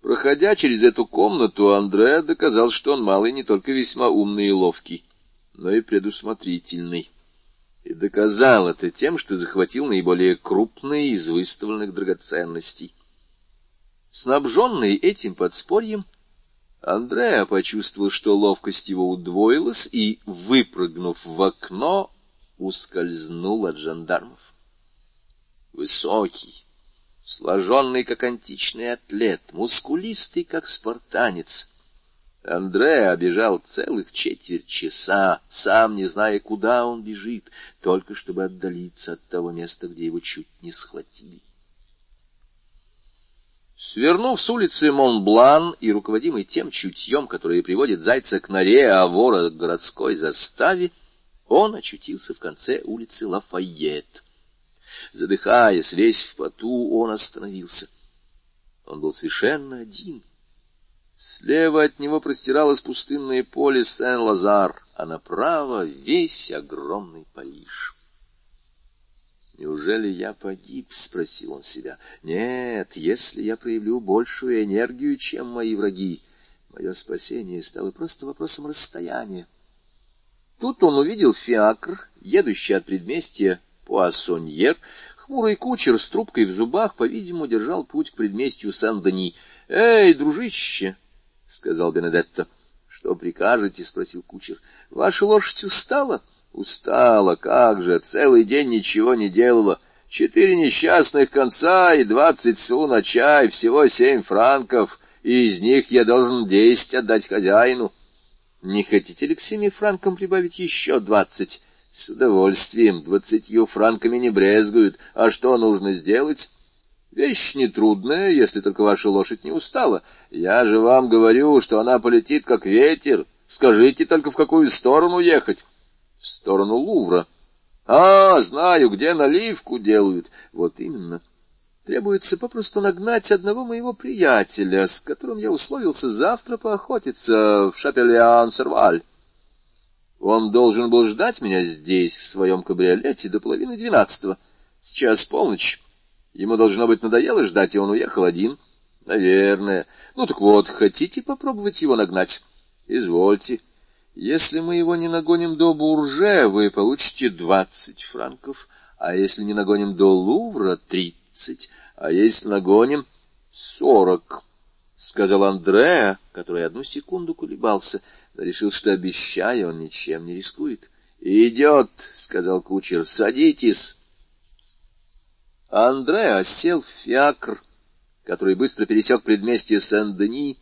Проходя через эту комнату, Андре доказал, что он малый не только весьма умный и ловкий, но и предусмотрительный и доказал это тем, что захватил наиболее крупные из выставленных драгоценностей. Снабженный этим подспорьем, Андреа почувствовал, что ловкость его удвоилась, и, выпрыгнув в окно, ускользнул от жандармов. Высокий, сложенный, как античный атлет, мускулистый, как спартанец, Андре бежал целых четверть часа, сам не зная, куда он бежит, только чтобы отдалиться от того места, где его чуть не схватили. Свернув с улицы Монблан и руководимый тем чутьем, которое приводит зайца к норе, а вора к городской заставе, он очутился в конце улицы Лафайет. Задыхаясь, весь в поту, он остановился. Он был совершенно один — Слева от него простиралось пустынное поле Сен-Лазар, а направо весь огромный Париж. «Неужели я погиб?» — спросил он себя. «Нет, если я проявлю большую энергию, чем мои враги, мое спасение стало просто вопросом расстояния». Тут он увидел фиакр, едущий от предместья Пуассоньер. Хмурый кучер с трубкой в зубах, по-видимому, держал путь к предместью Сен-Дени. «Эй, дружище!» — сказал Бенедетто. — Что прикажете? — спросил кучер. — Ваша лошадь устала? — Устала, как же, целый день ничего не делала. Четыре несчастных конца и двадцать су на чай, всего семь франков, и из них я должен десять отдать хозяину. Не хотите ли к семи франкам прибавить еще двадцать? С удовольствием, двадцатью франками не брезгуют. А что нужно сделать? Вещь нетрудная, если только ваша лошадь не устала. Я же вам говорю, что она полетит, как ветер. Скажите только, в какую сторону ехать. В сторону Лувра. А, знаю, где наливку делают. Вот именно. Требуется попросту нагнать одного моего приятеля, с которым я условился завтра поохотиться в Шапелиан-Серваль. Он должен был ждать меня здесь, в своем кабриолете, до половины двенадцатого. Сейчас полночь. Ему, должно быть, надоело ждать, и он уехал один. Наверное. Ну так вот, хотите попробовать его нагнать? Извольте. Если мы его не нагоним до Бурже, вы получите двадцать франков, а если не нагоним до Лувра — тридцать, а если нагоним — сорок, — сказал Андреа, который одну секунду колебался, но решил, что, обещая, он ничем не рискует. — Идет, — сказал кучер, — садитесь. Андреа сел в фиакр, который быстро пересек предместье Сен-Дени,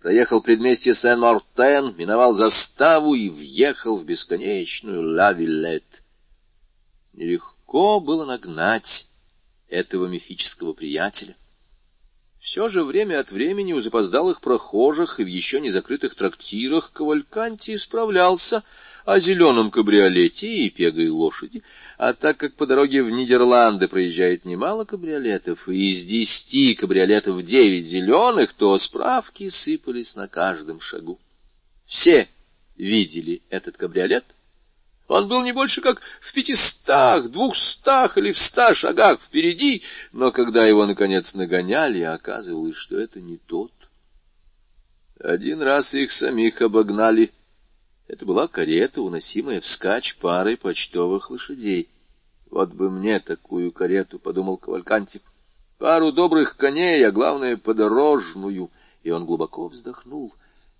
проехал предместье Сен-Мортен, миновал заставу и въехал в бесконечную Ла-Виллет. Нелегко было нагнать этого мифического приятеля. Все же время от времени у запоздалых прохожих и в еще не закрытых трактирах Кавальканти справлялся о зеленом кабриолете и пегой лошади, а так как по дороге в Нидерланды проезжает немало кабриолетов, и из десяти кабриолетов девять зеленых, то справки сыпались на каждом шагу. Все видели этот кабриолет. Он был не больше как в пятистах, двухстах или в ста шагах впереди, но когда его, наконец, нагоняли, оказывалось, что это не тот. Один раз их самих обогнали это была карета, уносимая вскачь парой почтовых лошадей. Вот бы мне такую карету, — подумал Кавальканти, — пару добрых коней, а главное, подорожную. И он глубоко вздохнул.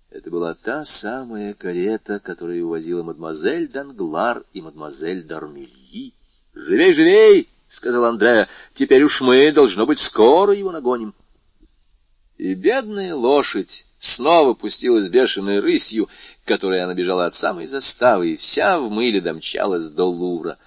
Это была та самая карета, которая увозила мадемуазель Данглар и мадемуазель Дармильи. «Живей, живей!» — сказал Андреа. «Теперь уж мы, должно быть, скоро его нагоним». И бедная лошадь снова пустилась бешеной рысью, которой она бежала от самой заставы, и вся в мыле домчалась до Лувра.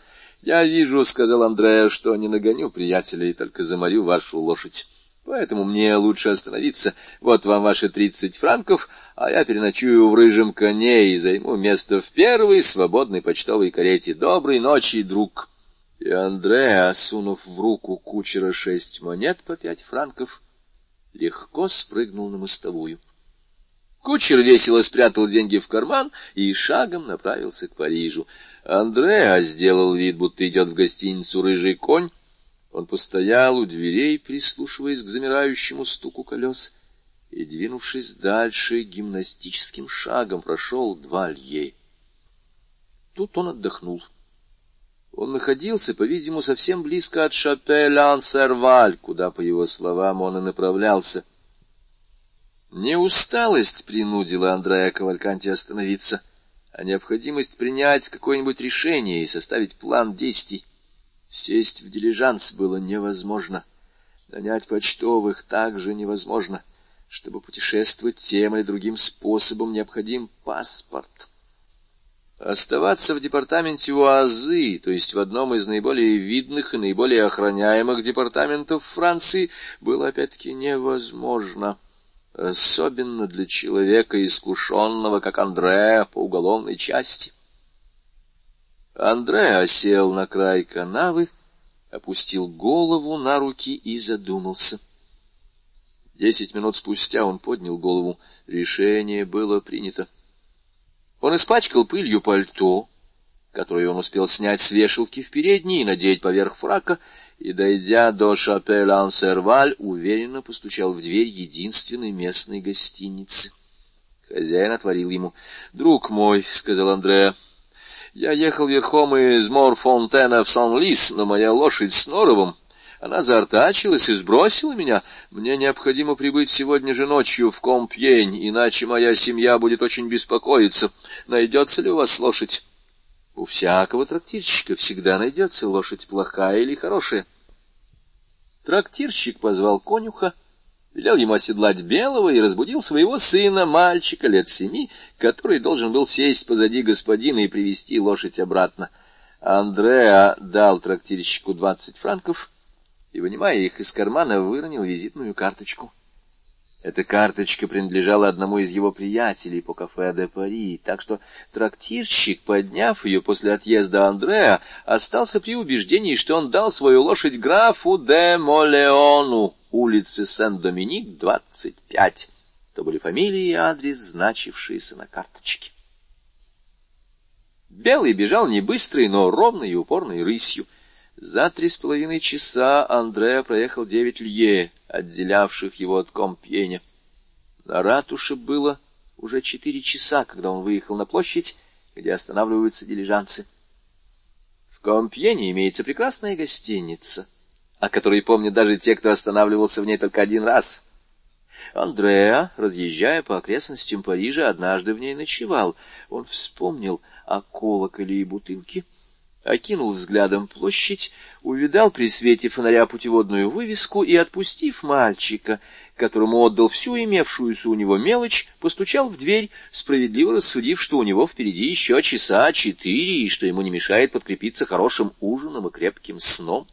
«Я вижу, — сказал Андреа, — что не нагоню приятеля и только заморю вашу лошадь. Поэтому мне лучше остановиться. Вот вам ваши тридцать франков, а я переночую в рыжем коне и займу место в первой свободной почтовой карете. Доброй ночи, друг!» И Андреа, сунув в руку кучера шесть монет по пять франков, легко спрыгнул на мостовую. Кучер весело спрятал деньги в карман и шагом направился к Парижу. Андреа сделал вид, будто идет в гостиницу «Рыжий конь». Он постоял у дверей, прислушиваясь к замирающему стуку колес, и, двинувшись дальше, гимнастическим шагом прошел два лье. Тут он отдохнул. Он находился, по-видимому, совсем близко от Шапель-Ан-Серваль, куда, по его словам, он и направлялся — не усталость принудила Андрея Кавальканти остановиться, а необходимость принять какое-нибудь решение и составить план действий. Сесть в дилижанс было невозможно, нанять почтовых также невозможно. Чтобы путешествовать тем или другим способом, необходим паспорт. Оставаться в департаменте УАЗы, то есть в одном из наиболее видных и наиболее охраняемых департаментов Франции, было опять-таки невозможно особенно для человека, искушенного, как Андреа, по уголовной части. Андреа сел на край канавы, опустил голову на руки и задумался. Десять минут спустя он поднял голову. Решение было принято. Он испачкал пылью пальто, которое он успел снять с вешалки в передней и надеть поверх фрака, и, дойдя до Шапель-Ансерваль, уверенно постучал в дверь единственной местной гостиницы. Хозяин отворил ему. — Друг мой, — сказал Андреа, — я ехал верхом из Морфонтена в Сан-Лис, но моя лошадь с норовом. Она заортачилась и сбросила меня. Мне необходимо прибыть сегодня же ночью в Компьень, иначе моя семья будет очень беспокоиться. Найдется ли у вас лошадь? У всякого трактирщика всегда найдется лошадь плохая или хорошая. Трактирщик позвал конюха, велел ему оседлать белого и разбудил своего сына, мальчика лет семи, который должен был сесть позади господина и привести лошадь обратно. Андреа дал трактирщику двадцать франков и, вынимая их из кармана, выронил визитную карточку. Эта карточка принадлежала одному из его приятелей по кафе де Пари, так что трактирщик, подняв ее после отъезда Андреа, остался при убеждении, что он дал свою лошадь графу де Молеону, улице Сен-Доминик, 25. То были фамилии и адрес, значившиеся на карточке. Белый бежал не быстрой, но ровной и упорной рысью. За три с половиной часа Андреа проехал девять лье, отделявших его от Компьеня. На ратуше было уже четыре часа, когда он выехал на площадь, где останавливаются дилижансы. В Компьене имеется прекрасная гостиница, о которой помнят даже те, кто останавливался в ней только один раз. Андреа, разъезжая по окрестностям Парижа, однажды в ней ночевал. Он вспомнил о колоколе и бутылке, окинул взглядом площадь, увидал при свете фонаря путеводную вывеску и, отпустив мальчика, которому отдал всю имевшуюся у него мелочь, постучал в дверь, справедливо рассудив, что у него впереди еще часа четыре и что ему не мешает подкрепиться хорошим ужином и крепким сном.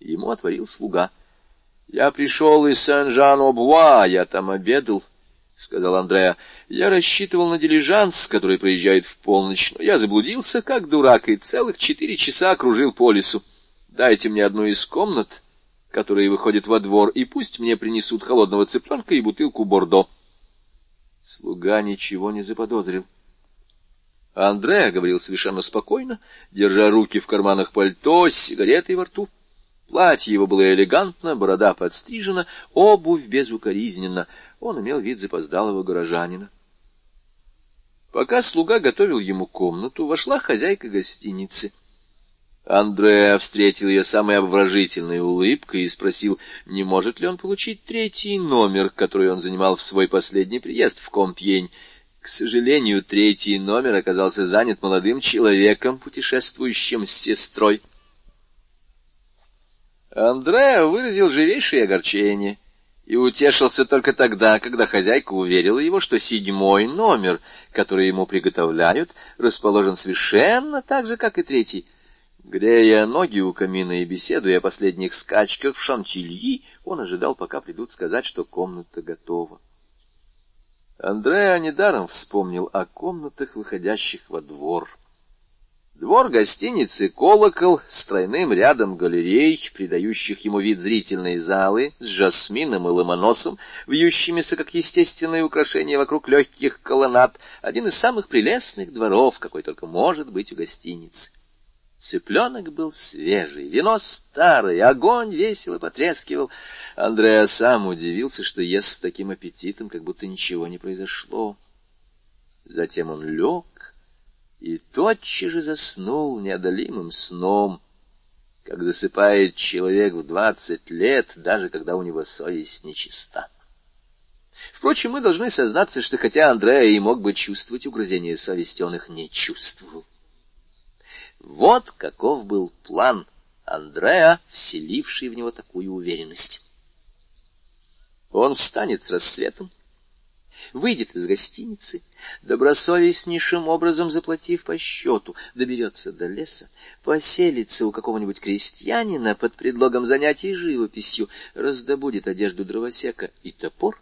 Ему отворил слуга. — Я пришел из Сен-Жан-Обуа, я там обедал, — сказал Андреа. — Я рассчитывал на дилижанс, который проезжает в полночь, но я заблудился, как дурак, и целых четыре часа кружил по лесу. Дайте мне одну из комнат, которые выходят во двор, и пусть мне принесут холодного цыпленка и бутылку бордо. Слуга ничего не заподозрил. Андреа говорил совершенно спокойно, держа руки в карманах пальто, сигаретой во рту. Платье его было элегантно, борода подстрижена, обувь безукоризненна. Он имел вид запоздалого горожанина. Пока слуга готовил ему комнату, вошла хозяйка гостиницы. Андреа встретил ее самой обворожительной улыбкой и спросил, не может ли он получить третий номер, который он занимал в свой последний приезд в Компьень. К сожалению, третий номер оказался занят молодым человеком, путешествующим с сестрой. Андреа выразил живейшее огорчение и утешился только тогда, когда хозяйка уверила его, что седьмой номер, который ему приготовляют, расположен совершенно так же, как и третий. Грея ноги у камина и беседуя о последних скачках в Шантильи, он ожидал, пока придут сказать, что комната готова. Андреа недаром вспомнил о комнатах, выходящих во двор. Двор гостиницы «Колокол» с тройным рядом галерей, придающих ему вид зрительной залы, с жасмином и ломоносом, вьющимися как естественные украшения вокруг легких колоннад, один из самых прелестных дворов, какой только может быть у гостиницы. Цыпленок был свежий, вино старое, огонь весело потрескивал. Андреа сам удивился, что ест с таким аппетитом, как будто ничего не произошло. Затем он лег и тотчас же заснул неодолимым сном, как засыпает человек в двадцать лет, даже когда у него совесть нечиста. Впрочем, мы должны сознаться, что хотя Андреа и мог бы чувствовать угрызения совести, он их не чувствовал. Вот каков был план Андреа, вселивший в него такую уверенность. Он встанет с рассветом, выйдет из гостиницы, добросовестнейшим образом заплатив по счету, доберется до леса, поселится у какого-нибудь крестьянина под предлогом занятий живописью, раздобудет одежду дровосека и топор,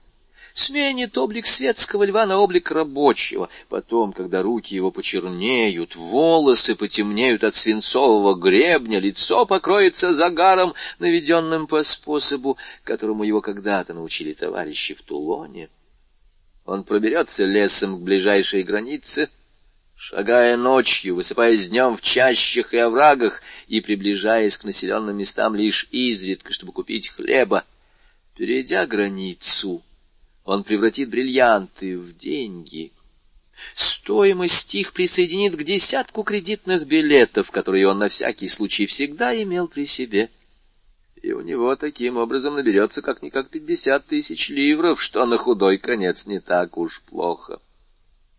сменит облик светского льва на облик рабочего. Потом, когда руки его почернеют, волосы потемнеют от свинцового гребня, лицо покроется загаром, наведенным по способу, которому его когда-то научили товарищи в Тулоне. Он проберется лесом к ближайшей границе, шагая ночью, высыпаясь днем в чащах и оврагах и приближаясь к населенным местам лишь изредка, чтобы купить хлеба. Перейдя границу, он превратит бриллианты в деньги. Стоимость их присоединит к десятку кредитных билетов, которые он на всякий случай всегда имел при себе и у него таким образом наберется как-никак пятьдесят тысяч ливров, что на худой конец не так уж плохо.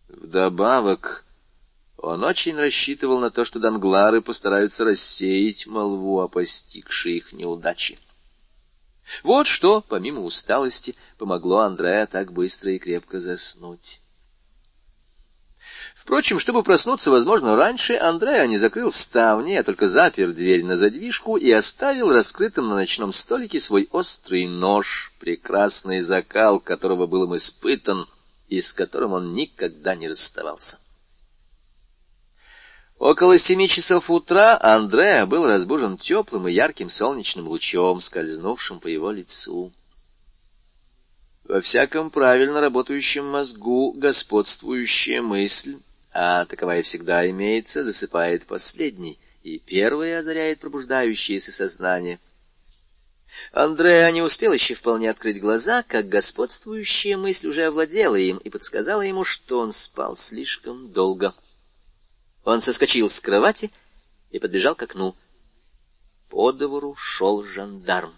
Вдобавок, он очень рассчитывал на то, что данглары постараются рассеять молву о постигшей их неудаче. Вот что, помимо усталости, помогло Андреа так быстро и крепко заснуть. Впрочем, чтобы проснуться, возможно, раньше, Андреа не закрыл ставни, а только запер дверь на задвижку и оставил раскрытым на ночном столике свой острый нож, прекрасный закал которого был им испытан и с которым он никогда не расставался. Около семи часов утра Андреа был разбужен теплым и ярким солнечным лучом, скользнувшим по его лицу. Во всяком правильно работающем мозгу господствующая мысль а таковая всегда имеется, засыпает последний, и первый озаряет пробуждающееся сознание. Андреа не успел еще вполне открыть глаза, как господствующая мысль уже овладела им и подсказала ему, что он спал слишком долго. Он соскочил с кровати и подбежал к окну. По двору шел жандарм.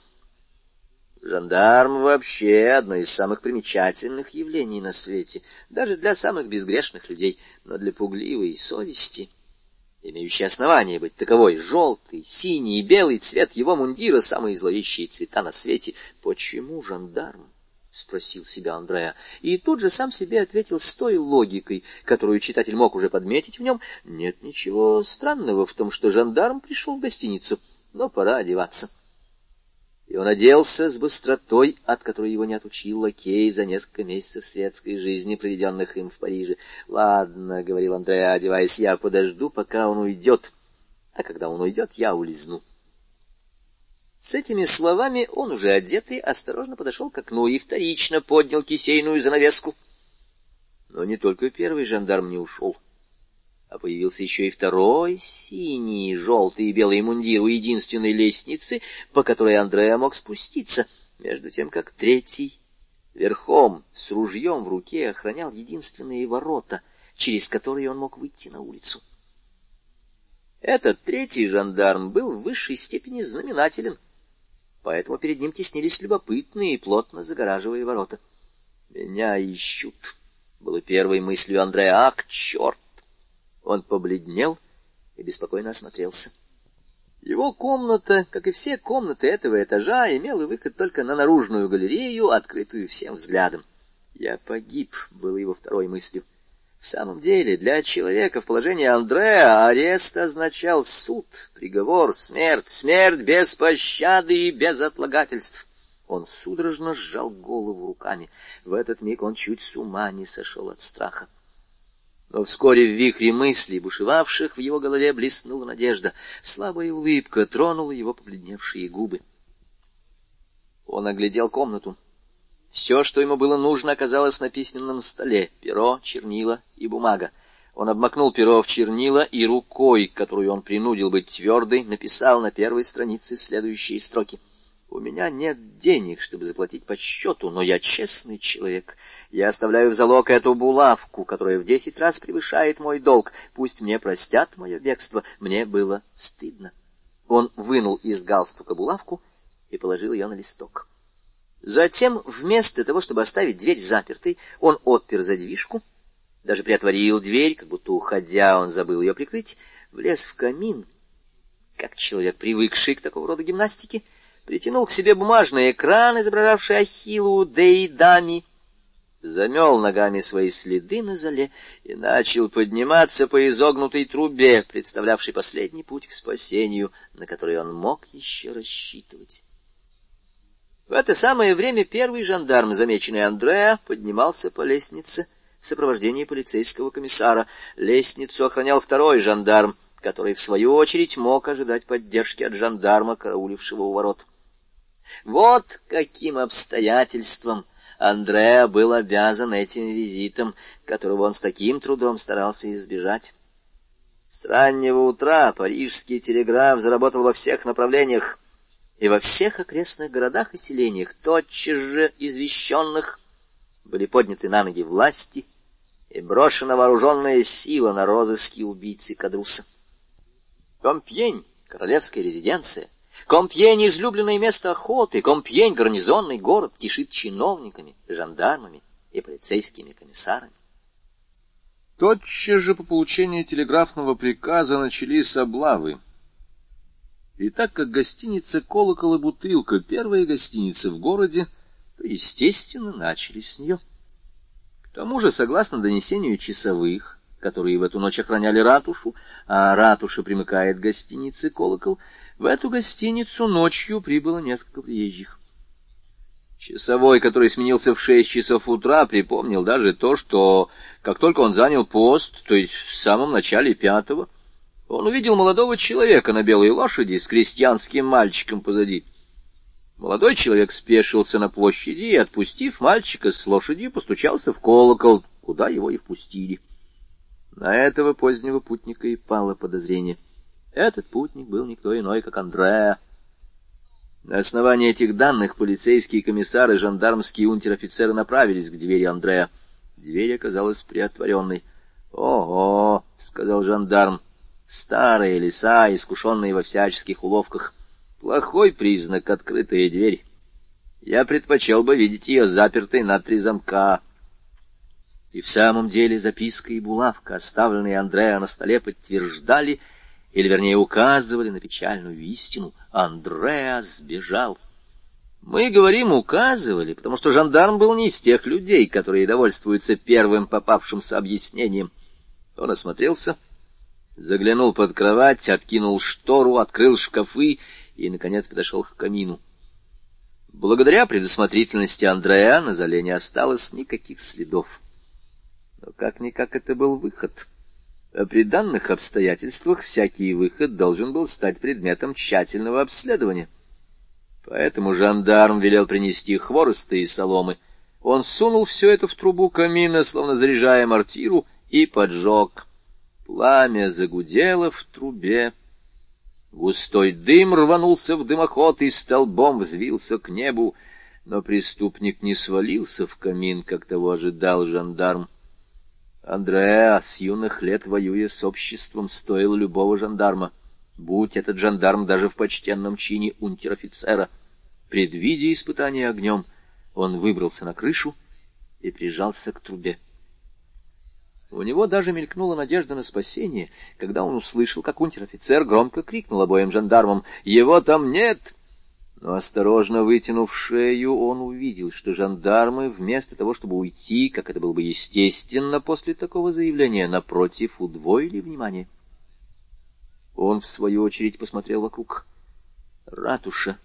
Жандарм вообще одно из самых примечательных явлений на свете, даже для самых безгрешных людей, но для пугливой совести — имеющий основание быть таковой, желтый, синий и белый цвет его мундира, самые зловещие цвета на свете. Почему жандарм? — спросил себя Андреа, и тут же сам себе ответил с той логикой, которую читатель мог уже подметить в нем. Нет ничего странного в том, что жандарм пришел в гостиницу, но пора одеваться. — и он оделся с быстротой, от которой его не отучил лакей за несколько месяцев светской жизни, проведенных им в Париже. — Ладно, — говорил Андрей, одеваясь, — я подожду, пока он уйдет, а когда он уйдет, я улизну. С этими словами он, уже одетый, осторожно подошел к окну и вторично поднял кисейную занавеску. Но не только первый жандарм не ушел а появился еще и второй синий, желтый и белый мундир у единственной лестницы, по которой Андреа мог спуститься, между тем как третий верхом с ружьем в руке охранял единственные ворота, через которые он мог выйти на улицу. Этот третий жандарм был в высшей степени знаменателен, поэтому перед ним теснились любопытные, плотно загораживая ворота. «Меня ищут», — было первой мыслью Андрея. «Ах, черт!» Он побледнел и беспокойно осмотрелся. Его комната, как и все комнаты этого этажа, имела выход только на наружную галерею, открытую всем взглядом. «Я погиб», — было его второй мыслью. В самом деле, для человека в положении Андреа арест означал суд, приговор, смерть, смерть без пощады и без отлагательств. Он судорожно сжал голову руками. В этот миг он чуть с ума не сошел от страха. Но вскоре в вихре мыслей, бушевавших в его голове, блеснула надежда. Слабая улыбка тронула его побледневшие губы. Он оглядел комнату. Все, что ему было нужно, оказалось на письменном столе — перо, чернила и бумага. Он обмакнул перо в чернила и рукой, которую он принудил быть твердой, написал на первой странице следующие строки — у меня нет денег, чтобы заплатить по счету, но я честный человек. Я оставляю в залог эту булавку, которая в десять раз превышает мой долг. Пусть мне простят мое бегство, мне было стыдно. Он вынул из галстука булавку и положил ее на листок. Затем, вместо того, чтобы оставить дверь запертой, он отпер задвижку, даже приотворил дверь, как будто, уходя, он забыл ее прикрыть, влез в камин, как человек, привыкший к такого рода гимнастике, притянул к себе бумажный экран, изображавший Ахиллу Деидами, замел ногами свои следы на зале и начал подниматься по изогнутой трубе, представлявшей последний путь к спасению, на который он мог еще рассчитывать. В это самое время первый жандарм, замеченный Андреа, поднимался по лестнице в сопровождении полицейского комиссара. Лестницу охранял второй жандарм, который, в свою очередь, мог ожидать поддержки от жандарма, караулившего у ворот. Вот каким обстоятельством Андреа был обязан этим визитом, которого он с таким трудом старался избежать. С раннего утра парижский телеграф заработал во всех направлениях, и во всех окрестных городах и селениях, тотчас же извещенных, были подняты на ноги власти и брошена вооруженная сила на розыски убийцы Кадруса. Компьень, королевская резиденция, Компьень — излюбленное место охоты, Компьень — гарнизонный город, кишит чиновниками, жандармами и полицейскими комиссарами. Тотчас же по получении телеграфного приказа начались облавы. И так как гостиница «Колокол и бутылка» — первая гостиница в городе, то, естественно, начали с нее. К тому же, согласно донесению часовых, которые в эту ночь охраняли ратушу, а ратуша примыкает к гостинице «Колокол», в эту гостиницу ночью прибыло несколько приезжих. Часовой, который сменился в шесть часов утра, припомнил даже то, что, как только он занял пост, то есть в самом начале пятого, он увидел молодого человека на белой лошади с крестьянским мальчиком позади. Молодой человек спешился на площади и, отпустив мальчика с лошадью, постучался в колокол, куда его и впустили. На этого позднего путника и пало подозрение — этот путник был никто иной, как Андреа. На основании этих данных полицейские комиссары жандармские унтер-офицеры направились к двери Андрея. Дверь оказалась приотворенной. «Ого!» — сказал жандарм. «Старые леса, искушенные во всяческих уловках. Плохой признак — открытая дверь. Я предпочел бы видеть ее запертой на три замка». И в самом деле записка и булавка, оставленные Андреа на столе, подтверждали, или, вернее, указывали на печальную истину. Андреа сбежал. Мы говорим «указывали», потому что жандарм был не из тех людей, которые довольствуются первым попавшимся объяснением. Он осмотрелся, заглянул под кровать, откинул штору, открыл шкафы и, наконец, подошел к камину. Благодаря предусмотрительности Андреа на зале не осталось никаких следов. Но как-никак это был выход. При данных обстоятельствах всякий выход должен был стать предметом тщательного обследования. Поэтому жандарм велел принести хвороста и соломы. Он сунул все это в трубу камина, словно заряжая мортиру, и поджег. Пламя загудело в трубе. Густой дым рванулся в дымоход и столбом взвился к небу, но преступник не свалился в камин, как того ожидал жандарм. Андреа с юных лет, воюя с обществом, стоил любого жандарма, будь этот жандарм даже в почтенном чине унтер-офицера. Предвидя испытание огнем, он выбрался на крышу и прижался к трубе. У него даже мелькнула надежда на спасение, когда он услышал, как унтер-офицер громко крикнул обоим жандармам «Его там нет!» Но осторожно вытянув шею, он увидел, что жандармы, вместо того, чтобы уйти, как это было бы естественно после такого заявления, напротив, удвоили внимание. Он, в свою очередь, посмотрел вокруг. Ратуша,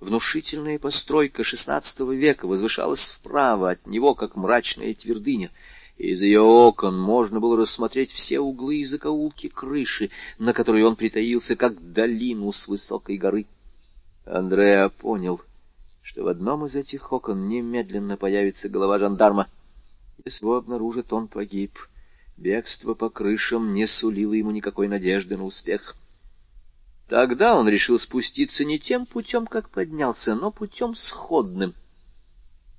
внушительная постройка XVI века, возвышалась вправо от него, как мрачная твердыня. Из ее окон можно было рассмотреть все углы и закоулки крыши, на которой он притаился, как долину с высокой горы. Андреа понял, что в одном из этих окон немедленно появится голова жандарма. Если его обнаружит, он погиб. Бегство по крышам не сулило ему никакой надежды на успех. Тогда он решил спуститься не тем путем, как поднялся, но путем сходным.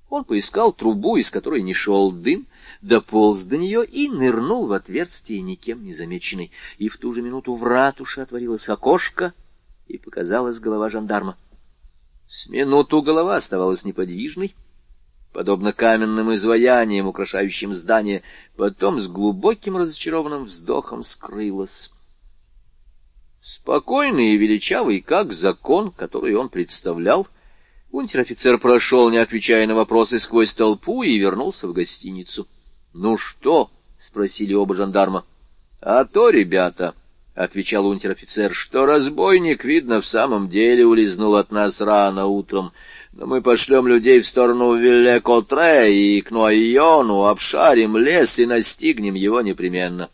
Он поискал трубу, из которой не шел дым, дополз до нее и нырнул в отверстие, никем не замеченный. И в ту же минуту в ратуше отворилось окошко, и показалась голова жандарма. С минуту голова оставалась неподвижной, подобно каменным изваяниям, украшающим здание, потом с глубоким разочарованным вздохом скрылась. Спокойный и величавый, как закон, который он представлял, унтер-офицер прошел, не отвечая на вопросы, сквозь толпу и вернулся в гостиницу. — Ну что? — спросили оба жандарма. — А то, ребята, — отвечал унтер-офицер, — что разбойник, видно, в самом деле улизнул от нас рано утром. Но мы пошлем людей в сторону Виллекотре и к Нуайону, обшарим лес и настигнем его непременно.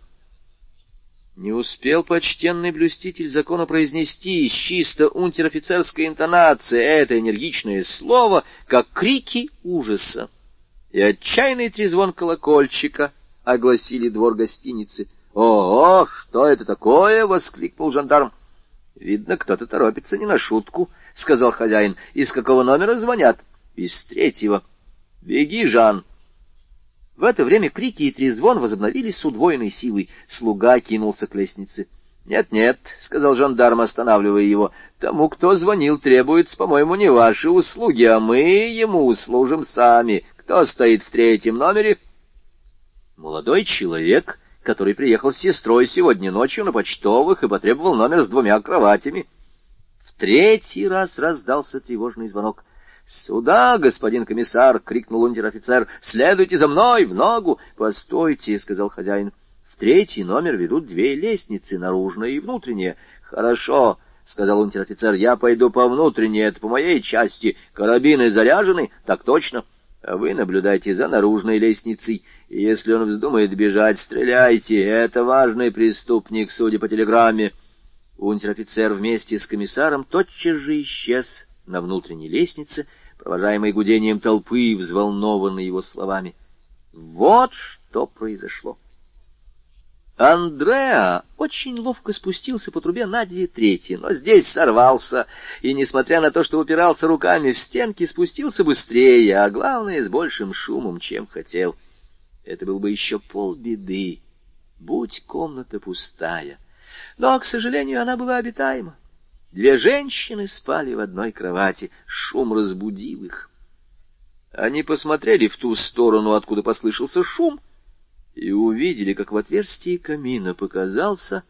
Не успел почтенный блюститель закона произнести с чисто унтер-офицерской интонацией это энергичное слово, как крики ужаса. И отчаянный трезвон колокольчика огласили двор гостиницы — «О, что это такое?» — воскликнул жандарм. «Видно, кто-то торопится не на шутку», — сказал хозяин. «Из какого номера звонят?» «Из третьего». «Беги, Жан». В это время крики и трезвон возобновились с удвоенной силой. Слуга кинулся к лестнице. «Нет-нет», — сказал жандарм, останавливая его, — «тому, кто звонил, требуется, по-моему, не ваши услуги, а мы ему услужим сами. Кто стоит в третьем номере?» «Молодой человек», который приехал с сестрой сегодня ночью на почтовых и потребовал номер с двумя кроватями. В третий раз раздался тревожный звонок. «Сюда, господин комиссар!» — крикнул унтер-офицер. «Следуйте за мной, в ногу!» «Постойте!» — сказал хозяин. «В третий номер ведут две лестницы, наружная и внутренняя». «Хорошо!» — сказал унтер-офицер. «Я пойду по внутренней, это по моей части. Карабины заряжены?» «Так точно!» А вы наблюдайте за наружной лестницей, и если он вздумает бежать, стреляйте. Это важный преступник, судя по телеграмме. Унтер-офицер вместе с комиссаром тотчас же исчез на внутренней лестнице, провожаемый гудением толпы взволнованный его словами. Вот что произошло. Андреа очень ловко спустился по трубе на две трети, но здесь сорвался, и, несмотря на то, что упирался руками в стенки, спустился быстрее, а главное, с большим шумом, чем хотел. Это был бы еще полбеды, будь комната пустая. Но, к сожалению, она была обитаема. Две женщины спали в одной кровати, шум разбудил их. Они посмотрели в ту сторону, откуда послышался шум, и увидели, как в отверстии камина показался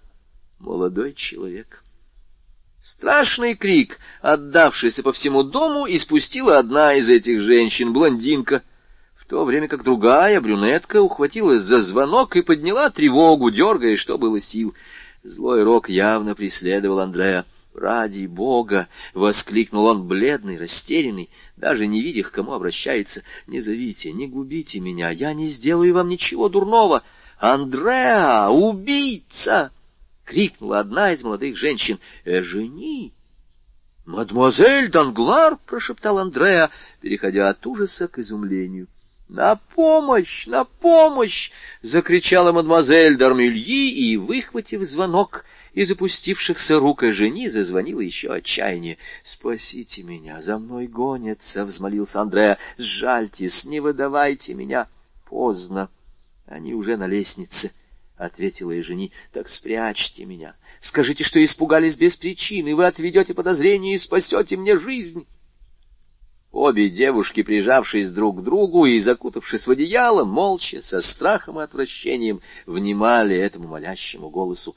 молодой человек. Страшный крик, отдавшийся по всему дому, испустила одна из этих женщин, блондинка, в то время как другая, брюнетка, ухватилась за звонок и подняла тревогу, дергая, что было сил. Злой рок явно преследовал Андрея. «Ради Бога!» — воскликнул он, бледный, растерянный, даже не видя, к кому обращается. «Не зовите, не губите меня, я не сделаю вам ничего дурного!» «Андреа! Убийца!» — крикнула одна из молодых женщин. «Эжени!» «Мадемуазель Данглар!» — прошептал Андреа, переходя от ужаса к изумлению. «На помощь! На помощь!» — закричала мадемуазель Дармюльи и, выхватив звонок, — из опустившихся рук и жени зазвонило еще отчаяние. «Спасите меня, за мной гонятся!» — взмолился Андреа. «Сжальтесь, не выдавайте меня!» «Поздно, они уже на лестнице!» — ответила и жени. «Так спрячьте меня! Скажите, что испугались без причины, вы отведете подозрение и спасете мне жизнь!» Обе девушки, прижавшись друг к другу и закутавшись в одеяло, молча, со страхом и отвращением, внимали этому молящему голосу.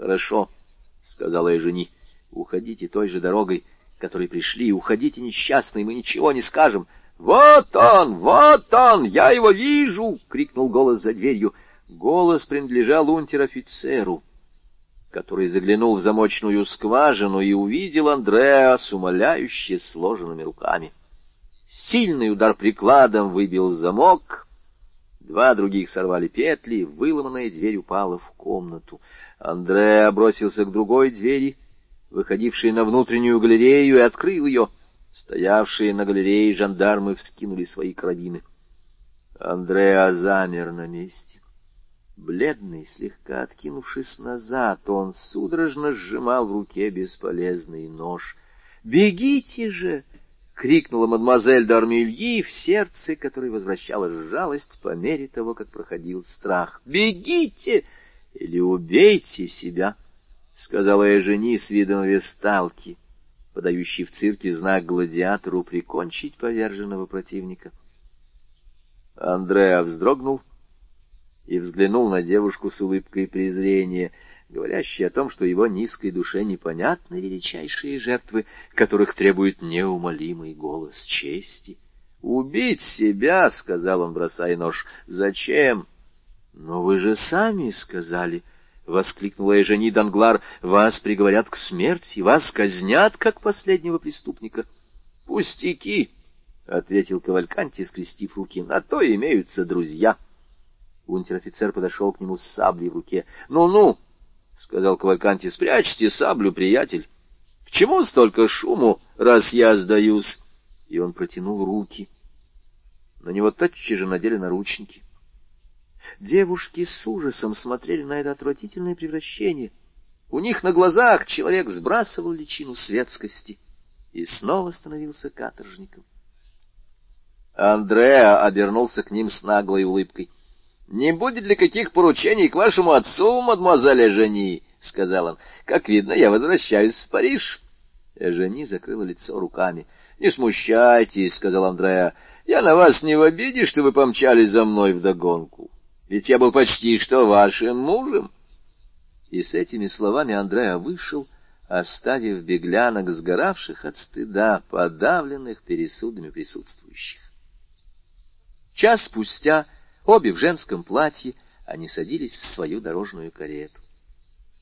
Хорошо, — сказала я жени, — уходите той же дорогой, которой пришли, уходите несчастный, мы ничего не скажем. Вот он, вот он, я его вижу! — крикнул голос за дверью. Голос принадлежал унтер-офицеру, который заглянул в замочную скважину и увидел Андреа с умоляюще сложенными руками. Сильный удар прикладом выбил замок, два других сорвали петли, выломанная дверь упала в комнату. Андреа бросился к другой двери, выходившей на внутреннюю галерею, и открыл ее. Стоявшие на галерее жандармы вскинули свои карабины. Андреа замер на месте. Бледный, слегка откинувшись назад, он судорожно сжимал в руке бесполезный нож. «Бегите же!» — крикнула мадемуазель Дармильи, в сердце которой возвращалась жалость по мере того, как проходил страх. «Бегите!» Или убейте себя, — сказала я жени с видом весталки, подающий в цирке знак гладиатору прикончить поверженного противника. Андреа вздрогнул и взглянул на девушку с улыбкой презрения, говорящей о том, что его низкой душе непонятны величайшие жертвы, которых требует неумолимый голос чести. «Убить себя!» — сказал он, бросая нож. «Зачем?» Но вы же сами сказали, — воскликнула Эжени Данглар, — вас приговорят к смерти, вас казнят, как последнего преступника. — Пустяки, — ответил Кавальканти, скрестив руки, — на то имеются друзья. Унтер-офицер подошел к нему с саблей в руке. «Ну — Ну-ну, — сказал Кавальканти, — спрячьте саблю, приятель. К чему столько шуму, раз я сдаюсь? И он протянул руки. На него тотчас же надели наручники. Девушки с ужасом смотрели на это отвратительное превращение. У них на глазах человек сбрасывал личину светскости и снова становился каторжником. Андреа обернулся к ним с наглой улыбкой. — Не будет ли каких поручений к вашему отцу, мадемуазель Эжени? — сказал он. — Как видно, я возвращаюсь в Париж. Эжени закрыла лицо руками. — Не смущайтесь, — сказал Андреа. — Я на вас не в обиде, что вы помчались за мной вдогонку ведь я был почти что вашим мужем. И с этими словами Андреа вышел, оставив беглянок, сгоравших от стыда, подавленных пересудами присутствующих. Час спустя, обе в женском платье, они садились в свою дорожную карету.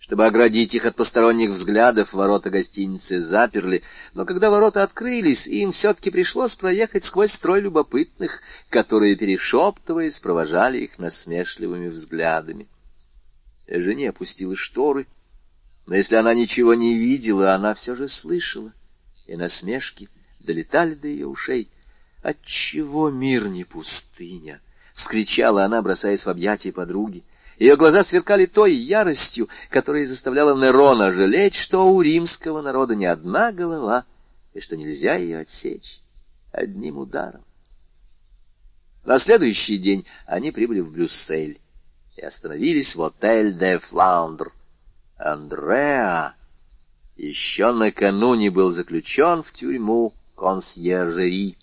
Чтобы оградить их от посторонних взглядов, ворота гостиницы заперли, но когда ворота открылись, им все-таки пришлось проехать сквозь строй любопытных, которые, перешептываясь, провожали их насмешливыми взглядами. Жене опустила шторы, но если она ничего не видела, она все же слышала, и насмешки долетали до ее ушей. «Отчего мир не пустыня?» — вскричала она, бросаясь в объятия подруги. Ее глаза сверкали той яростью, которая заставляла Нерона жалеть, что у римского народа не одна голова, и что нельзя ее отсечь одним ударом. На следующий день они прибыли в Брюссель и остановились в отель де Фландр. Андреа еще накануне был заключен в тюрьму консьержери.